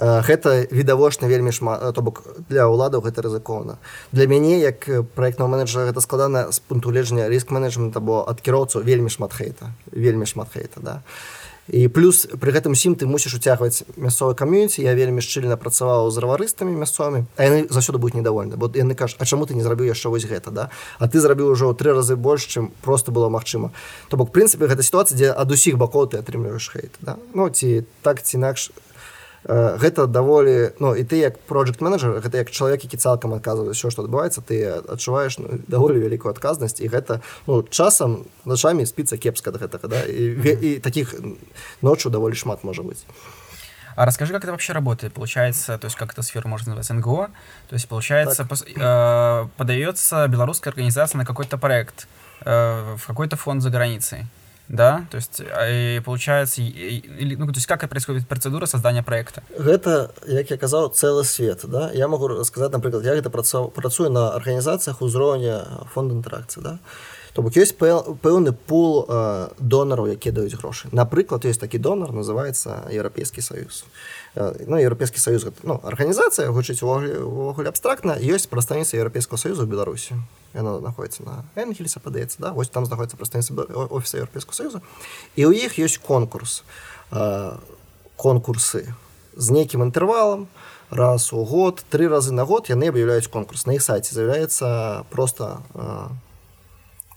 гэта відавочна вельмі шмат то бок для ўладаў гэта рызыкоўна. Для мяне як проектного менеджера гэта складана з пункту лежання рыск менеджмента бо ад кіроўцу вельмі шмат хейта вельмі шмат хейта да. І плюс при гэтым усім ты мусіш уцягваць мясцовы кам'юніці. Я вельмі шчыльна працаваў з раварыстамі мясцовымі а яны заўсёды будуць недовольны бо яны кажуць А чаму ты не зрабіў яшчэ вось гэта да? А ты зрабіў ужо тры разы больш чым просто было магчыма. То бок прынцыпе гэта сітуацыя дзе ад усіх бакоў ты атрымліваеш хейт да? ну ці так ці інакш гэта даволі ну і ты як project менеджер гэта як чалавек які цалкам адказвае ўсё што адбываецца ты адчуваеш ну, даволі вялікую адказнасць і гэта ну часам начамі спіцца кепска да гэтага да і, і таких ночу даволі шмат можа быць. А расскажи, как это вообще работает? Получается, то есть как эта сфера можно назвать НГО? То есть получается, пос, э, подается белорусская организация на какой-то проект э, в какой-то фонд за границей да? То есть и получается или ну, то есть как происходит процедура создания проекта? Гэта як я казаў целый свет да? Я могу рассказать напрыклад я гэта працаў працую на арганізацыях узроўня фонда інтэракцыі да? То бок ёсць пэўны пул э, донараў якія даюць грошы напрыклад ёсць такі донор называется еўрапейскі саюз ну еўрапейскі саюз ну арганізацыя гучыць увогуле абстрактна ёсць прадстаўніцтва еўрапейского саюзу беларусі яно знаходіцца на энгельса падаецца да вось там знаходіцца прадстаўніцтва офіса еўрапейского саюза і ў іх ёсць конкурс конкурсы з нейкім інтэрвалам раз у год три разы на год яны аб'яўляюць конкурс. На іх сайце з'яўляецца просто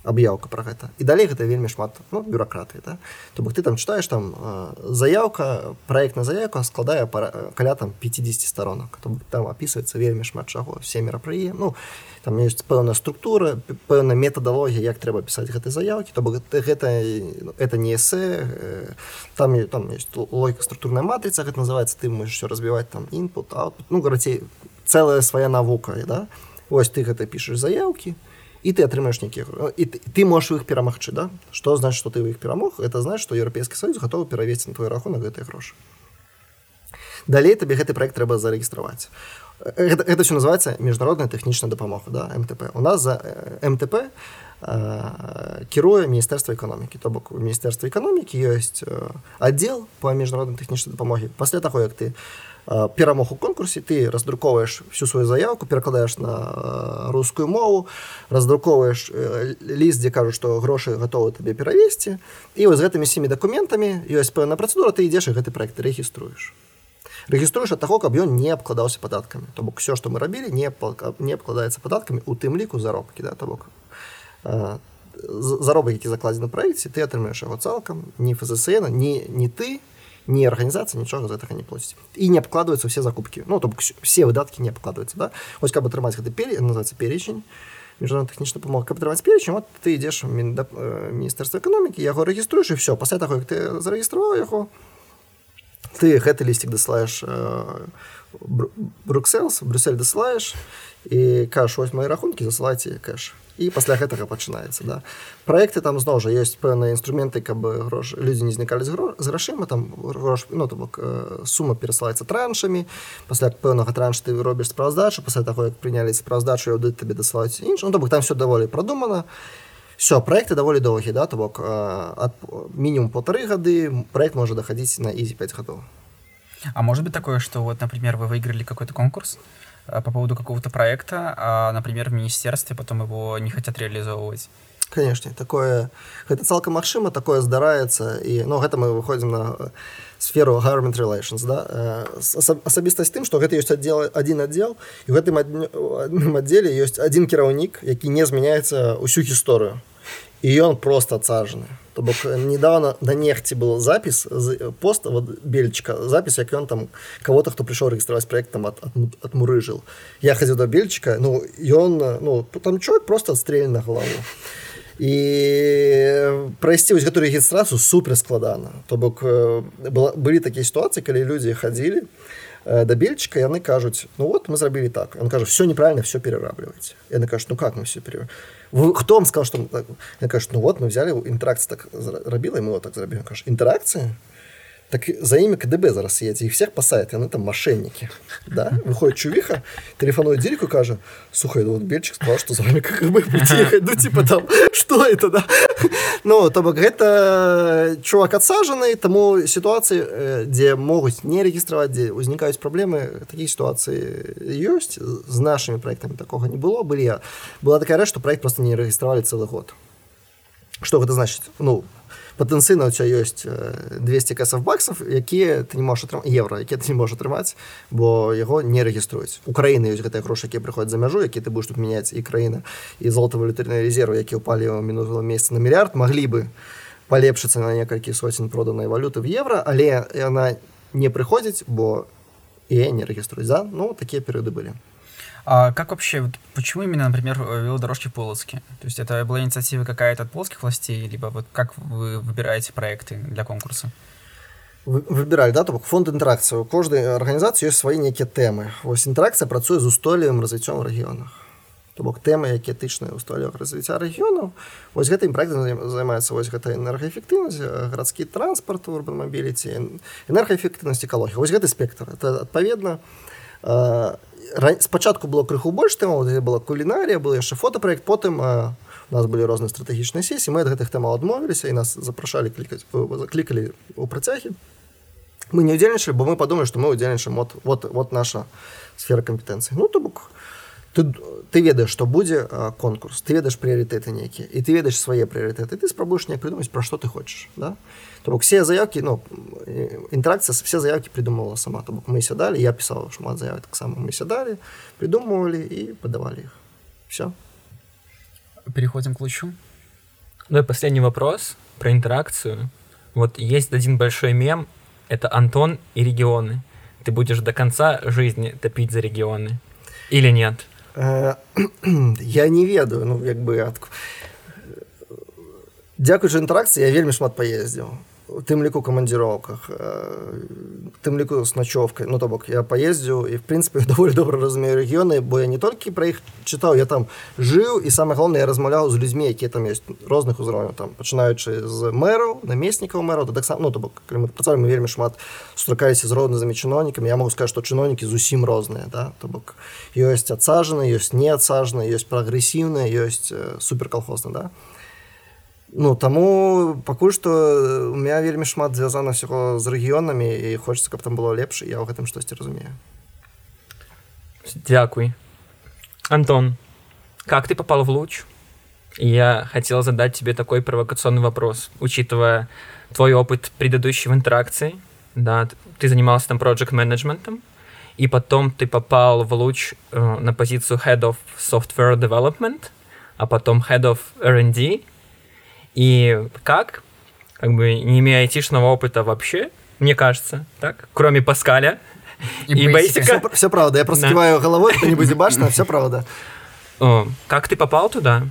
аб'яўка про гэта і далей гэта вельмі шмат ну, бюракраты да? то бок ты там читаешь там заявка проект на заявку складае каля там 50 сторонок. Там описывается вельмі шмат чаго все мерапрые ну там есть пэўная структура пэўная метадалогія як трэба пісаць гэтай заявки то бок гэта это не эсэ там там есть логика структурная матрыца гэта называется ты можешь разбіваць там input output, ну гарацей целая свая навука да. Ось ты гэта пішешь заявки. то і ты атрымаеш нейкі і ты, ты можаш іх перамагчы да? Што значит што ты іх перамог это знаешь што еўрапейскі саюз гатовы перавесці на твой рахунак гэтыя грошы далей табе гэты проект трэба зарэгістраваць это, это все называется міжнародная тэхнічная дапамога да мтп у нас за мтп кіруе міністэрства эканомікі то бок у міністэрства эканомікі ёсць аддзел по міжнароднай тэхнічнай дапамогі пасля таго як ты у перамог у конкурсе ты раздруковаешь всю свою заявку перакладаешь на рускую мову раздруковаешь ліст дзе кажу что грошы готовы табе перавесці і вот з гэтымі семі документамі ёсць пэўная процедура ты ідзеш гэты проект рэгіструеш рэгіструеш ад таго каб ён не абкладаўся падаткамі то бок все что мы рабілі не не абкладаецца падаткамі у тым ліку заробкі да то бок заробак які закладзены праекце ты атрымаеш яго цалкам не фзсн не не ты не организация нічога за гэтага не плоціць і не абкладваюцца все закупки. Ну то все выдаткі не абкладваюцца да? Ось каб атрымаць гэты пер называется перечень міжнародна тэхнічна памог каб атрымаць перечень вот ты ідзеш міністэрства эканомікі яго рэгіструеш і все пасля таго як ты зарэгістраваў яго ты гэты лісцік дасылаеш брукселс брюссель дасылаеш і кажаш вось мои рахункі засылайце кэш і пасля гэтага пачынаецца да. Проекты там зноў жа ёсць пэўныя інструменты каб грош людзі не знікалі з грашыма там грош ну то бок сума перасылаецца траншамі пасля пэўнага транш ты робіш справаздачу пасля таго як прынялі справаздачу ды табе дасылаць інш ну, то бок там все даволі прадумана все проекты даволі доўгі да то бок ад мінімум полторы гады проект можа дахадзіць на ізі 5 гадоў А может быть такое, что вот, например, вы выиграли какой-то конкурс, Э, по поводу какого-то проекта, а, например, в министерстве потом его не хотят реализовывать. Конечно, такое, это цалкам магчыма, такое здараецца і ну гэта мы выходзім на э, сферу government relations да э, асабістасць тым што гэта ёсць аддзел адзін аддзел і гэтым адным аддзеле ёсць адзін кіраўнік які не змяняецца ўсю гісторыю і ён просто адсажаны то бок недавно на нехце был запіс пост вот бельчика запіс як ён там кого-то хто прыйшоў рэгістраваць проектам от, от, от мурыжыл я хадзіў до бельчика ну ён ну там чоловек просто адстрель на галаву і прайсці вось гэтую рэгістрацыю супер складана то бок была былі такія сітуацыі калі людзі хадзілі да бельчика яны кажуць ну вот мы зрабілі так он кажа все неправильно все перарабліваць яны кажуць ну как мы все пере хто вам сказал что я кажу ну вот мы взяли інтеракцию так рабіла мы вот так зрабілі кажу інтеракцыя так за імі КДБ зараз едзе іх всех пасает яны там мошенники. Да? Выходит чувіха телефонует дзельку кажа сухой вот бельчик сказал что за вами КГБ ну типа там что это да? Ну то бок гэта чувак адсажаны таму сітуацыі дзе могуць не рэгістраваць дзе ўзнікаюць праблемы такія сітуацыі ёсць з нашими проектами такога не было. Былі была такая рэч что проект просто не рэгістравалі цэлы год. Что гэта значит? Ну патэнцыйна тебя ёсць 200 касов баксов якія ты не можешь атрым... евро які ты не можешь атрымаць бо яго не рэгіструюць Украіны ёсць гэтыя грошы якія прыходят за мяжу які ты будешь тут мяняць і краіна і золото валютарныя резервы які ўпалі ў мінулого месяца на мільярд маглі бы палепшыцца на некалькі сотень проданай валюты в евро але яна не прыходзіць бо і не рэгіструюць. За ну такія перыяды былі А как вообще, почему именно, например, велодорожки в Полоцке? То есть это была инициатива какая-то от полоцких властей, либо вот как вы выбираете проекты для конкурса? выбирали да то бок фонд інтэракцыі у кожнай арганізацыі ёсць свае нейкія тэмы вось інтэракцыя працуе з устойлівым развіццём рэгіёнах то бок тэмы якія тычныя устойлівых развіцця рэгіёнаў вось гэтым проектам займаецца вось гэта энергаэфектыўнасць гарадскі транспарт урбанмабіліці энергаэфектыўнасць экалогія вось гэты спектр. Это адпаведна спачатку было крыху больш тэмаў была кулінарія был яшчэ фотопраект потым у нас былі розныя стратэгічныя сесіі мы ад гэтых тэмаў адмовіліся і нас запрашалі клікаць заклікалі у працягі мы не удзельнічалі бо мы падумалі што мы удзельнічаем вот вот вот наша сфера кампетэнцыі ну то бок ты, ты ведаеш што будзе конкурс ты ведаеш прыярытэты нейкія і ты ведаеш свае прыярытэты ты спрабуеш не прыдумаць пра што ты хочаш да то бок все заявкі ну інтэракцыя все заявкі придумала сама то бок мы сядалі я пісаў шмат заявак таксама мы сядалі придумывалі і падавалі іх все переходим к лучу ну и последний вопрос про интеракцию вот есть один большой мем это антон и регионы ты будешь до конца жизни топить за регионы или нет Э, я не ведаю ну як бы ад дзякуючы інтэракцыі я вельмі шмат паездзіў Тым ліку камандзіроўках тым ліку с начовкай ну то бок я паездзіў і в прынцыпе даволі добра разумею рэгіёны бо я не толькі пра іх чытаў я там жыў і самае галоўнае размаўляў з людзьмі якія там ёсць розных узроўняў там пачынаючы з мэраў намеснікаў мэраў таксама ну то бок мы працавалі мы вельмі шмат сустракаліся з рознымі чыноўнікамі. Я могу сказать што чыноўнікі зусім розныя да. То бок ёсць адсажаны ёсць не адсажаны ёсць прагрэсіўныя ёсць суперкалхозна да. то Ну таму пакуль што у меня вельмі шмат звязана ўсяго з рэгіёнамі і хочется каб там было лепш я ў гэтым штосьці разумею Дякуй Антон как ты попал в луч я хотел задать тебе такой провокационный вопрос учитывая твой опыт предыдущей в интеракции да ты занимался там project менеджментом и потом ты попал в луч э, на позицию head of software development а потом head of R&D И как? Как бы не имея айтишного опыта вообще, мне кажется, так, кроме Паскаля и, и Бейсика. Все, все правда, я просто да. киваю головой, кто-нибудь башня, все правда. О, как ты попал туда?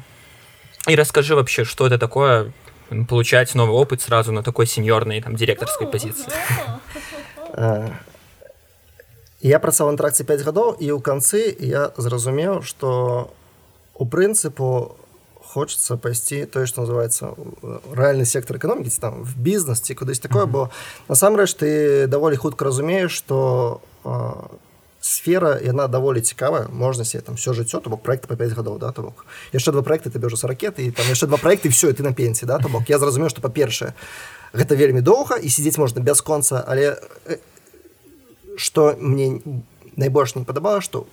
И расскажи вообще, что это такое, получать новый опыт сразу на такой сеньорной, там, директорской позиции. Я працаваў антракцыі 5 гадоў і ў канцы я зразумеў, што у прынцыпу хочется пайсці тое что называется рэальны сектор эканомікі там в бізнес ці кудысь такое бо насамрэч ты даволі хутка разумееш что сфера яна даволі цікавая можна себе там все жыццё то бок проект по 5 гадоў да то бок яшчэ два проекты тебе ўжо ракеты і там яшчэ два проекты все ты на пенсі да то бок я зразумеў что па-першае гэта вельмі доўга і сидзець можна бясконца але что мне найбольш не падабала что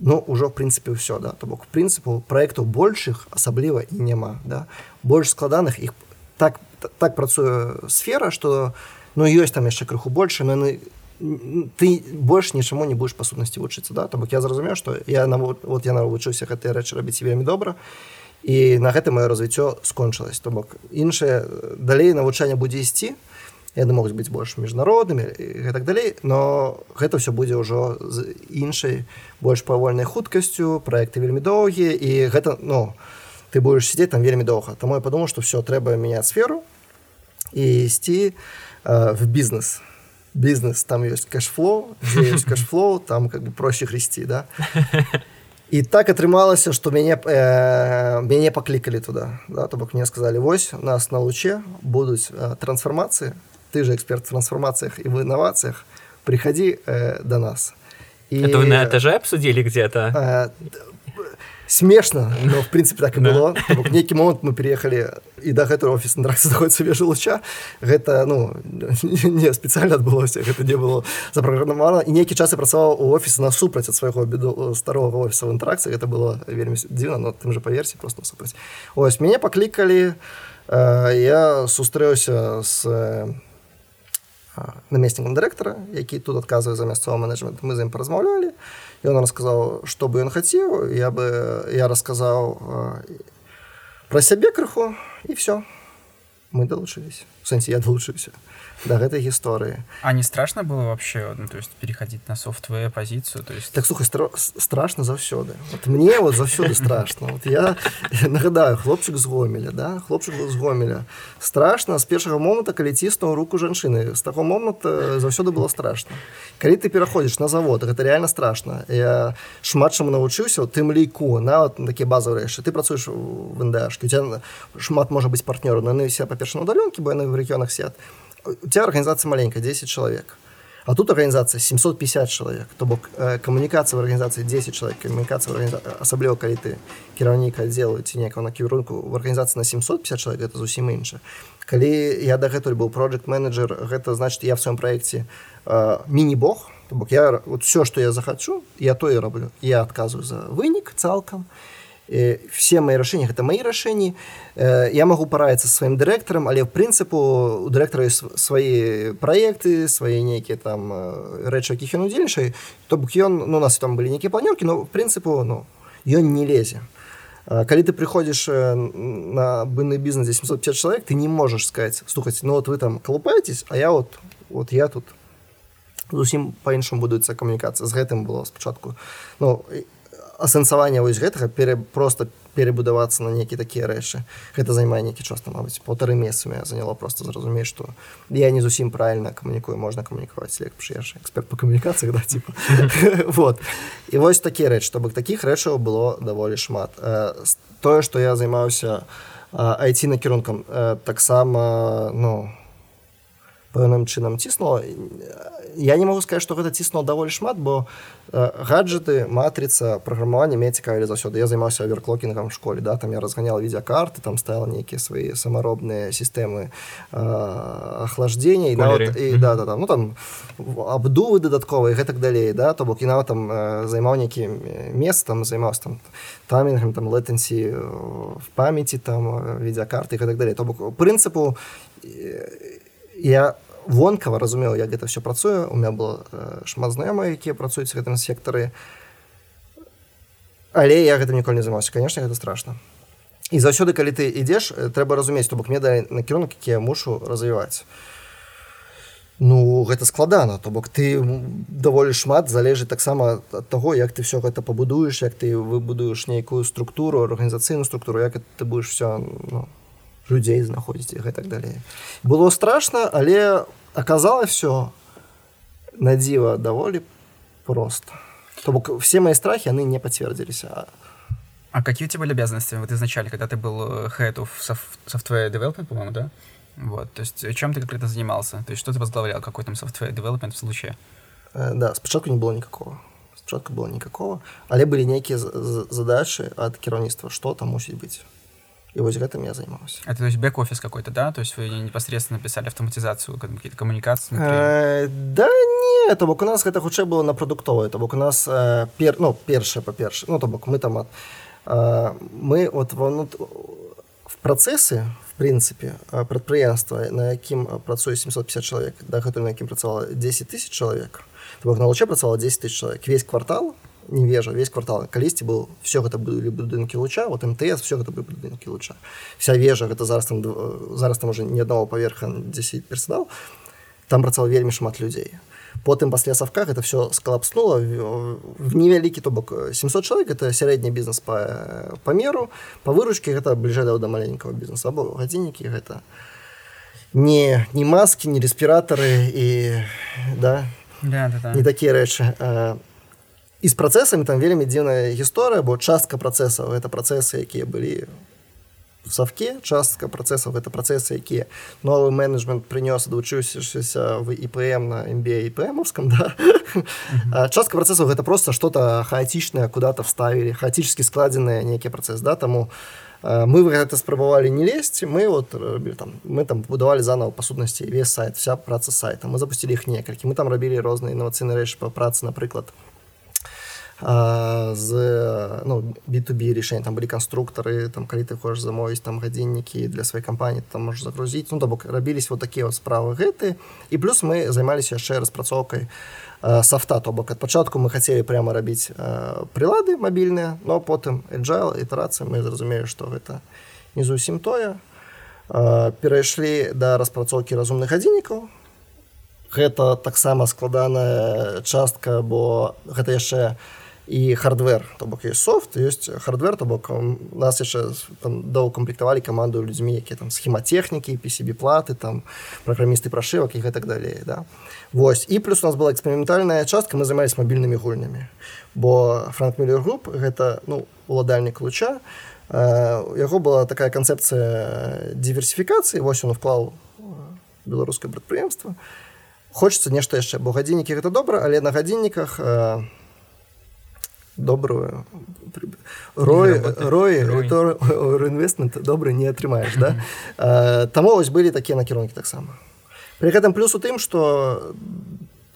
ну ўжо в прынцыпе ўсё да. То бок прынцыпу проектаў большых асабліва і няма да. Больш складаных іх так так працуе сфера что ну ёсць там яшчэ крыху больше но яны ты больш нічаму не будешь па сутнасці вучыцца да. То бок я зразумеў что я на вот я навучыўся гэтыя рэчы рабіць вельмі добра і на гэта маё развіццё скончылось то бок іншае далей навучанне будзе ісці яны могуць быць больш міжнароднымі і так далей но гэта все будзе ўжо з іншай больш павольнай хуткасцю проекты вельмі доўгія і гэта ну ты будешь сидеть там вельмі доўга. Таму я подумал что все трэба мяняць сферу і ісці э, в бізнес. Бізнес там ёсць кэшфлоу кэшфлоу там как бы проще хрысці да? І так атрымалася что мяне э, мяне паклікалі туда да, то бок мне сказали вось нас на луче будуць э, трансфармацыі ты же эксперт в трансформациях и в инновациях приходи э, до нас. И, это вы на этаже обсудили где-то? э, смешно но в принципе так и было. В некий момент мы переехали и до гэтага офис надракса находится вежа луча гэта ну не специально отбылося это не было запрограммовано. И некий час я працаваў у офисе на супраць от своего беду старого офиса в интеракции это было вельмі дзіўна но тым же по версии просто супраць ось мяне поклікалі э, я сустрэўся с намеснікам дырэктара які тут адказвае за мясцовы менеджмент мы з ім паразмаўлялі ён расказаў што бы ён хацеў я бы я расказаў пра сябе крыху і все. Мы далучылись в сэнсе я далучыўся до гэтай гісторыі а не страшно было вообще ну, то есть переходить на софтве позицию то есть? Так слухай стра страшно заўсёды вот мне вот заўсёды страшно. Вот я, нагадаю хлопчык з гомеля да хлопчык з гомеля. Страшно з першага моманта калі ціснуў руку жанчыны з таго моманта заўсёды было страшно. Калі ты пераходзіш на завод гэта реально страшно. Я шмат чаму навучыўся тым ліку нават на такія базовыя рэчы ты працуеш в ндашке. У тебя шмат можа быць партнёру на все па-перша на удаленкі бо яны в рэгіёнах сят у тебя организация маленькая, 10 человек. А тут организация 750 человек. То бок э, камунікацыя в организации 10 человек, камунікацыя в организации, асабліва калі ты кіраўнік аддзелу ці некага накірунку в организации на 750 человек, это зусім інша. Калі я дагэтуль быў project менеджер, гэта значит я в сваём проекте э, міні-бог, то бок я вот все, что я захачу, я то і раблю. Я адказваю за вынік цалкам все мои рашэнні гэта мои рашэнні я могу параіцца сваім дырэктарам але в прынцыпу у дырэктара свае праекты свае нейкія там рэчы якіх ён удзельнічай то бок ён ну, у нас там былі нейкія планёркі но прынцыпу ну ён не лезе калі ты прыходзіш на быны бізнес 750 чалавек ты не можаш сказать слухаць ну вот вы там колупаетесь а я вот вот я тут зусім па-іншаму будуецца камунікацыя з гэтым было спачатку ну асэнсаванне вось гэтага пере, просто перебудавацца на нейкі такія рэчы. Гэта займае нейкі час мабыць полторы месяцамі заняло просто зразумець што я не зусім правильно камунікую можна камунікаваць лепш яшчэ эксперт по камунікацыях да типа. Вот. І вось такія рэчы то бок такіх рэчаў было даволі шмат. Тое што я займаўся айці накірункам таксама ну пэўным чынам ціснула я не могу сказать что гэта ціснул даволі шмат бо э, гаджеты матрыца праграмаванне мне цікавілі заўсёды. Я займаўся аверклокінгам школе да там я разганял відеокарты там стала нейкія свае самаробныя сістэмы э, охлаждения і нават, і, да, да, да, ну там абдувы дадатковыя гэтак далей да то бок. І нават там э, займаў нейкі мест там займаўся там тамінгам там летэнсі э, в памяти там відеокарты і гэтак далей то бок прынцыпу я вонкава разумеў як гэта все працуе у меня было э, шмат знаёмых якія працуюць гэтым сектары але я гэтым ніколі не займаўся конечно гэта страшно. І заўсёды калі ты ідзеш э, трэба разумець то бок мне далі накірунак які я мушу развіваць ну гэта складана то бок ты даволі шмат залежыць таксама ад таго як ты все гэта пабудуеш як ты выбудуеш нейкую структуру арганізацыйную структуру як ты будешь все ну, людзей знаходзіць і гэтак далей было страшно але оказалось все на дзіва даволі просто то бок все мои страхи яны не подцвердзіліся а... а какие у тебя были обязанности вот изначально когда ты был head of software development по-моему да вот то есть чем ты конкретно занимался то есть что ты возглавлял какой там software development в случае э, да спачатку не было никакого спачатку было никакого але были нейкія задачи от кіраўніцтва что там мусіць быть И вот гэтым я займаўся это то есть бэк-офис какой-то да? То есть вы непосредственно писали автоматизацию какие-то коммуникации э, да не то бок. У нас гэта хутчэй было на прадуктовае то бок у нас э, пер ну першае па-перша ну то бок. Мы там э, мы от внут в працэсы в прынцыпе прадпрыемства на якім працуе 750 чалавек да гэтым на якім працавала 10 тысяч чалавек бок на луче працавала 10 тысяч чалавек весь квартал не вежа весь квартал калісьці был все гэта былі будынкі луча вот МТС все гэта былі будынкі луча. Вся вежа гэта зараз там зараз там уже ні аднаго паверха 10 персонал там працаваў вельмі шмат людзей потым пасля савка гэта все скалапснула в невялікі то бок 700 чалавек это сярэдні бізнес па памеру па выручкі гэта бліжэй да маленького бізнеса або гадзіннікі гэта не не маски не респіратары і да Да, да, да. не такія рэчы А, і з працэсамі там вельмі дзіўная гісторыя бо частка працэсаў это працэсы якія былі савке частка працэсаў это працэсы якія новы менеджмент прынёс адвучыўся в іпм на MBA іпмовском да? А частка працэсаў гэта просто что-то хаотичнае куда-то вставілі хаотически складзеныя нейкі працэс да? Таму а, мы в гэта спрабавалі не лезть мы вот рабілі там мы там будавалі заново па сутнасці весь сайт вся праца сайта мы запустили іх некалькі мы там рабілі розныя інновацыйныя рэчы па працы напрыклад а, з ну, B2B рішэнь там былі канструктары там калі ты хочаш замовіць там гадзіннікі для сваёй кампаніі там можаш загрузіць ну то бок рабіліся вот такія вот справы гэты. І плюс мы займаліся яшчэ распрацоўкай софта то бок ад пачатку мы хацелі прямо рабіць а, прылады мабільныя но потым agile ітэрацыі мы зразумелі што гэта не зусім тое. Перайшлі да распрацоўкі разумных гадзіннікаў гэта таксама складаная частка бо гэта яшчэ і хардвер. То бок ёсць софт ёсць хардвер то бок нас яшчэ доўкамплектавалі каманду людзьмі якія там схематэхнікі пісібі платы там праграмісты прашывак і гэтак далей да. Вось і плюс у нас была эксперыментальная частка мы займались мабільнымі гульнямі. Бо франк миллер груп гэта ну уладальнік луча. Э, у яго была такая канцэпцыя діверсіфікацыі вось он вклаў беларускае прадпрыемства. Хочется нешта яшчэ бо гадзіннікі гэта добра але на гадзінніках э, добрую рой рой Рой. інвестмент добры не атрымаеш да? Э, таму вось былі такія накірункі таксама при гэтым плюс у тым что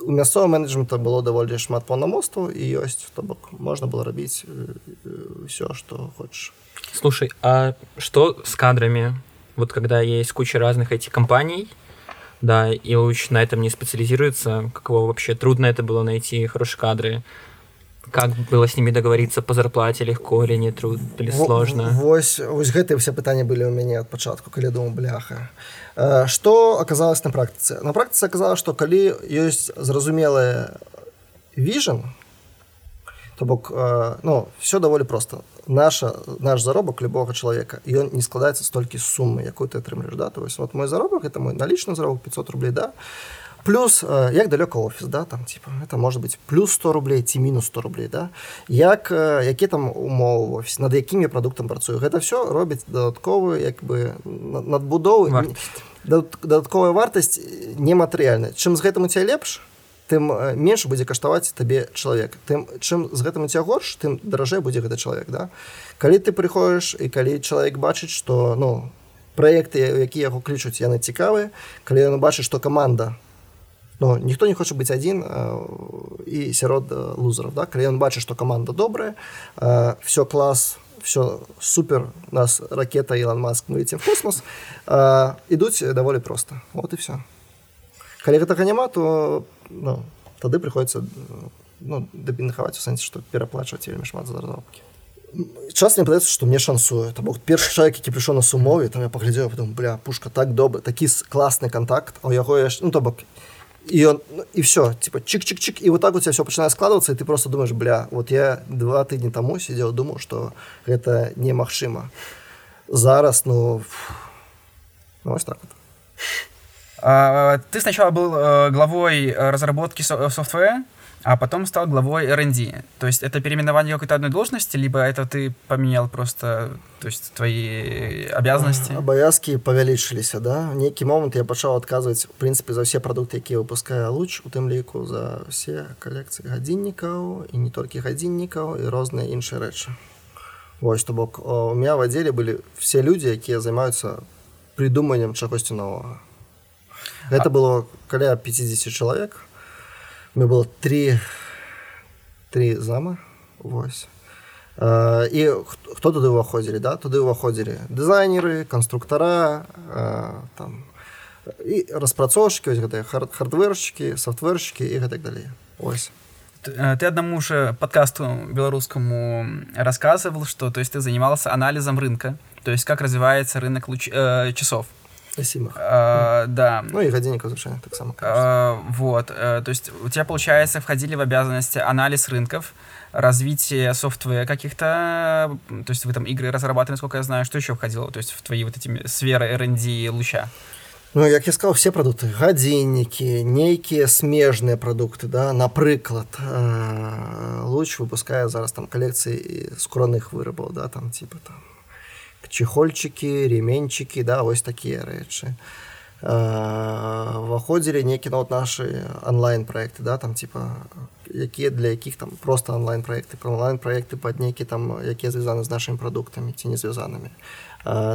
у мясцового менеджмента было даволі шмат паўнамостваў і ёсць то бок можна было рабіць все что хочешь. Слушай, а что с кадрами? Вот когда есть куча разных этих компаний, да, и луч на этом не специализируется, каково вообще трудно это было найти хорошие кадры? Как было с ними договориться по зарплате, легко или не трудно, или сложно? Вось вось гэтыя ўсе пытанні былі ў мяне ад пачатку калі я думаў бляха. Э, што аказалось на практыцы? На практыцы аказалось што калі ёсць зразумелая віжн то бок э, ну все даволі просто наша наш заробак любога чалавека ён не складаецца столькі з сумы якую ты атрымліваеш да? То есть вот мой заробак это мой налічны заробак 500 рублей да плюс э, як далёка офіс да там типа это может быть плюс 100 рублей ці мінус 100 рублей да. Як э, які там умовы в офіс над якімі прадуктам працую. Гэта все робіць дадатковую як бы на- надбудову. Дадатковая вартасць нематэрыяльная чым з гэтым у ця лепш тым э, менш будзе каштаваць табе чалавек тым чым з гэтым у ця горш тым даражэй будзе гэты чалавек да. Калі ты прыходзіш і калі чалавек бачыць што ну праекты які яго клічуць яны цікавыя калі ён бачыць што каманда Ну, ніхто не хоча быць адзін э, і сярод э, лузераў да? калі ён бачыць што каманда добрая э, все клас все супер нас ракета Ілон Маск мы летим в космос э, ідуць даволі проста вот і все калі гэтага няма то ну, тады прыходіцца ну, дабінахаваць у сэнсе што пераплачваць вельмі шмат за заробкі час мне падаецца што мне шансуе то бок першы чалавек які прыйшоў на сумове там я паглядзеў потом бля пушка так добра такі класны контакт а у яго яшчэ ну то бок і он ну, і все типа чик-чик-чик і вот так у тебя все пачынае складвацца і ты просто думаешь бля вот я два тыдні таму сидзеў думаў что гэта немагчыма зараз ну, фу, ну вось так вот. А, Ты сначала был э, главой э, разработки со- софтвера, а потом стал главой R&D. То есть это переименование какой-то одной должности, либо это ты поменял просто то есть, твои обязанности? абавязкі павялічыліся да в нейкі момант я пачаў адказваць у прынцыпе за ўсе прадукты якія выпускае луч у тым ліку за ўсе калекцыі гадзіннікаў і не толькі гадзіннікаў і розныя іншыя рэчы Вось то бок о, у меня в аддзеле былі все людзі якія займаюцца прыдуманнем чагосьці новага гэта было каля 50 чалавек мне было три три зама Вось Э, і хт- хто туды ўваходзілі да? Туды ўваходзілі дызайнеры канструктара э, там і распрацоўшчыкі гэтыя хар- хардвершчыкі софтвершчыкі і гэтак далей ось ты одному уже подкасту белорусскому рассказывал, что то есть ты занимался анализом рынка, то есть как развивается рынок луч... э, часов. Спасибо. Э, да. Ну и годинников, звичайно, так само. Э, вот, э, то есть у тебя, получается, входили в обязанности анализ рынков, развитие софтвера каких-то, то есть вы там игры разрабатывали, насколько я знаю, что еще входило, то есть в твои вот эти сферы R&D луча? Ну, як я сказал, все продукты. Гадзіннікі, нейкія смежныя продукты, да, напрыклад, э, луч выпускае зараз там коллекции скураных вырабаў, да, там типа там чехольчики, ременчики, да, вось такія рэчы. Выходзілі нейкі ну, вот наши онлайн-проекты, да, там типа якія для якіх там просто онлайн-проекты, онлайн-проекты под нейкі там, якія звязаны з нашими продуктами ці не звязанымі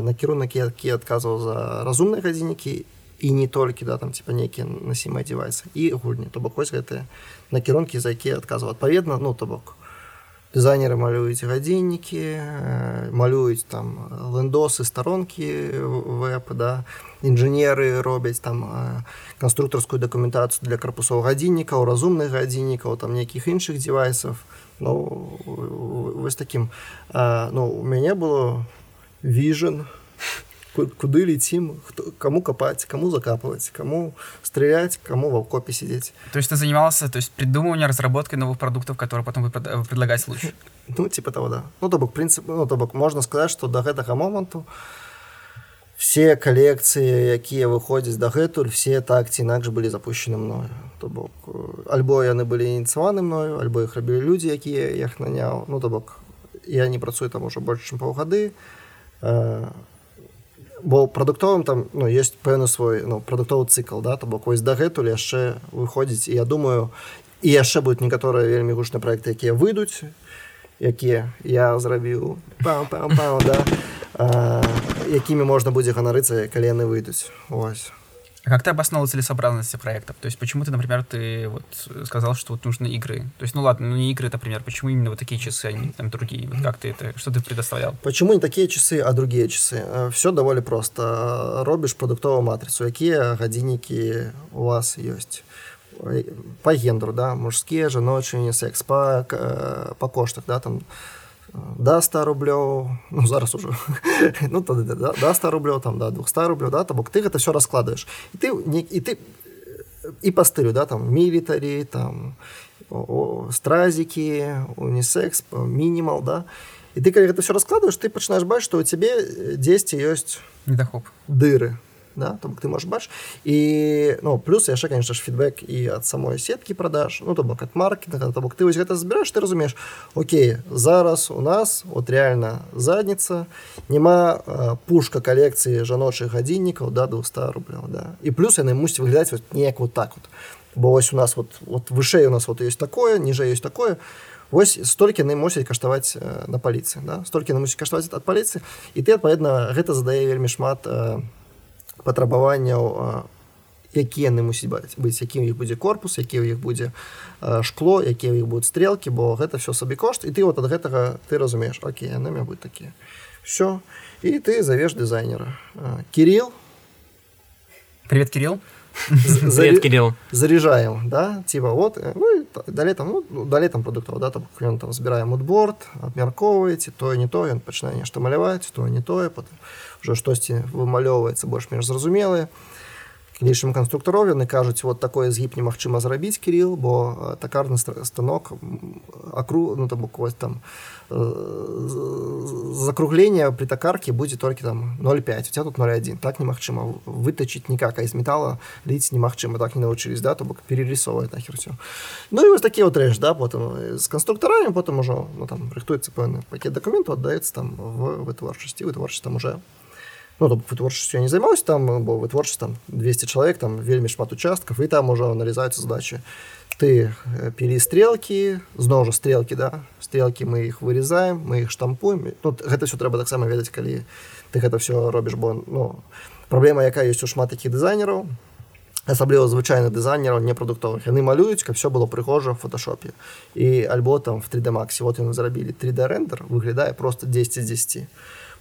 накірунак які адказваў за разумныя гадзіннікі і не толькі да там типа нейкія насімыя дзівайцы і гульні то бок вось гэтыя накірункі за якія адказваў адпаведна ну то бок дызайнеры малююць гадзіннікі малююць там лендосы старонкі веб да. Інжынеры робяць там канструктарскую дакументацыю для карпусоў гадзіннікаў разумных гадзіннікаў там нейкіх іншых дзівайсаў ну вось таким. Ну у мяне было вижен, куды летим, кто, кому копать, кому закапывать, кому стрелять, кому в окопе сидеть. То есть ты занимался то есть придумыванием, разработкой новых продуктов, которые потом вы предлагаете лучше? Ну, типа того, да. Ну, то бок, принцип, ну, то бок, можно сказать, что до гэтага моменту все коллекции, якія выходзяць дагэтуль все так ці інакш былі запущены мною то бок альбо яны былі ініцыяваны мною альбо іх рабілі людзі якія іх наняў ну то бок я не працую там уже больше чым паўгады бо прадуктовым там ну есть пэўны свой ну прадуктовы цыкл да то бок вось дагэтуль яшчэ выходзіць. І я думаю і яшчэ будуць некаторыя вельмі гучныя проекты якія выйдуць якія я зрабіў. Да. Якімі можна будзе ганарыцца калі яны выйдуць. Ось А как ты обосновал целесообразность проектов? То есть почему ты, например, ты вот сказал, что вот нужны игры? То есть, ну ладно, ну не игры, например, почему именно вот такие часы, а не там другие? Вот как ты это, что ты предоставлял? Почему не такие часы, а другие часы? Э, Все довольно просто. Робишь продуктовую матрицу. Какие годинники у вас есть? По гендеру, да, мужские, женочные, секс, по, э, по коштах, да, там да 100 рублёў ну зараз уже. Ну тады да, да 100 рублёў там да 200 рублёў да то бок ты гэта все раскладываешь. І ты не і ты і па стылю да там мілітарі там стразікі унісекс мінімал да. І ты калі гэта все раскладываешь ты пачынаешь бачыць што у цябе дзесьці ёсць недахоп дыры да бок ты можешь бачыць і ну плюс яшчэ конечно ж фідбэк і ад самой сеткі продаж ну то бок ад маркетинга то бок ты вось гэта збіраеш ты разумееш Окей зараз у нас вот реально задница няма э, пушка калекцыі жаночых гадзіннікаў да 200 рублёў да. І плюс яны мусіць выглядаць вот неяк вот так вот. Бо вось у нас вот вот вышэй у нас вот есть такое ніжэй есть такое. Вось столькі яны мусяць каштаваць э, на паліцыі да? столькі яны мусіць каштаваць ад паліцыі і ты адпаведна гэта задае вельмі шмат э, патрабаванняў якія яны мусіць быць якім іх будзе корпус які ў іх будзе шкло якія ў іх будуць стрелкі бо гэта все сабе кошт і ты вот ад гэтага ты разумееш Окей яны будь такія все і ты завеш дызайнера. Кирилл. Привет кирилл Кирилл. Заряжаем, да, типа вот, ну и далее там, ну, далее там продуктов, да, там, ён там збираем мудборд, абмяркоўваеце, тое не тое, ён пачынае нешта маляваць, тое не тое, потым уже штосьці вымалёўваецца больш-менш зразумелыя кінейшым канструктаров яны кажуць вот такое згіб немагчыма зрабіць кирилл бо такарны станок акру ну там буквось там закругление при токарке будзе толькі там 0,5 у тебя тут 0,1 так немагчыма вытачыць никак из металла ліць немагчыма. Так не навучылись да то бок перерисовывать нахер все ну и вот такие вот рэш да потом с канструктарами потом уже ну там рыхтуецца пэўны пакет документу отдаецца там в вытворчасці вытворчасць там уже ну, то вытворчасцю я не займаўся там бо вытворчасць там 200 чалавек там вельмі шмат участкаў і там ужо налізаюцца задачи. Ты э, пілі стрелкі зноў жа стрелкі да? Стрелкі мы іх вырезаем мы іх штампуем. Тут гэта все трэба таксама ведаць калі ты гэта все робіш бо ну праблема якая ёсць у шмат такіх дызайнераў асабліва звычайных дызайнераў непрадуктовых яны малююць каб все было прыгожа в фотошопе і альбо там в 3d максе вот яны зрабілі 3d рендер выглядае просто 10 з 10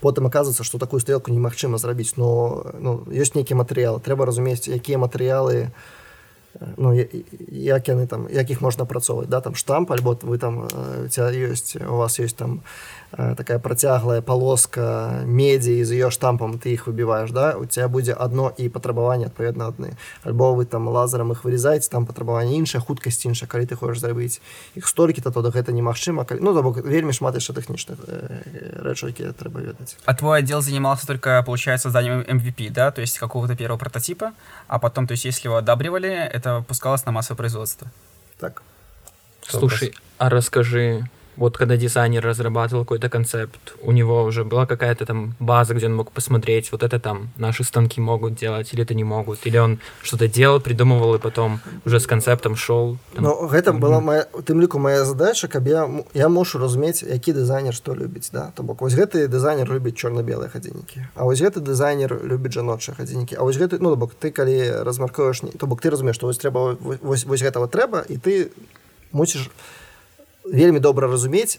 потым оказывается что такую стрелку немагчыма зрабіць но ну, ёсць нейкі матэрыял трэба разумець якія матэрыялы ну я- як яны там як іх можна працоўваць да там штамп альбо вы там э, у тебя ёсць у вас есть там э, такая працяглая полоска медзі з ее штампам ты іх выбіваеш да у тебя будзе одно і патрабаванне адпаведна адны альбо вы там лазерам іх вырезаеце там патрабаванне іншая хуткасць іншая калі ты хочаш зрабіць іх столькі то то гэта немагчыма калі... ну бок вельмі шмат яшчэ тэхнічных э, рэчаў якія трэба ведаць А твой отдел занимался только, получается, созданием MVP, да, то есть какого-то первого прототипа, а потом, то есть если его одабривали, это пускалось на массовое производство. так. Слушай, а расскажи, вот когда дизайнер разрабатывал какой-то концепт, у него уже была какая-то там база, где он мог посмотреть, вот это там наши станки могут делать, или это не могут, или он что-то делал, придумывал, и потом уже с концептом шел. там. Ну, гэта была моя у тым ліку моя задача каб я я мушу разумець які дызайнер што любіць да то бок вось гэты дызайнер любіць чорна-белыя хадзіннікі А вось гэты дызайнер любіць жаночыя хадзіннікі А вось гэты ну бок ты калі размаркуеш то бок ты разумееш што вось трэба вось- вось вось гэтага трэба і ты мусіш вельмі добра разумець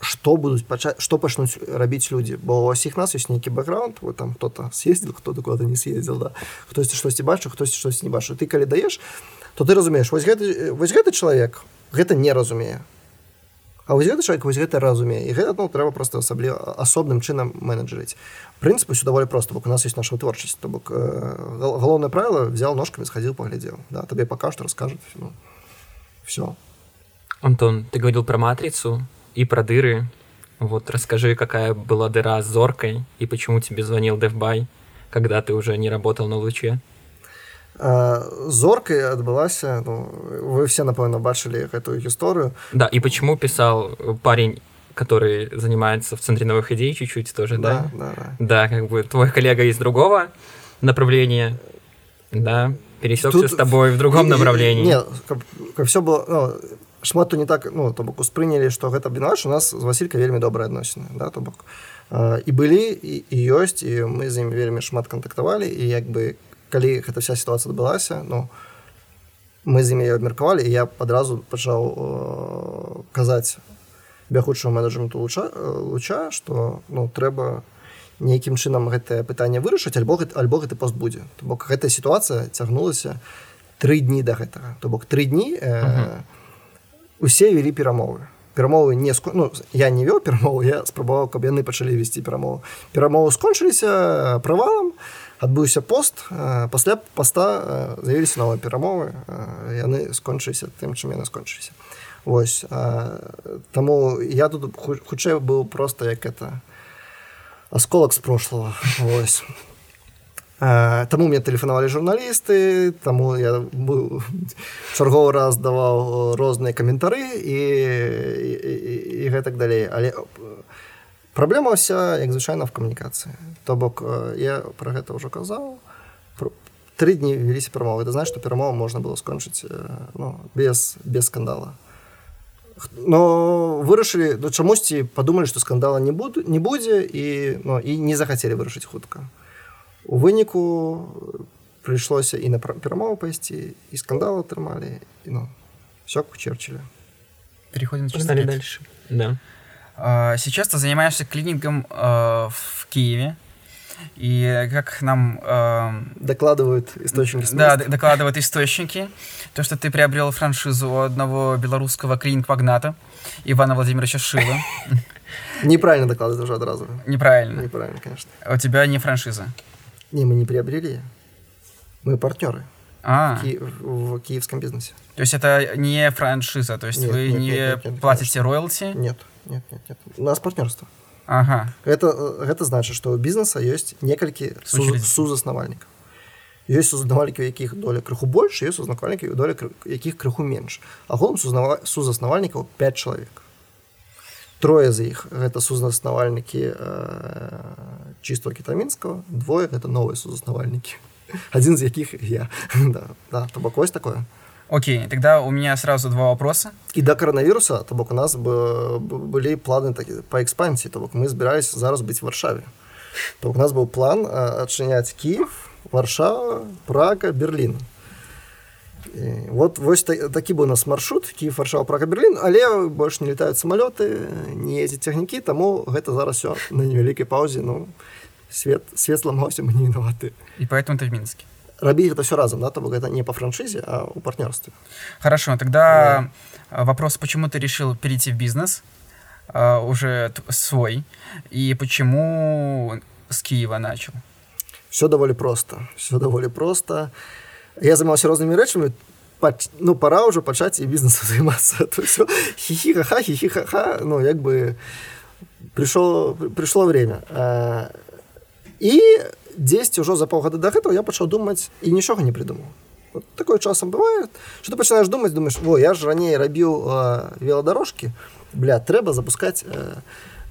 што будуць пачаць што пачнуць рабіць людзі. Бо ўсіх нас ёсць нейкі бэкграунд вот там кто-то съездил кто-то куда-то не съездил да. Хтосьці штосьці бачыў хтосьці штось не бачыў. Ты калі даеш то ты разумееш вось гэты вось гэты чалавек гэта не разумее. А вось гэты чалавек вось гэта разумее. І гэта ну, трэба просто асабліва асобным чынам менеджерыць прынцып усё даволі проста бок у нас есть наша творчасць то бок э, гал- галоўнае правіла взял ножками схадзіў паглядзеў. Да табе пакажут раскажут ну, все Антон, ты говорил про матрицу и про дыры. Вот расскажи, какая была дыра с зоркой и почему тебе звонил Девбай, когда ты уже не работал на луче. А, зоркай адбылася ну, вы все напэўна бачылі гэтую гісторыю Да, и почему писал парень, который занимается в центре новых идей чуть-чуть тоже, да? да, да. Да, как бы твой коллега из другого направления, да, пересекся Тут- с тобой в другом Не, направлении. не каб, каб все было ну, шмат то не так ну то бок успрынялі што гэта абвінавач у нас з васілька вельмі добрыя адносіны да то бок і былі і, і ёсць і мы з ім вельмі шмат кантактавалі і як бы калі гэта вся сітуацыя адбылася ну мы з імі абмеркавалі і я адразу пачаў э, казаць бягучаму менеджменту луча э, луча што ну трэба нейкім чынам гэтае пытанне вырашыць альбо гэт- альбо гэты пост будзе. То бок гэтая сітуацыя цягнулася тры дні да гэтага. То бок тры дні э, усе вялі перамовы. Перамовы не ско... ну, я не вёў перамову я спрабаваў каб яны пачалі весці перамову. Перамовы скончыліся правалам адбыўся пост э, пасля поста э, з'явіліся новыя перамовы э, яны скончыліся тым чым яны скончыліся. Вось э, таму я тут ху- хутчэй быў просто як это осколак з прошлого Вось. Э, Таму мне тэлефанавалі журналісты, таму я чарговы раз даваў розныя каментары і, і, і, гэтак далей. Але праблема ўся як звычайна в камунікацыі. То бок я пра гэта ўжо казаў. Тры дні веліся перамовы. Ты знаеш, што перамову можна было скончыць ну, без, без скандала. Но вырашылі ну, чамусьці падумалі, што скандала не, буду, не будзе і, ну, і не захацелі вырашыць хутка. У выніку прыйшлося і на пра- перамову пайсці і скандал атрымалі і ну все к черчиллю Переходим на Погнали чистопед. дальше. Да. А, Сейчас ты занимаешься клинингом э, в Киеве. И как нам э, докладывают источники да, СМИ. д- докладывают источники, то, что ты приобрел франшизу у одного белорусского клиник-магната Ивана Владимировича Шила. неправильно докладывают уже одразу Неправильно. неправильно конечно У тебя не франшиза. Не мы не приобрели. Мы партнеры А, в, Ки- в киевском бизнесе. То есть это не франшиза, то есть Нет, вы нет, не нет, нет, нет, платите роялти? нет нет нет нет. У нас партнерство. Ага. это э, гэта значит что у бизнеса есть некалькі Сучасці. сузаснавальнікаў ёсць сузнавальнікі у якіх доля крыху больш ёсць сузнавальнікі доля кры- якіх крыху менш агулам сузнава- сузаснавальнікаў 5 чалавек трое з іх гэта сузнаснавальнікі э, чыства кітамінскага двое гэта новыя сузаснавальнікі адзін з якіх я. Да, да, то бок вось такое. Окей, тогда у меня сразу два вопроса. і да каранавіруса то бок у нас бы, б- былі планы такі па экспансіі то бок мы збіраліся зараз быць в варшаве. То бок у нас быў план а, адчыняць Киев варшава прага Берлін вот вось та, такі быў у нас маршрут Киев варшава прага Берлін але больш не летаюць самалёты не ездзяць цягнікі таму гэта зараз все на невялікай паўзе ну свет свет зламаўся мы не вінаваты И поэтому ты в Минске. рабіць гэта все разом да то бок это не по франшизе а у партнерстве Хорошо, тогда а, вопрос, почему ты решил перейти в бизнес а, уже свой, и почему с Киева начал? все даволі просто все даволі просто я займаўся рознымі рэчамі пач- ну пора ўжо пачаць і бізнесу займацца хихи-ха-ха хихи-ха-ха ну як бы пришло пришло время. А, і 10 ўжо за паўгода да гэтага я пачаў думаць і нічога не придумаў вот такое часам бывает что ты пачынаешь думаць думаешь во я ж раней рабіў э, велодарожкі бля трэба запускать э,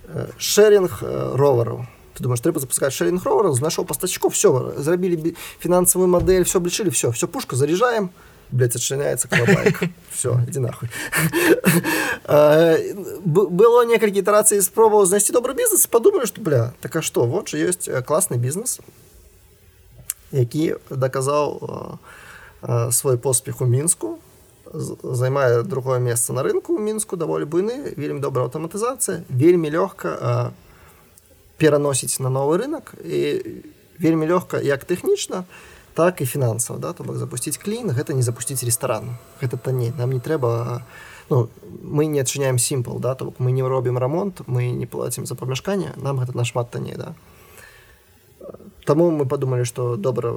э, шеринг э, ровараў ты думаешь трэба запускать шеринг ровараў знайшоў пастачков все зрабілі бі- фінансавую модель все облічылі все все пушка заряжаем блядь, отчиняется колобайк. Все, иди нахуй. А, б- Было некалькі ітарацый спробаваў знайсці добры бізнес падумалі што бля так а што вот жа ёсць э, класны бізнес які даказаў э, э, свой поспех у мінску з- займае другое месца на рынку ў мінску даволі буйны вельмі добрая аўтаматызацыя вельмі лёгка э, пераносіць на новы рынок і вельмі лёгка як тэхнічна так і фінансава да то бок запусціць клін гэта не запусціць ресторан. Гэта танней нам не трэба ну, мы не адчыняем сімпл да то бок мы не робім рамонт мы не плацім за памяшканне нам гэта нашмат танней да. Таму мы подумалі што добра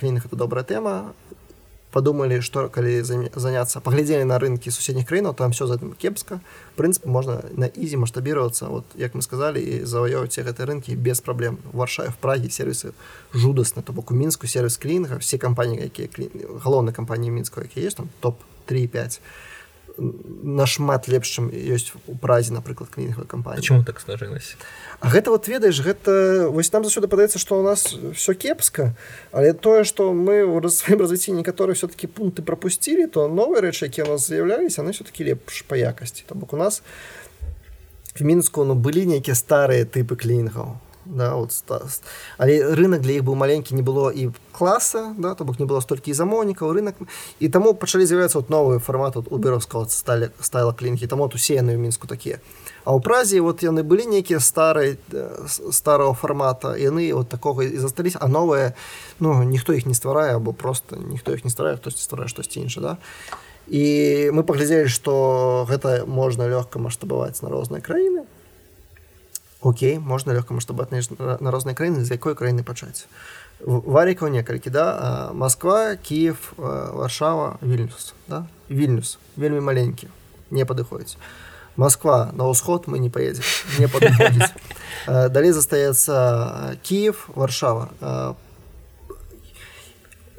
клінах это добрая тэма подумалі што калі заня- заняцца паглядзелі на рынкі суседніх краінаў там все за этим кепска прынцыпе можна на ізі маштабіроваться вот як мы сказали і заваёўаць все гэтыя рынкі без праблем варшае в праге сервісы жудасна то у мінску сервис клінга все кампаніі якія галоўнай кампаніі мінску якія есть там топ 3-5 нашмат лепш чым ёсць у празе напрыклад клінігавай кампаніі. Почему так сложилось? А гэта вот ведаеш гэта вось нам заўсёды падаецца што ў нас все кепска але тое што мы ў сваім развіцці некаторыя все-таки пункты пропусцілі то новыя рэчы якія у нас з'яўляліся яны все-таки лепш па якасці. То бок у нас в мінску ну былі нейкія старыя тыпы клінгаў да, ст- але рынок для іх быў маленькі не было і класа да то бок не было столькі і замоўнікаў рынок і таму пачалі з'яўляцца вот новыя фарматы вот, уберовского сталі стайла клінкі там вот усе яны ў мінску такія а ў празе вот яны былі нейкія старыя э, старого фармата яны вот такога і засталіся а новыя ну ніхто іх не стварае або просто ніхто іх не стварае хтосьці стварае штосьці інша да. І мы паглядзелі што гэта можна лёгка маштабаваць на розныя краіны Окей, можна лёгка маштабаваць на, розныя краіны з якой краіны пачаць варікаў некалькі да а, Москва Киев Варшава вільнюс да? вільнюс вельмі маленькі не падыходзіць Москва на ўсход мы не поедем не далей застаецца Киев Варшава. А,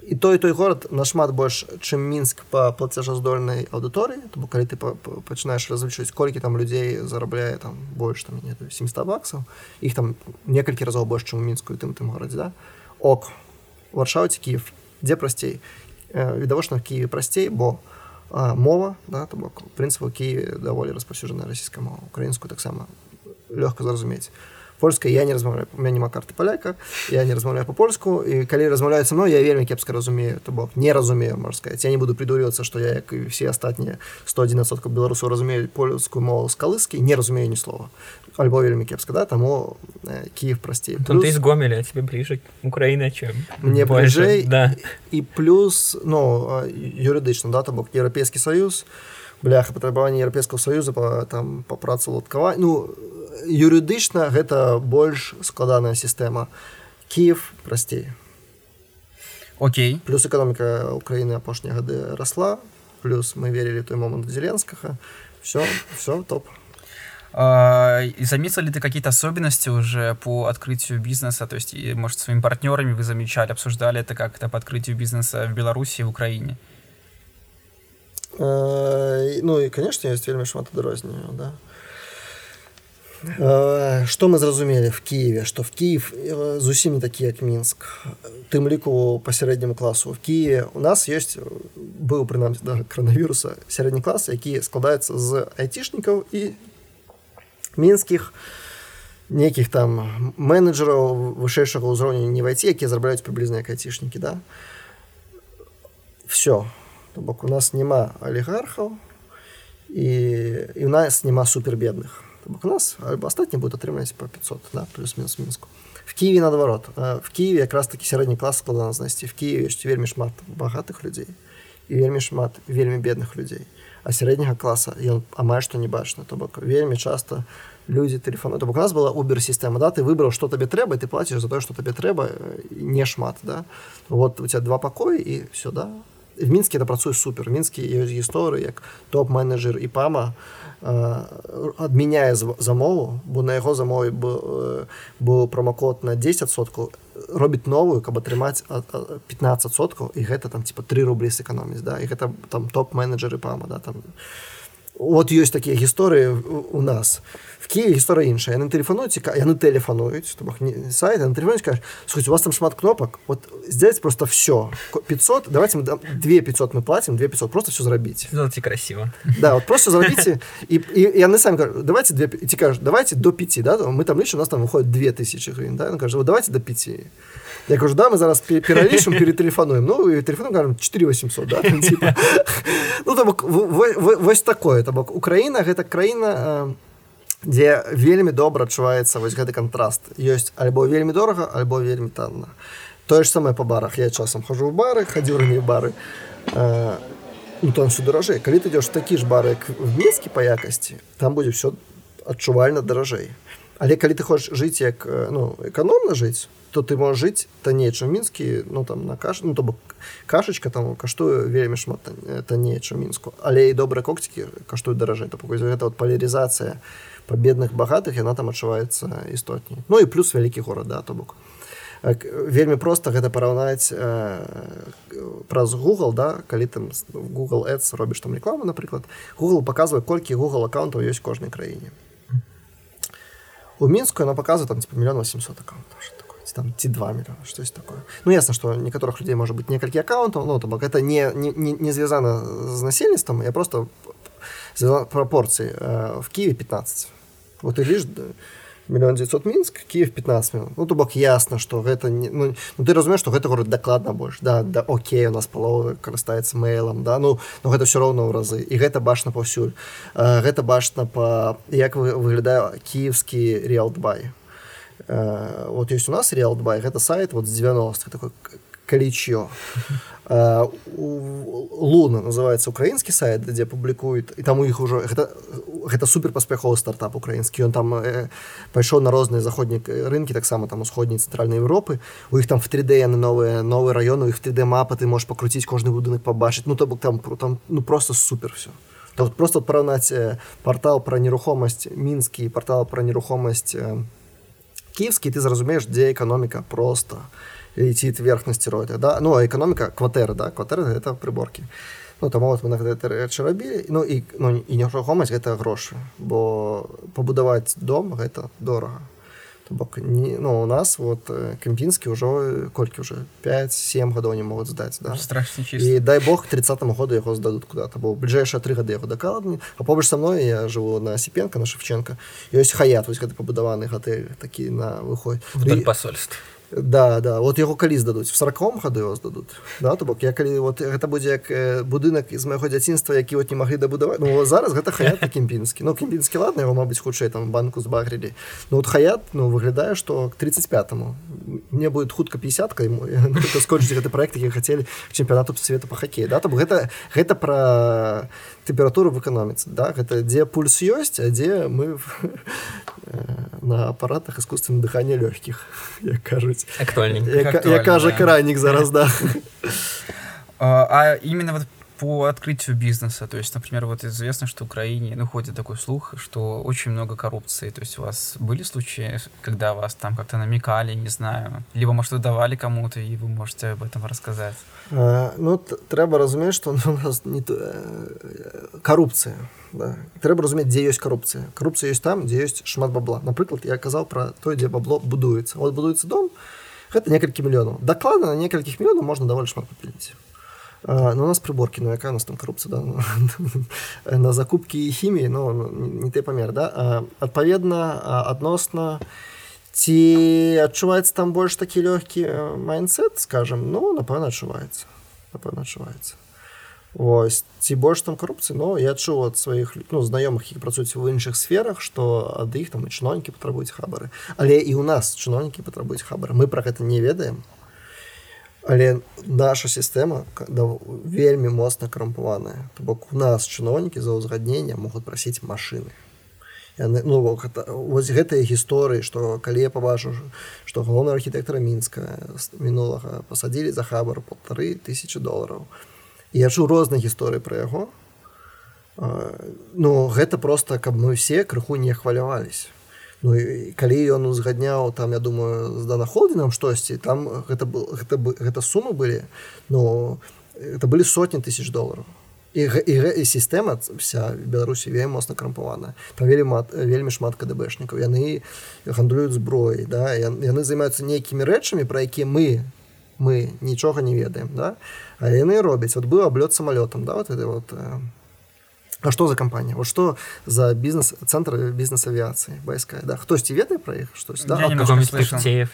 і той той горад нашмат больш чым мінск по плацежаздольнай аўдыторыі. То калі ты па- па- пачынаеш разлічваць колькі там людзей зарабляе там больш там не ведаю, 700 баксаў. Іх там некалькі разоў больш чым у мінску і тым тым горадзе да? Ок. Варшаўці Киев дзе прасцей? Відавочна в Киеве прасцей бо а, мова да то бок прынцыпу Киеве даволі распаўсюджаная расійская мова. Украінскую таксама лёгка зразумець польская я не размаўляю у меня няма карты паляка я не размаўляю по-польску і калі размаўляюцца мной я вельмі кепска разумею то бок не разумею можна сказать. Я не буду придурювацца што я як і все астатнія 111 беларусаў разумею польскую мову з калыскі не разумею ні слова. Альбо вельмі кепска да таму э, Киев прасцей Там ты из Гомеля, тебе ближе к Украине, чем Мне ближэй. Да. і плюс ну юрыдычна да то бок еўрапейскі саюз бляха патрабаванне еўрапейскага саюза па там па працу лодкавання ну юрыдычна гэта больш складаная сістэма Киев прасцей Окей. плюс эканоміка Украіны апошнія гады расла плюс мы верілі той момант зеленскага все все топ И заметил ли ты какие-то особенности уже по открытию бизнеса? То есть, и, может, своими партнерами вы замечали, обсуждали это как-то по открытию бизнеса в Беларуси и в Украине? Э, ну і конечно ёсць вельмі шмат адрозненняў да што мы зразумелі в Киеве? Што в Киев э, зусім не такі як мінск тым ліку па сярэдняму класу в Киеве у нас ёсць э, быў прынамсі да коронавіруса сярэдні клас які складаецца з айцішнікаў і мінскіх нейкіх там менеджераў вышэйшага ўзроўню не вайці якія зарабляюць прыблізна як айцішнікі да? Все То бок у нас няма алігархаў і, і у нас няма супербедных У нас астатні будуць атрымаць па 500 да, плюс-мінус мінску в Киеве наадварот в Киеве якраз такі сярэдні клас складана знайсці в Киеве ёсць вельмі шмат багатых людзей і вельмі шмат вельмі бедных людзей а сярэдняга класа ён амаль што не бачна то бок вельмі часто людзі тэлефону то бок нас была убер сістэма да ты выбраў што табе трэба ты плаціш за тое што табе трэба не шмат да. Вот у тебя два пакоі і все да в мінскі да працуе супер. Мінскі ёсць гісторыі як топ-менеджер і пама адмяняе замову бо на яго замове быў промакод на 10 соткаў робіць новую каб атрымаць 15 соткаў і гэта там типа 3 рублі сэканоміць да. І гэта там топ-менеджеры пама да там вот ёсць такія гісторыі у нас в Киеве гісторыя іншая яны тэлефануюць яны тэлефануюць то бок не сайт на тэлефоне скажешь у вас там шмат кнопак вот здесь просто все 500 давайте мы 2 500 мы платим 2 500 просто все зрабіць Сделайте красиво да вот просто зрабіце і, і яны самі кажут, давайте 2 ці кажут давайте до 5 да мы там лишь у нас там выходит 2000 гривен да кажу, давайте до 5 я кажу да мы зараз пералічым перетэлефануем ну і телефон кажем 4 800 да? там, типа. ну там вось такое то бок. Украіна гэта краіна дзе вельмі добра адчуваецца вось гэты кантраст. Ёсць альбо вельмі дорага альбо вельмі танна. Тое ж самае па барах. Я часам хожу ў бары хадзіў раней бары. Э, ну, там все даражэй. Калі ты ідзеш такі ж бары як в мінскі па якасці там будзе все адчувальна даражэй. Але калі ты хочаш жыць як ну эканомна жыць то ты можаш жыць танней чым мінскі ну там на каш ну то бок кашачка там каштуе вельмі шмат танней чым мінску але і добрыя кокцікі каштуюць даражэй то гэта вот палярызацыя па бедных багатых яна там адчуваецца істотней ну і плюс вялікі горад да то бок. Вельмі проста гэта параўнаць э, праз google да калі там google ads робіш там рекламу напрыклад google показвае колькі google аккаунтаў ёсць кожнай краіне у мінску она показывает там типа миллион 800 аккаунтов там ці 2 мільёна штось такое ну ясна што некаторых людзей можа быть некалькі аккаунтаў ну то бок это не не, не, звязана з насельніцтвам я просто пропорцыі э, в киеве 15 вот и лишь миллион девятьсот Минск, Киев 15 минут. Ну, то бок ясно, что это не... Ну, ну ты разумеешь, что это город докладно больше. Да, да, окей, у нас половина користается мейлом, да, ну, но это все равно в разы. И это башно повсюль. Uh, это башно по... Як выглядает киевский Реалдбай. Uh, вот есть у нас Реалдбай, это сайт вот с 90-х, такой количье. Луна называется украинский сайт, где публикуют, и там у них уже, это, это супер паспяховы стартап украінскі ён там э, пайшоў на розныя заходнія рынкі таксама там усходняй цэнтральнай Европы. У іх там в 3D яны новыя новы раёны іх 3D мапа ты можешь пакруціць кожны будынак пабачыць ну то бок там там ну просто супер все вот просто параўнаць э, портал про нерухомасць мінскі портал про нерухомасць э, кіевскі ты зразумееш дзе эканоміка просто летит вверх на стероидах да? Ну а эканоміка кватэры да? Кватэры это прыборкі то ну там вот мы на гэта рэчы рабілі ну і ну і нерухомасць гэта грошы бо пабудаваць дом гэта дорага то бок не ну у нас вот кемпінскі ўжо колькі уже 5-7 гадоў не могуць здаць да. Страшно і дай бог 30 году яго здадут куда-то бо бліжэйшыя тры гады яго дакладні а побач са мной я жыву на сіпенка на шевченко. Ёсць хаят вось гэты пабудаваны гатэль такі на выход посольств да да вот яго калі здадуць в сороком году его здадут да то бок я калі вот гэта будзе як э, будынак из майго дзяцінства які вот не маглі дабудаваць. Ну зараз гэта хаят кемпінскі ну кемпінскі ладно его мабыць хутчэй там банку збагрілі ну вот хаят ну выглядае что к 35му мне будет хутка 50ка скончыць гэты проект які хацелі чэмпіонату свету по хоккею да то гэта гэта про тэмпературу в эканоміцы да? Гэта дзе пульс ёсць а дзе мы на апаратах искусственным дыхання лёгкіх як кажуць я кажа кранік зараз да а именно вот по открытию бизнеса. То есть, например, вот известно, что в Украине, ну, ходит такой слух, что очень много коррупции. То есть у вас были случаи, когда вас там как-то намекали, не знаю, либо, может, вы давали кому-то, и вы можете об этом рассказать? А, ну, треба разуметь, что у нас не то... коррупция. Да. Трэба разумець, дзе ёсць карупцыя. Карупцыя ёсць там, дзе ёсць шмат бабла. Напрыклад, я казаў пра то, дзе бабло будуецца. Вот будуецца дом, гэта некалькі мільёнаў. Дакладна на некалькіх мільёнаў можна даволі шмат папіліць. Ну, у нас прыборкі ну якая нас там коррупцыя да? на закупкі хіміі но ну, не ты памер да адпаведна адносна ці адчуваецца там больш такі лёгкі майнсет скажем ну напэўна адчуваецца напэўна адчуваецца Ось ці больш там карупцыі но я чуў ад сваіх ну, знаёмых які працуюць у іншых сферах што ад іх там і чыноўнікі патрабуюць хабары але і ў нас чыноўнікі патрабуюць хабары мы пра гэта не ведаем але наша сістэма вельмі моцна карампаваная то бок у нас чыноўнікі за ўзгаднення могуць прасіць машыны яны ну гэта, вось гэтыя гісторыі што калі я пабачу што галоўна архітэктара мінска мінулага пасадзілі за хабар полторы тысячи долларов то я чу розныя гісторыі пра яго Ну гэта просто каб мы все крыху не хвалявались Ну і калі ён узгадняў там я думаю з дана холдинам штосьці там гэта был гэта бы гэта сумы былі но это былі сотні тысяч долларов і, і, і сістэма вся беларусі вельмі моцна крампавана павелі мат вельмі шмат кДбэшнікаў яны гандлююць зброі да яны займаюцца нейкімі рэчамі пра якія мы мы нічога не ведаем да? А яны робяць вот быў аблёт самолетам да вот это вот э, А что за кампанія вот что за бізнес цэнтр бізнес авіяцыі байская да хтосьці ведае пра іх штось да?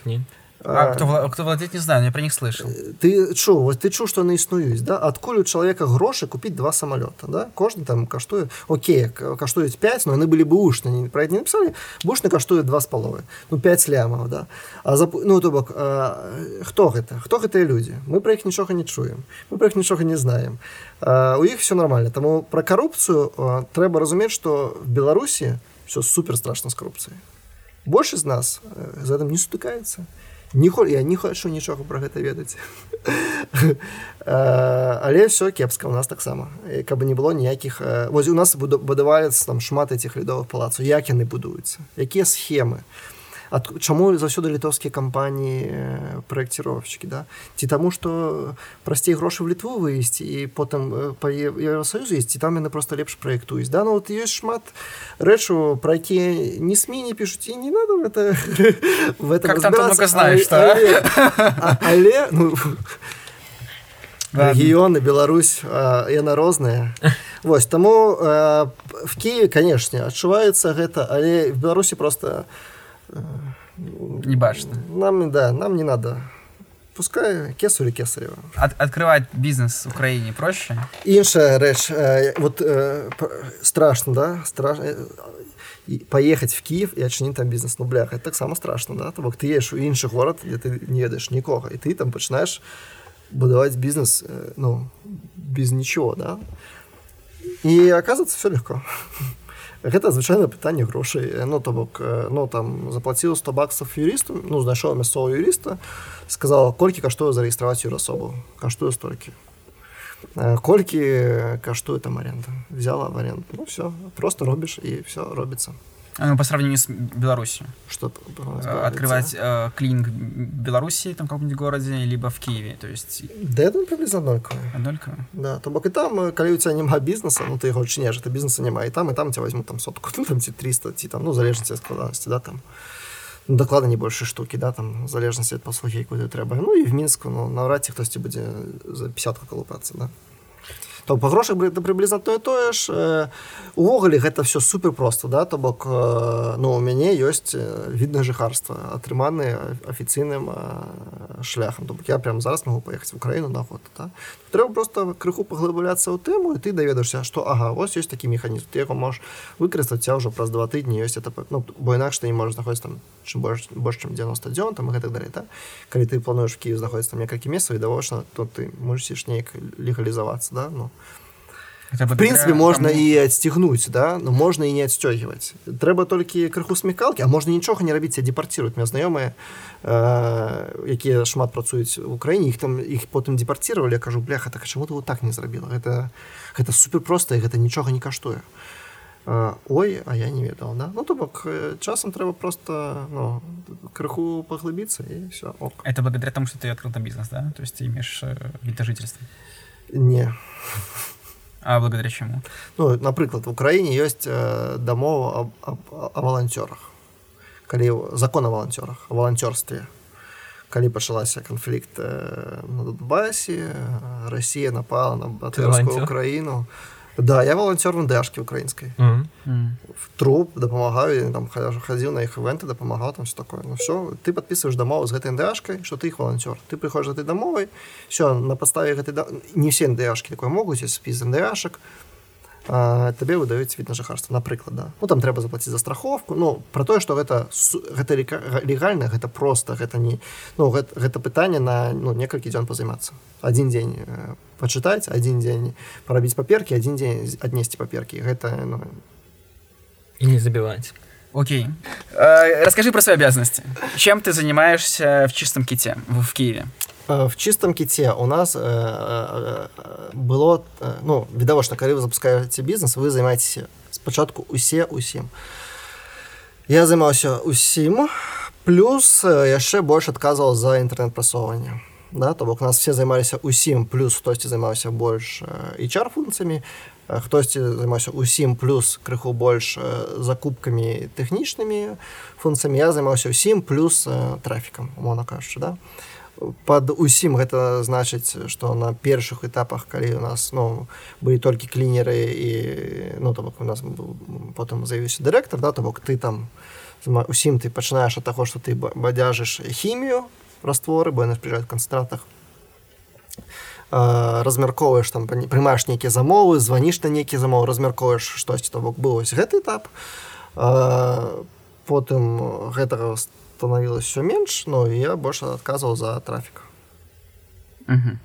не А, а, кто, кто владеет, не знаю, я про них слышал. Ты чу, вот ты чу, что они існуюць, да? Откуль у человека гроши купить два самолета, да? Кожный там каштует, окей, каштует 5, но они были бы ушны, про это не написали, бушны каштует два с половой, ну 5 лямов, да? А зап... ну, то бок, а, кто это? Кто это люди? Мы про их ничего не чуем, мы про их ничего не знаем. А, у них все нормально, тому про коррупцию а, треба разуметь, что в Беларуси все супер страшно с коррупцией. Больше из нас э, за этим не стыкается не хо я не хочу нічога про гэта ведаць але все кепска у нас таксама каб не было ніякіх вось у нас будаваецца там шмат этих лядовых палацу. Як яны будуюцца якія схемы ад чаму заўсёды літоўскія кампаніі праекціровщики да? Ці таму что прасцей грошы в літву выйсці і потым па евросоюзу ісці там яны просто лепш праектуюць да ну вот ёсць шмат рэчу про якія не сми не пишуць і не надо это в этом знаешь але ну рэгіёны Беларусь яна розная. Вось таму э, в Киеве канешне адчуваецца гэта але в беларусі просто не бачно. Нам, да, нам не надо. Пускай кесу или кесарева. От, открывать бизнес в Украине проще? Иншая речь. Э, вот э, страшно, да? Страшно. Э, поехать в Киев и отчинить там бизнес. Ну, бляха, это так само страшно, да? Тобто ты едешь в інший город, где ты не едешь никого, и ты там начинаешь будовать бизнес, э, ну, без ничего, да? И оказывается, все легко. гэта звычайна пытанне грошай ну то бок ну там заплаціў 100 баксов юрысту ну знайшоў мясцового юрыста сказала колькі каштуе зарэгістраваць юрасобу каштуе столькі колькі каштуе там аренда взяла в аренду ну все просто робіш і все робіцца Ну, по сравнению с Беларусью. Что открывать э, клининг Беларуси там в каком-нибудь городе, либо в Киеве, то есть. Да, это приблизно однолькое. Однолькое. Да, то бок и там, когда у тебя нема бизнеса, ну ты его чиняешь, это бизнеса нема, и там, и там тебя возьмут там сотку, ну там 300, ти, там, ну, залежности от складности, да, там. Ну, доклады не больше штуки, да, там, в залежности от послуги, куда треба. Ну, и в Минску, ну, навряд ли кто-то будет за 50 колупаться, да. То па грошах прыблізна тое тое ж увогуле гэта все супер просто да то бок ну у мяне ёсць відна жыхарства атрыманы афіцыйным шляхам то бок я прям зараз могу паехаць в украіну на год да? трэба просто крыху паглыбляцца ў тэму і ты даведаешься что ага вось ёсць такі механізм ты яго можаш выкарыстаць ўжо праз два тыдні ёсць это ну, бо інакш ты не можаш знаходіць там чым больш больш чым 90 дзён там і гэтак далей да? калі ты плануеш Киев знаходіць там некалькі месцаў відавочна то ты можешь неяк легалізавацца да? Ну в принципе можно тому... і адсцігнуць да? Но можна і не адсцёгіваць трэба толькі крыху смекалкі а можна нічога не рабіць департируют меня знаёмыя э, якія шмат працуюць в Украіне іх там іх потым департировали кажу бляха так чаму ты вот так не зрабіла? Гэта гэта супер проста гэта нічога не каштуе э, ой а я не ведал да. Ну то бок часам трэба просто ну, крыху паглыбіцца і все ок. это благодаря тому что ты открыл там бизнес да? То есть ты имеешь э, вид жительства не. А благодаря чаму ну напрыклад в украіне ёсць э, дамова о валанцёрах калі закон о валанцёрах валанцёрстве калі пачалася канфлікт э, на дубасе Росія напала на батырскую украіну да я валанцёр вдэшкі украінскай mm -hmm. в труп дапамагаю там хадзіў на іх івенты дапамагаў там все такое. Ну все ты подписываешь дамову з гэтай ндашкай что ты іх волонтер. Ты прыходишь этой дамовай все на паставе гэтай да... не все ндашки такое могуць спіс ндашак табе выдаюць від на жыхарства напрыклад да. Ну там трэба заплатіць за страховку. Ну про тое что гэта гэта легальна гэта просто гэта не ну гэта, гэта пытанне на ну некалькі дзён пазаймацца один дзень пачытаць один дзень парабіць паперкі один дзень аднесці паперкі гэта ну, не забивать окей. Э, расскажи про свои обязанности чем ты занимаешься в чистом ките в, киеве в чистом ките у нас э, э, было ну відавочна калі вы запускаеце бізнес вы займаетесь спачатку усе усім я займаўся усім плюс яшчэ больш адказваў за інтэрнет-прасоўванне да то бок нас все займаліся усім плюс хтосьці займаўся больш HR функцыямі хтосьці займаўся усім плюс крыху больш закупкамі тэхнічнымі функцыямі я займаўся усім плюс трафікам умоўна кажучы да. то под усім гэта значыць что на першых этапах калі у нас ну былі толькі клінеры і ну то бок у нас потым заявіўся дырэктар да то бок ты там усім ты пачынаеш ад таго что ты бадзяжыш хімію растворы бо яны прыжаюць канцэнтратах размяркоўваеш там прымаеш нейкія замовы званіш на нейкі замоў размяркоеш штосьці то бок быў ось гэты этап потым гэтага стала становилось все меньше, но я больше отказывал за трафик. Угу.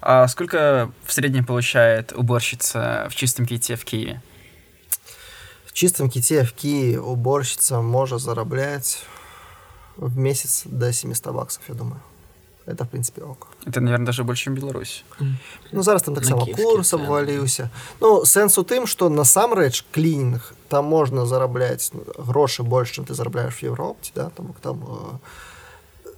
А сколько в среднем получает уборщица в чистом ките в Киеве? В чистом ките в Киеве уборщица может зараблять в месяц до 700 баксов, я думаю. Это, в принципе, ок. Это, наверное, даже больше, чем Беларусь. Ну, зараз там так само курс обвалился. Ну, сенс у тым, что на сам рэч клининг, там можно зараблять гроши больше, чем ты зарабляешь в Европе, да, там, там э...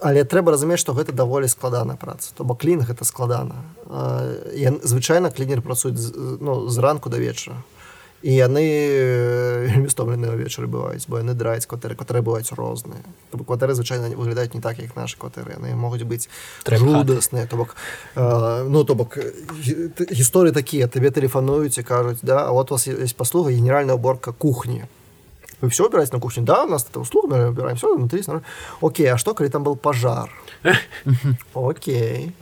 Але трэба разумець, што гэта даволі складаная праца. То бок клінг гэта складана. Э, звычайна клінер працуюць ну, зранку да вечара і яны вельмі стомленыя ўвечары бываюць бо яны драюць кватэры кватэры бываюць розныя кватэры звычайна выглядаюць не так як нашы кватэры яны могуць быць жудасныя то бок э, ну то бок гісторыі такія табе тэлефануюць і кажуць да вот у вас есть паслуга генеральная уборка кухні вы все убирать на кухню да у нас это услуга мы убираем все внутри окей а что коли там был пожар? Окей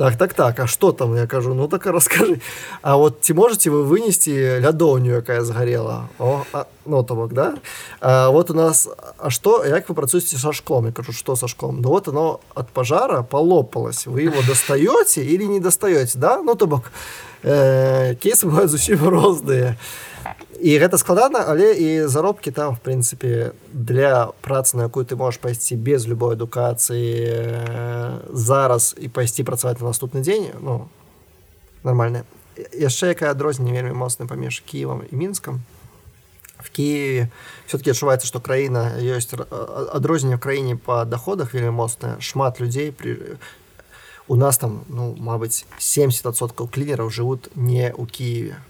так так так а что там? Я кажу ну так расскажи А вот ці можете вы вынести лядоўню якая сгорела? О, а, ну то бок да? А, вот у нас А что як вы працуеце со шклом? Я кажу что со шклом? Ну вот оно от пожара полопалось. Вы его достаете или не достаете да? Ну то бок э, бывают зусім розныя і гэта складана але і заробкі там в прынцыпе для працы на якую ты можаш пайсці без любой адукацыі зараз і пайсці працаваць на наступны дзень ну нормальная яшчэ якая адрозненне вельмі моцна паміж кіевам і мінскам в киеве все-таки адчуваецца что краіна ёсць адрозненне в краіне по доходах вельмі моцная шмат людзей при у нас там ну мабыць 70соткаў клінераў жывут не у киеве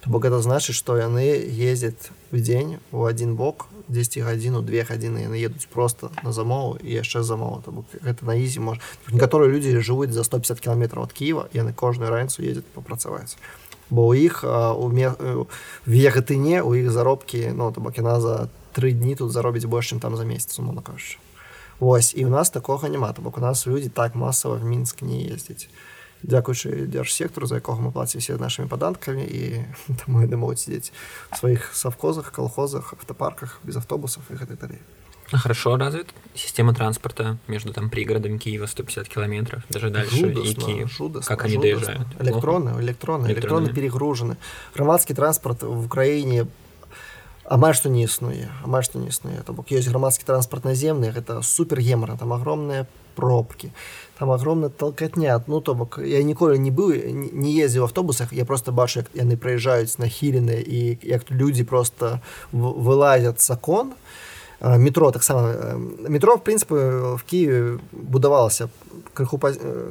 То бок это значыць што яны ездзяць в дзень у адзін бок 10 гадзіну две гадзіны яны едуць просто на замову і яшчэ замову то бок гэта на ізі можа некаторыя людзі жывуць за 150 кіламетраў ад Кіева яны кожную раніцу ездзяць папрацаваць бо у іх у вегатыне у іх заробкі ну то бок яна за тры дні тут заробіць больш чым там за месяц умоўна кажучы Вось і у нас такога няма то бок у нас людзі так масава в мінск не ездзяць дзякуючы дзяржсектору за якога мы плацім все нашими падаткамі і таму яны могуць сидзець сваіх савхозах колхозах автопарках без автобусов і гэта далей Хорошо развит система транспорта между там пригородами Киева 150 километров, даже дальше жудосно, и Киев. Жудосно, как они жудосно. доезжают? Электронные, электронные, электронные перегружены. Громадский транспорт в Украине амаль што не існуе амаль што не існуе то бок ёсць грамадскі транспорт наземны гэта супер гемара там огромныя пробки там огромная толкотня ну то бок я ніколі не быў не ездзіў автобусах я просто бачу яны праязджаюць нахілены і як людзі просто вылазят закон метро таксама метро в прынцыпе в кіеве будавалася крыху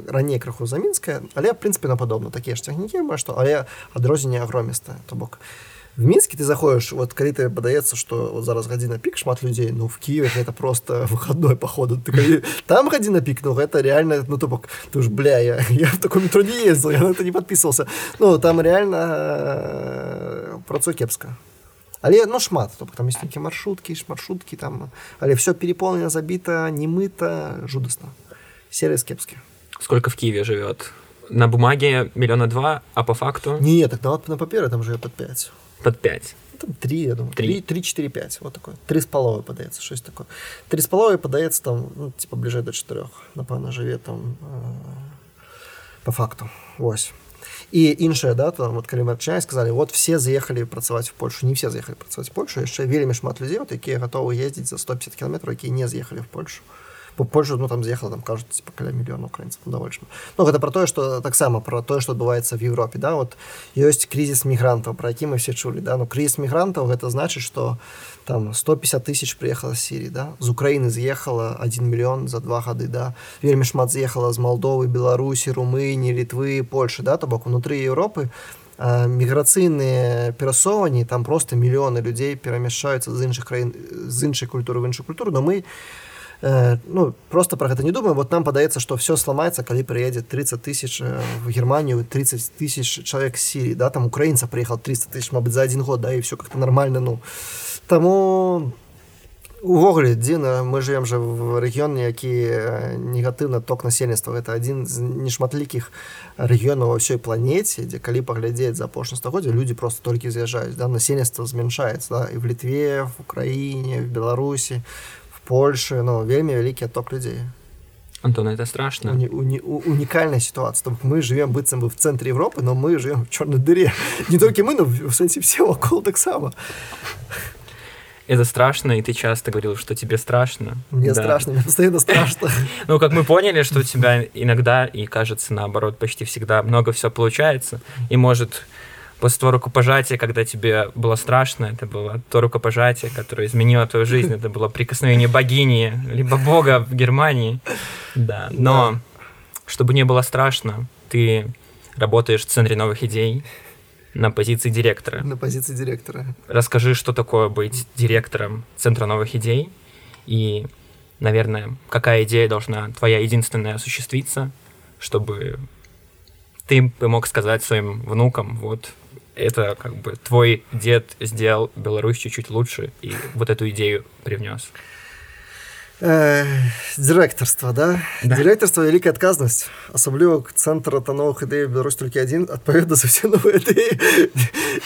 раней крыху замінская але в прынцыпе на падобна такія ж цягнікі што але адрозненне агромістае то бок я в мінске ты заходишь вот калі ты падаецца что вот зараз гадзіна пік шмат людзей ну в киеве это просто выходной походу ты калі, там гадзіна пік ну гэта реально ну то бок ты ж бля я, я в таком метро не ездил я на это не подписывался. Ну там реально э, працу кепска. Але ну шмат то там есть нейкія маршруткі маршруткі там. Але все переполнено забіта не мыта жудасна сервис кепскі Сколько в Киеве живет? На бумаге миллиона два, а по факту? Не так на, на паперы там живе под 5 под пять. там 3 я думаю. Три. 3 4 5 вот такое. Три з паловы падаецца щось такое. Три з паловы падаецца там ну, типа бліжэй до 4 напэўна жыве там э, по факту. Ось. І іншая дата вот калі марчане сказали вот все заехали працаваць в Польшу. Не все заехали працаваць в Польшу яшчэ вельмі шмат людзей вот, якія готовы ездзіць за 150 кіметраў якія не з'ехалі в Польшу. по Польшу ну там з'ехала там кажуць типа каля мільёна украінцаў шмат. ну гэта про тое что таксама про тое что адбываецца в Европе да вот ёсць кризис мігрантаў про які мы все чулі да. Ну кризис мігрантаў гэта значыць что там 150 тысяч приехала з Сірии да. З Украины з'ехала 1 мільён за два гады да. Вельмі шмат з'ехала з Молдовы Беларусі Румыні літвы Польши да. То бок унутры Европы а, міграцыйныя перасоўванні там просто мільёны людзей перамяшчаюцца з іншых краін з іншай культуры в іншую культуру. Но мы э, ну просто про гэта не думаю вот нам падаецца что все сломается калі приедет 30 тысяч э, в германию 30 тысяч человек з Сирии да там украинца приехал 300 тысяч мабыць за один год да и все как-то нормально ну. Тому увогуле дзіна мы живем же в рэгіёне які э, негатыўна ток насельніцтва гэта адзін з нешматлікіх рэгіёнаў ва ўсёй планеце дзе калі паглядзець за апошні стагоддзя людзі просто толькі з'язджаюць да насельніцтва змяншаецца да? і в літве в украіне в беларусі в польше ну вельмі вялікі отток людзей Антон, это страшно. уни, уни, у- уникальная ситуация. Там мы живем быцем бы в центре Европы, но мы живем в черной дыре. Не только мы, но в в сенсе все вокруг так само. Это страшно, и ты часто говорил, что тебе страшно. Мне Да. страшно, мне постоянно страшно. Ну, как мы поняли, что у тебя иногда, и кажется, наоборот, почти всегда много все получается. И может, после того рукопожатия, когда тебе было страшно, это было то рукопожатие, которое изменило твою жизнь, это было прикосновение богини, либо бога в Германии. Да, но чтобы не было страшно, ты работаешь в Центре новых идей на позиции директора. На позиции директора. Расскажи, что такое быть директором Центра новых идей и, наверное, какая идея должна твоя единственная осуществиться, чтобы ты мог сказать своим внукам, вот это как бы твой дед сделал Беларусь чуть-чуть лучше и вот эту идею привнес. Э, директорство, да? Да. Директорство – великая отказность. Особливо центр та новых ідей в Беларусь тільки один, відповідно за всі нові ідеї.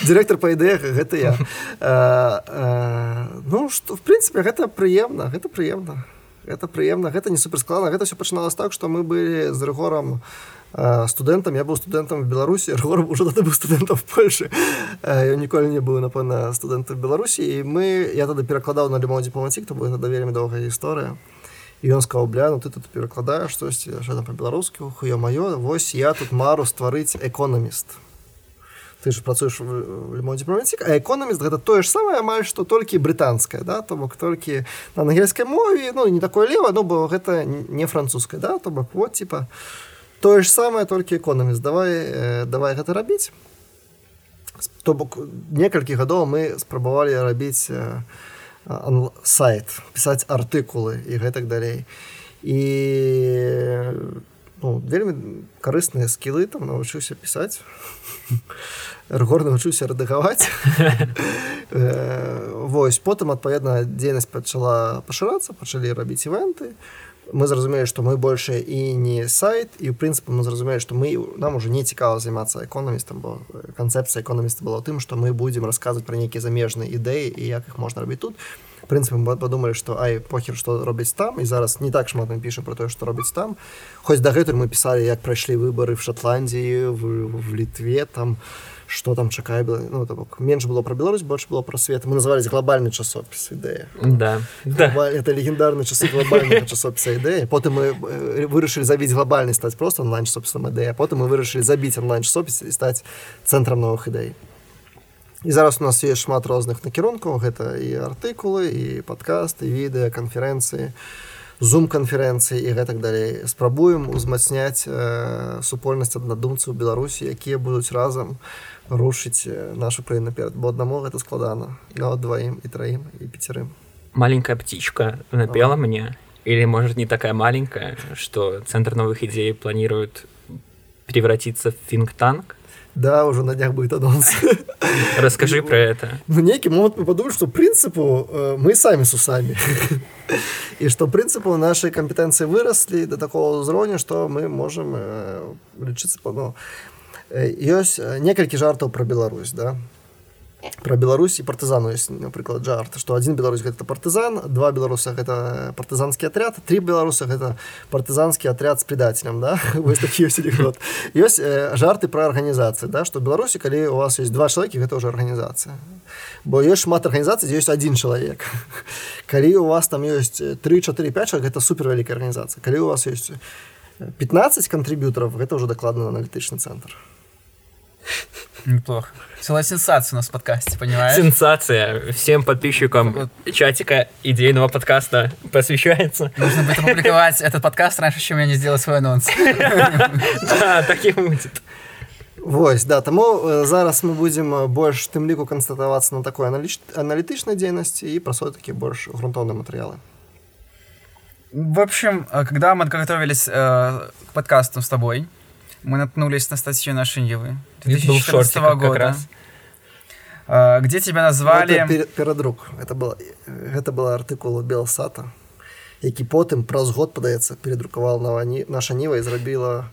Директор по ідеях – гэта я. Э, э, ну, што, в принципе, гэта прыемна, гэта прыемна. Гэта прыемна, гэта не суперскладна. Гэта все пачыналася так, што мы былі з Рыгорам э, студэнтам. Я быў студэнтам в Беларусі, Рыгор ўжо тады быў студэнтам в Польшы. Э, Ён ніколі не быў, напэўна, студэнтам в Беларусі. І мы, я тады перакладаў на Лімон Дипlomatic, то была вельмі доўгая гісторыя. І ён сказаў, бля, ну ты тут перакладаеш штосьці, там па-беларуску, хуё маё, вось я тут мару стварыць экономіст. Ты ж працуеш Лімон Дипlomatic, а экономіст гэта тое ж самае амаль што толькі брытанскае, да? то бок толькі на ангельскай мове, ну не такое лева, ну бо гэта не французская, да? то бок вот типа тое ж самае толькі экономіст. Давай э, давай гэта рабіць. То бок некалькі гадоў мы спрабавалі рабіць э, анл- сайт, пісаць артыкулы і гэтак далей. І ну, вельмі карысныя скілы там навучыўся пісаць. Ргор навучыўся рэдагаваць. Э, Вось потым адпаведна дзейнасць пачала пашырацца, пачалі рабіць івенты. Мы зразумелі, што мы больше і не сайт і ў прынцыпе мы зразумелі, што мы нам уже не цікава займацца экономістам, бо канцэпцыя экономіста была тым, што мы будзем расказваць пра нейкія замежныя ідэі і як іх можна рабіць тут. Прынцыпе мы падумалі, што ай похер што робіць там і зараз не так шмат мы пішам про тое, што робіць там. Хоць дагэтуль мы пісалі, як прайшлі выбары в Шотландіі, в, в літве там что там чакае ну, то бок менш было про Беларусь больше было про свет. Мы назывались глобальны часопіс ідэя Да, да. Глобаль- это легендарные часы глобального часопіса ідэя потым мы э, вырашылі забіць глобальны стаць просто онлайн часопісам ідэя потым мы вырашылі забіць онлайн часопіс і стаць цэнтрам новых ідэй і зараз у нас есть шмат розных накірункаў. Гэта і артыкулы і падкасты відэа канферэнцыі зум канферэнцыі і гэтак далей. Спрабуем узмацняць э, супольнасць аднадумцаў беларусі якія будуць разам рушыць э, нашу краіну наперад бо аднаму гэта складана нават дваім і траім і пяцярым Маленькая птичка напела мне, или может не такая маленькая, что Центр новых идей планирует превратиться в think-танк? Да, уже на днях будет анонс. Расскажи про это. Ну, некий могут подумать, что принципу э, мы сами с усами. И что принципу наши компетенции выросли до такого уровня, что мы можем э, лечиться по... Ну, э, ёсць э, некалькі жартаў про Беларусь да. Про Беларусь і партызану есть напрыклад жарт что один беларусь гэта партызан два беларуса гэта партызанскі отряд три беларуса гэта партызанскі отряд с предателем да. Вось такі ёсць анекдот ёсць э, жарты про арганізацыі да что беларусі калі у вас есть два чалавекі гэта уже арганізацыя бо ёсць шмат арганізацый ёсць один чалавек калі у вас там ёсць 3-4 5 гэта супер вялікая арганізацыя калі у вас есть 15 кантрыбютараў гэта уже дакладна аналітычны цэнтр Неплохо. Целая сенсация у нас в подкасте, понимаешь? Сенсация. Всем подписчикам чатика идейного подкаста посвящается. Нужно будет опубликовать этот подкаст раньше, чем я не сделаю свой анонс. Да, так и будет. Вось да таму э, зараз мы будзем э, больш тым ліку канстатавацца на такой аналітычнай дзейнасці і пра такі больш грунтоўныя матэрыялы в общем э, когда мы готовились э, к подкасту с тобой мы наткнулись на статью нашей Нивы 2014 года. раз. А, где тебя назвали... Ну, это перадрук. Это, было, это был артыкул Белсата, які потым праз год, падаецца, передрукавал наша Ніва і зрабіла...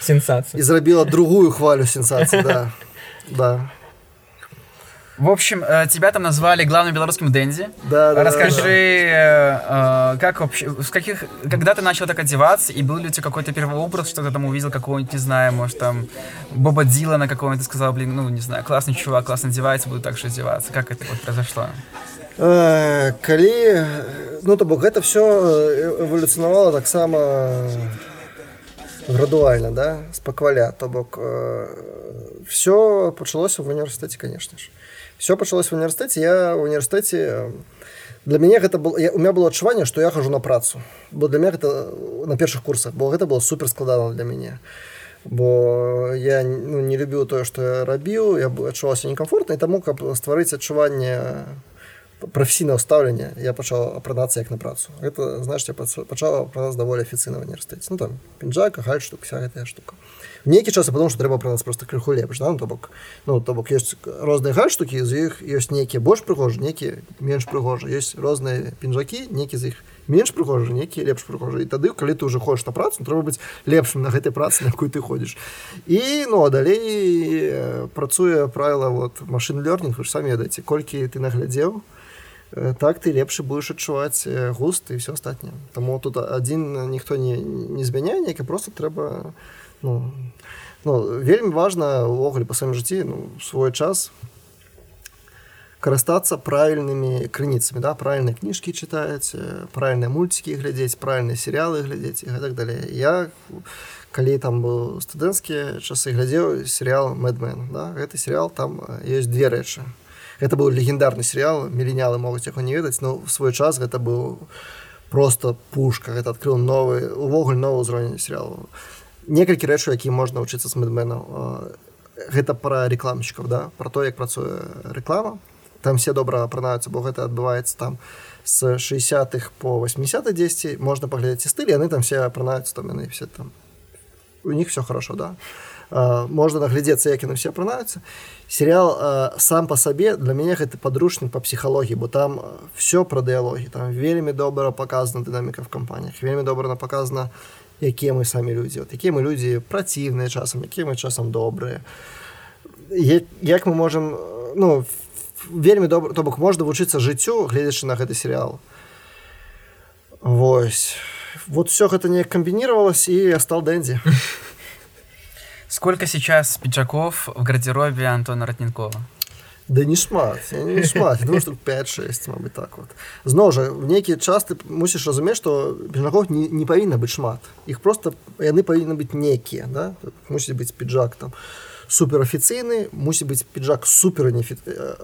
Сенсацию. І зрабіла другую хвалю сенсацыі, да. да. В общем, э, тебя там назвали главным белорусским Дэнди. Да, да. Расскажи, да. Э, как вообще, с каких, когда ты начал так одеваться, и был ли у тебя какой-то первый образ, что ты там увидел какого-нибудь, не знаю, может там Боба Дилана какого-нибудь, ты сказал, блин, ну не знаю, классный чувак, классно одевается, буду так же одеваться. Как это вот произошло? Э, калі ну то бок гэта все эвалюцынавала таксама градуальна да спакваля то бок э, все пачалося в універсітэце конечно ж Все пачалось в універсітэце я в універсітэце для мяне гэта был я, у меня было адчуванне что я хожу на працу. Бо для меня гэта на першых курсах. Бо гэта было супер складана для мяне бо я ну, не любіў тое что я рабіў я адчуваўся некомфортна і таму каб стварыць адчуванне прафесійнага стаўлення я пачаў апранацца як на працу. Это значит я пачала пра нас даволі афіцыйна універсітэце ну там пінжака халь штук вся гэтая штука нейкі час потому что трэба пра нас просто крыху лепш да? Ну, то бок ну то бок ёсць розныя гальштукі з іх ёсць нейкія больш прыгожы нейкі менш прыгожа ёсць розныя пінжакі некі з іх менш прыгожы нейкі лепш прыгожа і тады калі ты уже хочаш на працу трэба быць лепшым на гэтай працы на якую ты ходзіш і ну а далей працуе правіла вот машин лёрнінг вы ж самі ведаеце колькі ты наглядзеў так ты лепшы будешь адчуваць густ і все астатняе Таму тут адзін ніхто не не змяняе некі просто трэба ну, ну, вельмі важна увогуле па сваім жыцці ну, свой час карыстацца правільнымі крыніцамі да правільныя кніжкі чытаць правільныя мульцікі глядзець правільныя серыялы глядзець і гэтак далей я калі там быў студэнцкія часы глядзеў серыял мэдмен да? гэты серыял там ёсць две рэчы это быў легендарны серыял міленялы могуць яго не ведаць но в свой час гэта быў просто пушка гэта адкрыў новы увогуле новы ўзровень серыялу некалькі рэчаў які можна вучыцца з мэдменаў гэта пра рекламщиков да? Про то як працуе реклама. Там все добра апранаюцца бо гэта адбываецца там с 60-х по 80 10 можна паглядзець стыль яны там все апранаюцца там яны все там. У них все хорошо да можна наглядзецца як яны все апранаюцца сериал сам по сабе для мяне гэты подручнік по псіхалогіі бо там все пра дыялогі. Там вельмі добра показана дынаміка в кампаніях вельмі добра показана якія мы самі людзі. От якія мы людзі праціўныя часам якія мы часам добрыя. Як мы можем ну вельмі добра то бок можна вучыцца жыццю гледзячы на гэты серыял. Вось. Вот все гэта не комбінировалось і я стал дэнди сколько сейчас пиджаков в гардеробе антона ратненкова Да не шмат не шмат думаю, штук 5-6 мабыць так вот. Зноў жа в нейкі час ты мусіш разумець што піжаков не, не павінна быць шмат. Іх просто яны павінны быць некія да? мусіць быць піджак там суперафіцыйны мусіць быць піджак супер не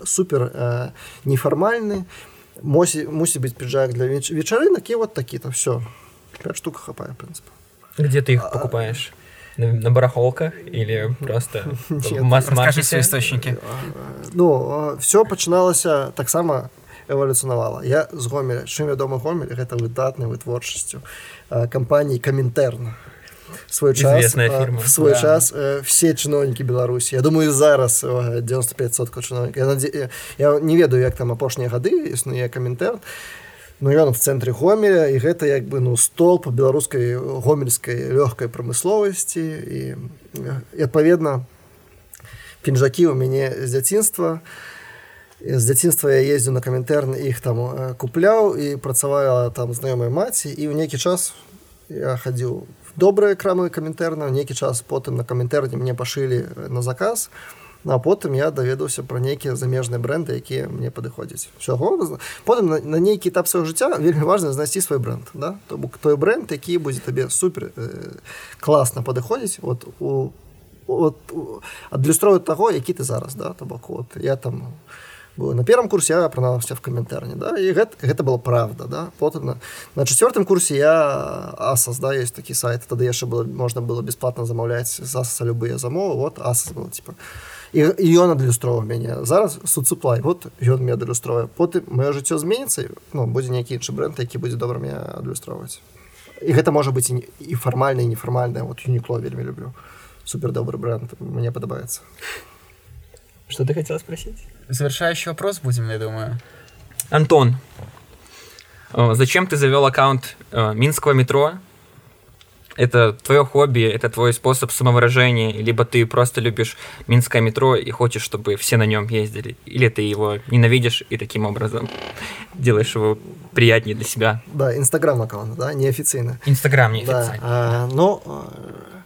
супер э, нефармальны мусі мусіць быць піджак для вечарынак і вот такі там все 5 штук хапае прынцып где ты их покупаешь на, на барахолках или просто масс-маркете источники? Ну, все пачыналася таксама эвалюцынавала. Я з гомеля, чым вядома гомель, гэта выдатнай вытворчасцю кампаніі каментэрна. свой час Известная фирма. в свой Да. час э, все чыноўнікі беларусі я думаю зараз э, 95 чыноўнік я, наде- я, я не ведаю як там апошнія гады існуе каментар Ну ён в цэнтры гомеля і гэта як бы ну столб беларускай гомельскай лёгкай прамысловасці. І, і адпаведна пінжакі ў мяне з дзяцінства. З дзяцінства я ездзіў на каментэрн іх там купляў і працавала там знаёмая маці. І ў нейкі час я хадзіў добрыя крамы каментэрна нейкі час потым на каментэрне мне пашылі на заказ. Ну, а потым я даведаўся пра нейкія замежныя бренды якія мне падыходзяць ўсяго потым на, на нейкі этап свайго жыцця вельмі важна знайсці свой бренд да? то бок той бренд які будзе табе супер э, класна падыходзіць вот у от, адлюстроўваць таго які ты зараз да? То бок вот я там быў на первом курсе я апранаўся в каментарні да? І гэта, гэта была правда да? Потым на, на четвертым курсе я асас да есть такі сайт тады яшчэ было можна было бесплатно замаўляць з асаса любыя замовы вот асас было типа і, і ён адлюстроўваў мяне зараз суцыплай вот ён мне адлюстроўвае потым маё жыццё зменіцца ну будзе нейкі іншы бренд які будзе добра мне адлюстроўваць і гэта можа быць і, і фармальна і нефармальна вот юнікло вельмі люблю супер добрый бренд мне падабаецца Что ты хотела спросить? Завершающий вопрос будем, я думаю. Антон, зачем ты завел аккаунт э, Минского метро? Это твое хобби, это твой способ самовыражения, либо ты просто любишь Минское метро и хочешь, чтобы все на нем ездили, или ты его ненавидишь и таким образом делаешь его приятнее для себя. да інстаграм аккаунт да неафіцыйна Инстаграм не Да, а, ну, э,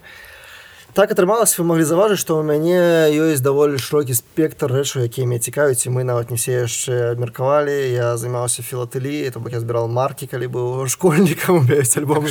так атрымалася, вы маглі заўважыць, што ў мяне ёсць даволі шырокі спектр рэчаў, якія мяне цікавяць, і мы нават не все яшчэ абмеркавалі. Я займаўся філатэліяй, то бок я збіраў маркі, калі быў школьнікам, ёсць альбом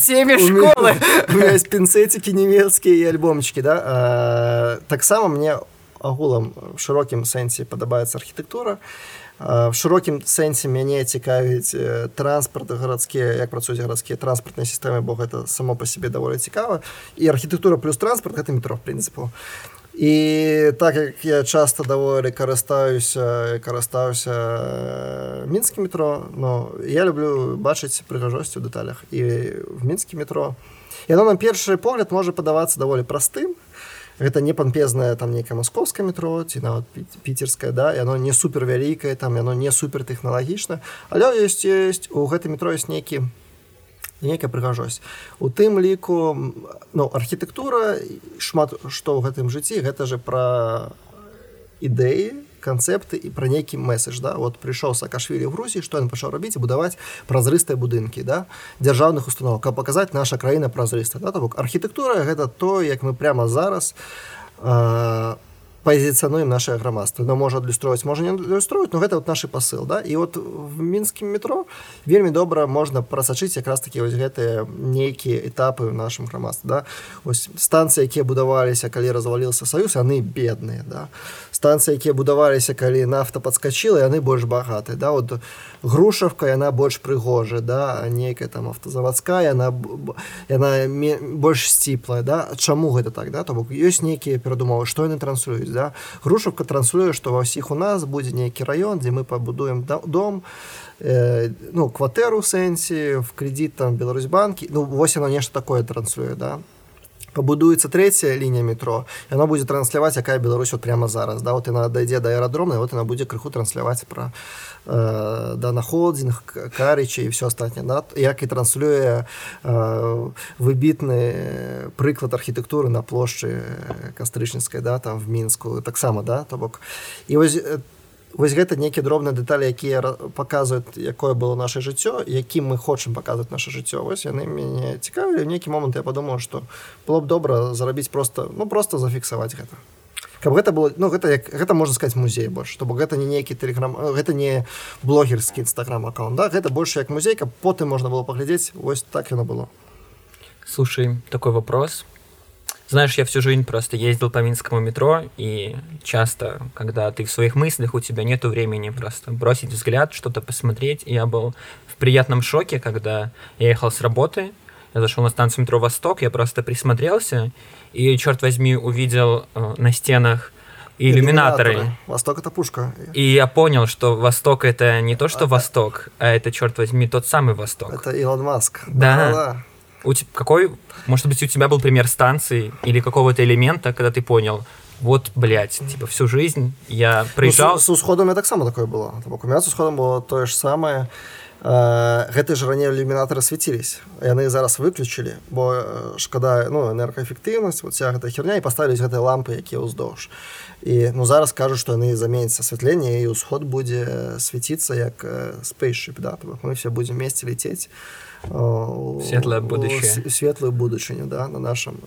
теме школы. У меня есть пінцэцікі нямецкія і альбомчыкі, да? Таксама мне агулам шырокім сэнсе падабаецца архітэктура. А, В шырокім сэнсе мяне цікавіць э, транспарт гарадскія як працуюць гарадскія транспартныя сістэмы бо гэта само па сабе даволі цікава. І архітэктура плюс транспарт гэта метро прынцыпу і так як я часта даволі карыстаюся карыстаюся э, мінскім метро но я люблю бачыць прыгажосць у дэталях і в мінскі метро. Яно на першы погляд можа падавацца даволі простым гэта не пампезнае там нейкае маскоўскае метро ці нават пі- піцерскае да яно не супер вялікае там яно не супер тэхналагічна але ёсць ёсць у гэтым метро ёсць нейкі нейкая прыгажосць у тым ліку ну архітэктура шмат што ў гэтым жыцці гэта же пра ідэі канцэпты і пра нейкі месседж да вот прыйшоў саакашвілі ў грузі што ён пачаў рабіць будаваць празрыстыя будынкі да дзяржаўных установ каб паказаць наша краіна празрыста да? Бок архітэктура гэта то як мы прямо зараз э, пазіцыянуем наше грамадства но можа адлюстроўваць можа не адлюстроўваць но гэта вот наш пасыл да. І вот в мінскім метро вельмі добра можна прасачыць якраз такі вось гэтыя нейкія этапы в нашым грамадстве да. Ось станцыі якія будаваліся калі развалился саюз яны бедныя да. Станцыі якія будаваліся калі нафта подскочила яны больш багатыя да. Вот грушавка яна больш прыгожая да нейкая там автозаводская яна яна больш сціплая да. Чаму гэта так да? То бок ёсць нейкія перадумовы што яны транслююць да? Грушавка транслюе што ва ўсіх у нас будзе нейкі раён дзе мы пабудуем дом э, ну кватэру ў сэнсе в кредит там беларусьбанкі. Ну вось яно нешта такое транслюе да пабудуецца трэцяя лінія метро яно будзе трансляваць якая Беларусь вот прямо зараз да вот яна дайдзе да аэрадромна вот яна будзе крыху трансляваць пра э, да находзінг карыча і все астатняе да? як і транслюе э, выбітны прыклад архітэктуры на плошчы кастрычніцкай да там в мінску таксама да то бок і вось э, Вось гэта нейкія дробныя дэталі якія паказваюць якое было наше жыццё якім мы хочам паказваць наше жыццё. Вось яны мяне цікавілі нейкі момант я падумаў што было б добра зарабіць просто ну просто зафіксаваць гэта. Каб гэта было ну гэта як гэта можна сказаць музей больш то бок гэта не нейкі тэлеграм э, гэта не блогерскі нстаграм аккаунт да? Гэта больш як музей каб потым можна было паглядзець вось так яно было. Слушай, такой вопрос. Знаешь, я всю жизнь просто ездил по Минскому метро, и часто, когда ты в своих мыслях, у тебя нету времени просто бросить взгляд, что-то посмотреть. И я был в приятном шоке, когда я ехал с работы, я зашел на станцию метро «Восток», я просто присмотрелся, и, черт возьми, увидел э, на стенах иллюминаторы. восток это пушка И я понял, что Восток это не то, что Восток, а это, черт возьми, тот самый Восток. это Илон Маск Да. да у тебя, какой, может быть, у тебя был пример станции или какого-то элемента, когда ты понял, вот, блядь, типа всю жизнь я приезжал... Ну, с, с усходом я таксама такое было. Так, у меня с усходом было тое ж самае. Э, гэтыя ж раней ілюмінатары свяцілись яны зараз выключылі бо э, шкада ну энергаэфектыўнасць вот вся гэта херня і паставілись гэтыя лампы якія ўздоўж і ну зараз кажуць што яны заменяць асвятленне і ўсход будзе свяціцца як спейшып да мы все будзем месці лететь светлае будущее. светлую будучыню да на нашем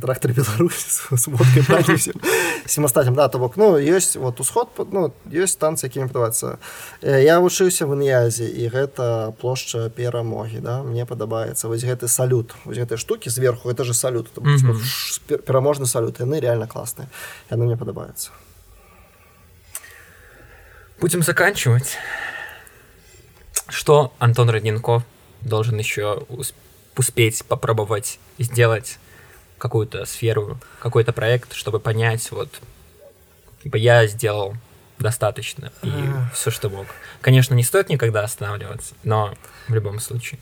трактор Беларусь с водкой празднуем всем остальным да то бок ну есть вот усход ну есть станции якімі падабацца я вучыўся в ін'язе і гэта плошча перамогі да мне падабаецца вось гэты салют вось гэтай штуки сверху это же салют mm -hmm. пераможны салют яны реально класныя яны мне падабаюцца будем заканчивать что антон родненков должен еще успеть попробовать сделать какую-то сферу, какой-то проект, чтобы понять, вот, типа, я сделал достаточно и все, что мог. Конечно, не стоит никогда останавливаться, но в любом случае.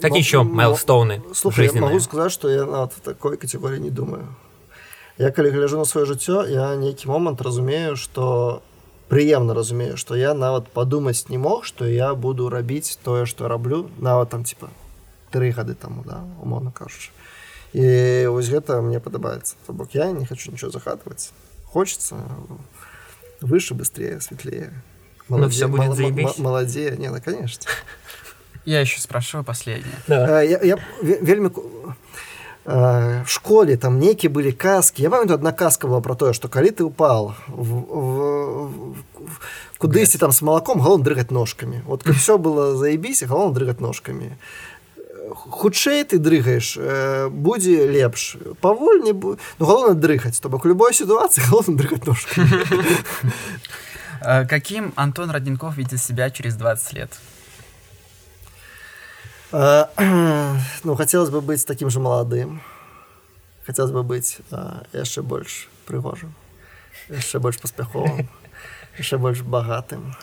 Какие еще майлстоуны Слушай, я могу сказать, что я на такой категории не думаю. Я, когда гляжу на свое жыццё, я некий момент разумею, что прыемна разумею, что я нават подумать не мог, что я буду рабіць тое, что раблю нават там типа три гады тому, да, умовно кажучи. і вось гэта мне падабаецца. То бок я не хочу ничего захатывать хочется выше быстрее светлее. Молодее, все будет мол, молодее не ну конечно. Я еще спрашиваю последнее. Да. я, я вельмі в школе там нейкі былі казки я памятаю одна казка была про тое что калі ты упал в, в, в, кудысьці там с молоком галон дрыгать ножками. Вот все было заебись галон дрыгать ножками. Хутчэй ты дрыгаеш э, будзе лепш. Павольней ну, галоўна дрыхаць то бок любой сітуацыі галоўна дрыгаць ножку э, каким антон родненков видит себя через 20 лет? э, ну хотелось бы быть таким же молодым хотелось бы быть яшчэ больш прыгожым яшчэ больш паспяховым яшчэ больш багатым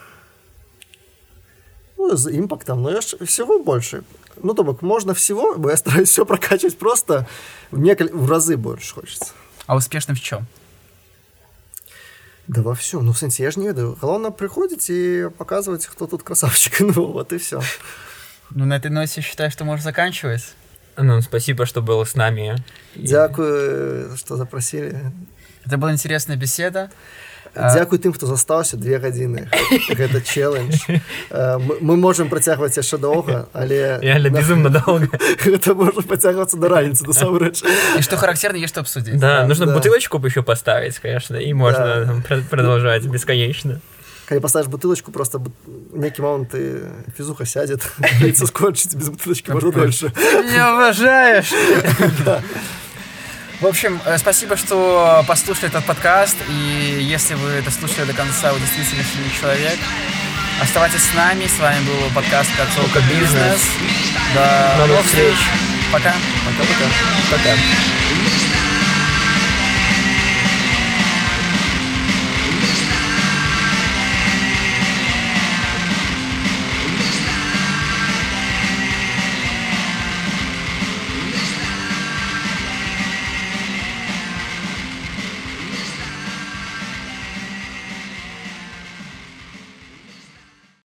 ну, з імпактам но яшчэ всего больше ну, то бок, можно всего, бо я стараюсь все прокачивать просто в, неколь... в разы больше хочется. А успешным в чем? Да во всем. Ну, в смысле, я же не ведаю. Главное приходить и показывать, кто тут красавчик. Ну, вот и все. Ну, на этой ноте считаю, что можно заканчивать. Ну, спасибо, что был с нами. Дякую, что запросили. Это была интересная беседа. Дзякуй тым хто застаўся две гадзіны гэта челлендж мы можемм працягваць яшчэ доўга але реально безумно долго это можна пацягвацца до раніцы насамрэч и что характерно есть что обсудить да нужно бутылочку еще поставить конечно и можно продолжать бесконечно калі поставишь бутылочку просто некі момант ты фізуха сядет скончыць без бутылочки можно дольше не уважаешь В общем, э, спасибо, что послушали этот подкаст. И если вы дослушали до конца, вы действительно человек. Оставайтесь с нами. С вами был подкаст «Концовка бизнес». До новых встреч. Пока. Пока-пока. Пока.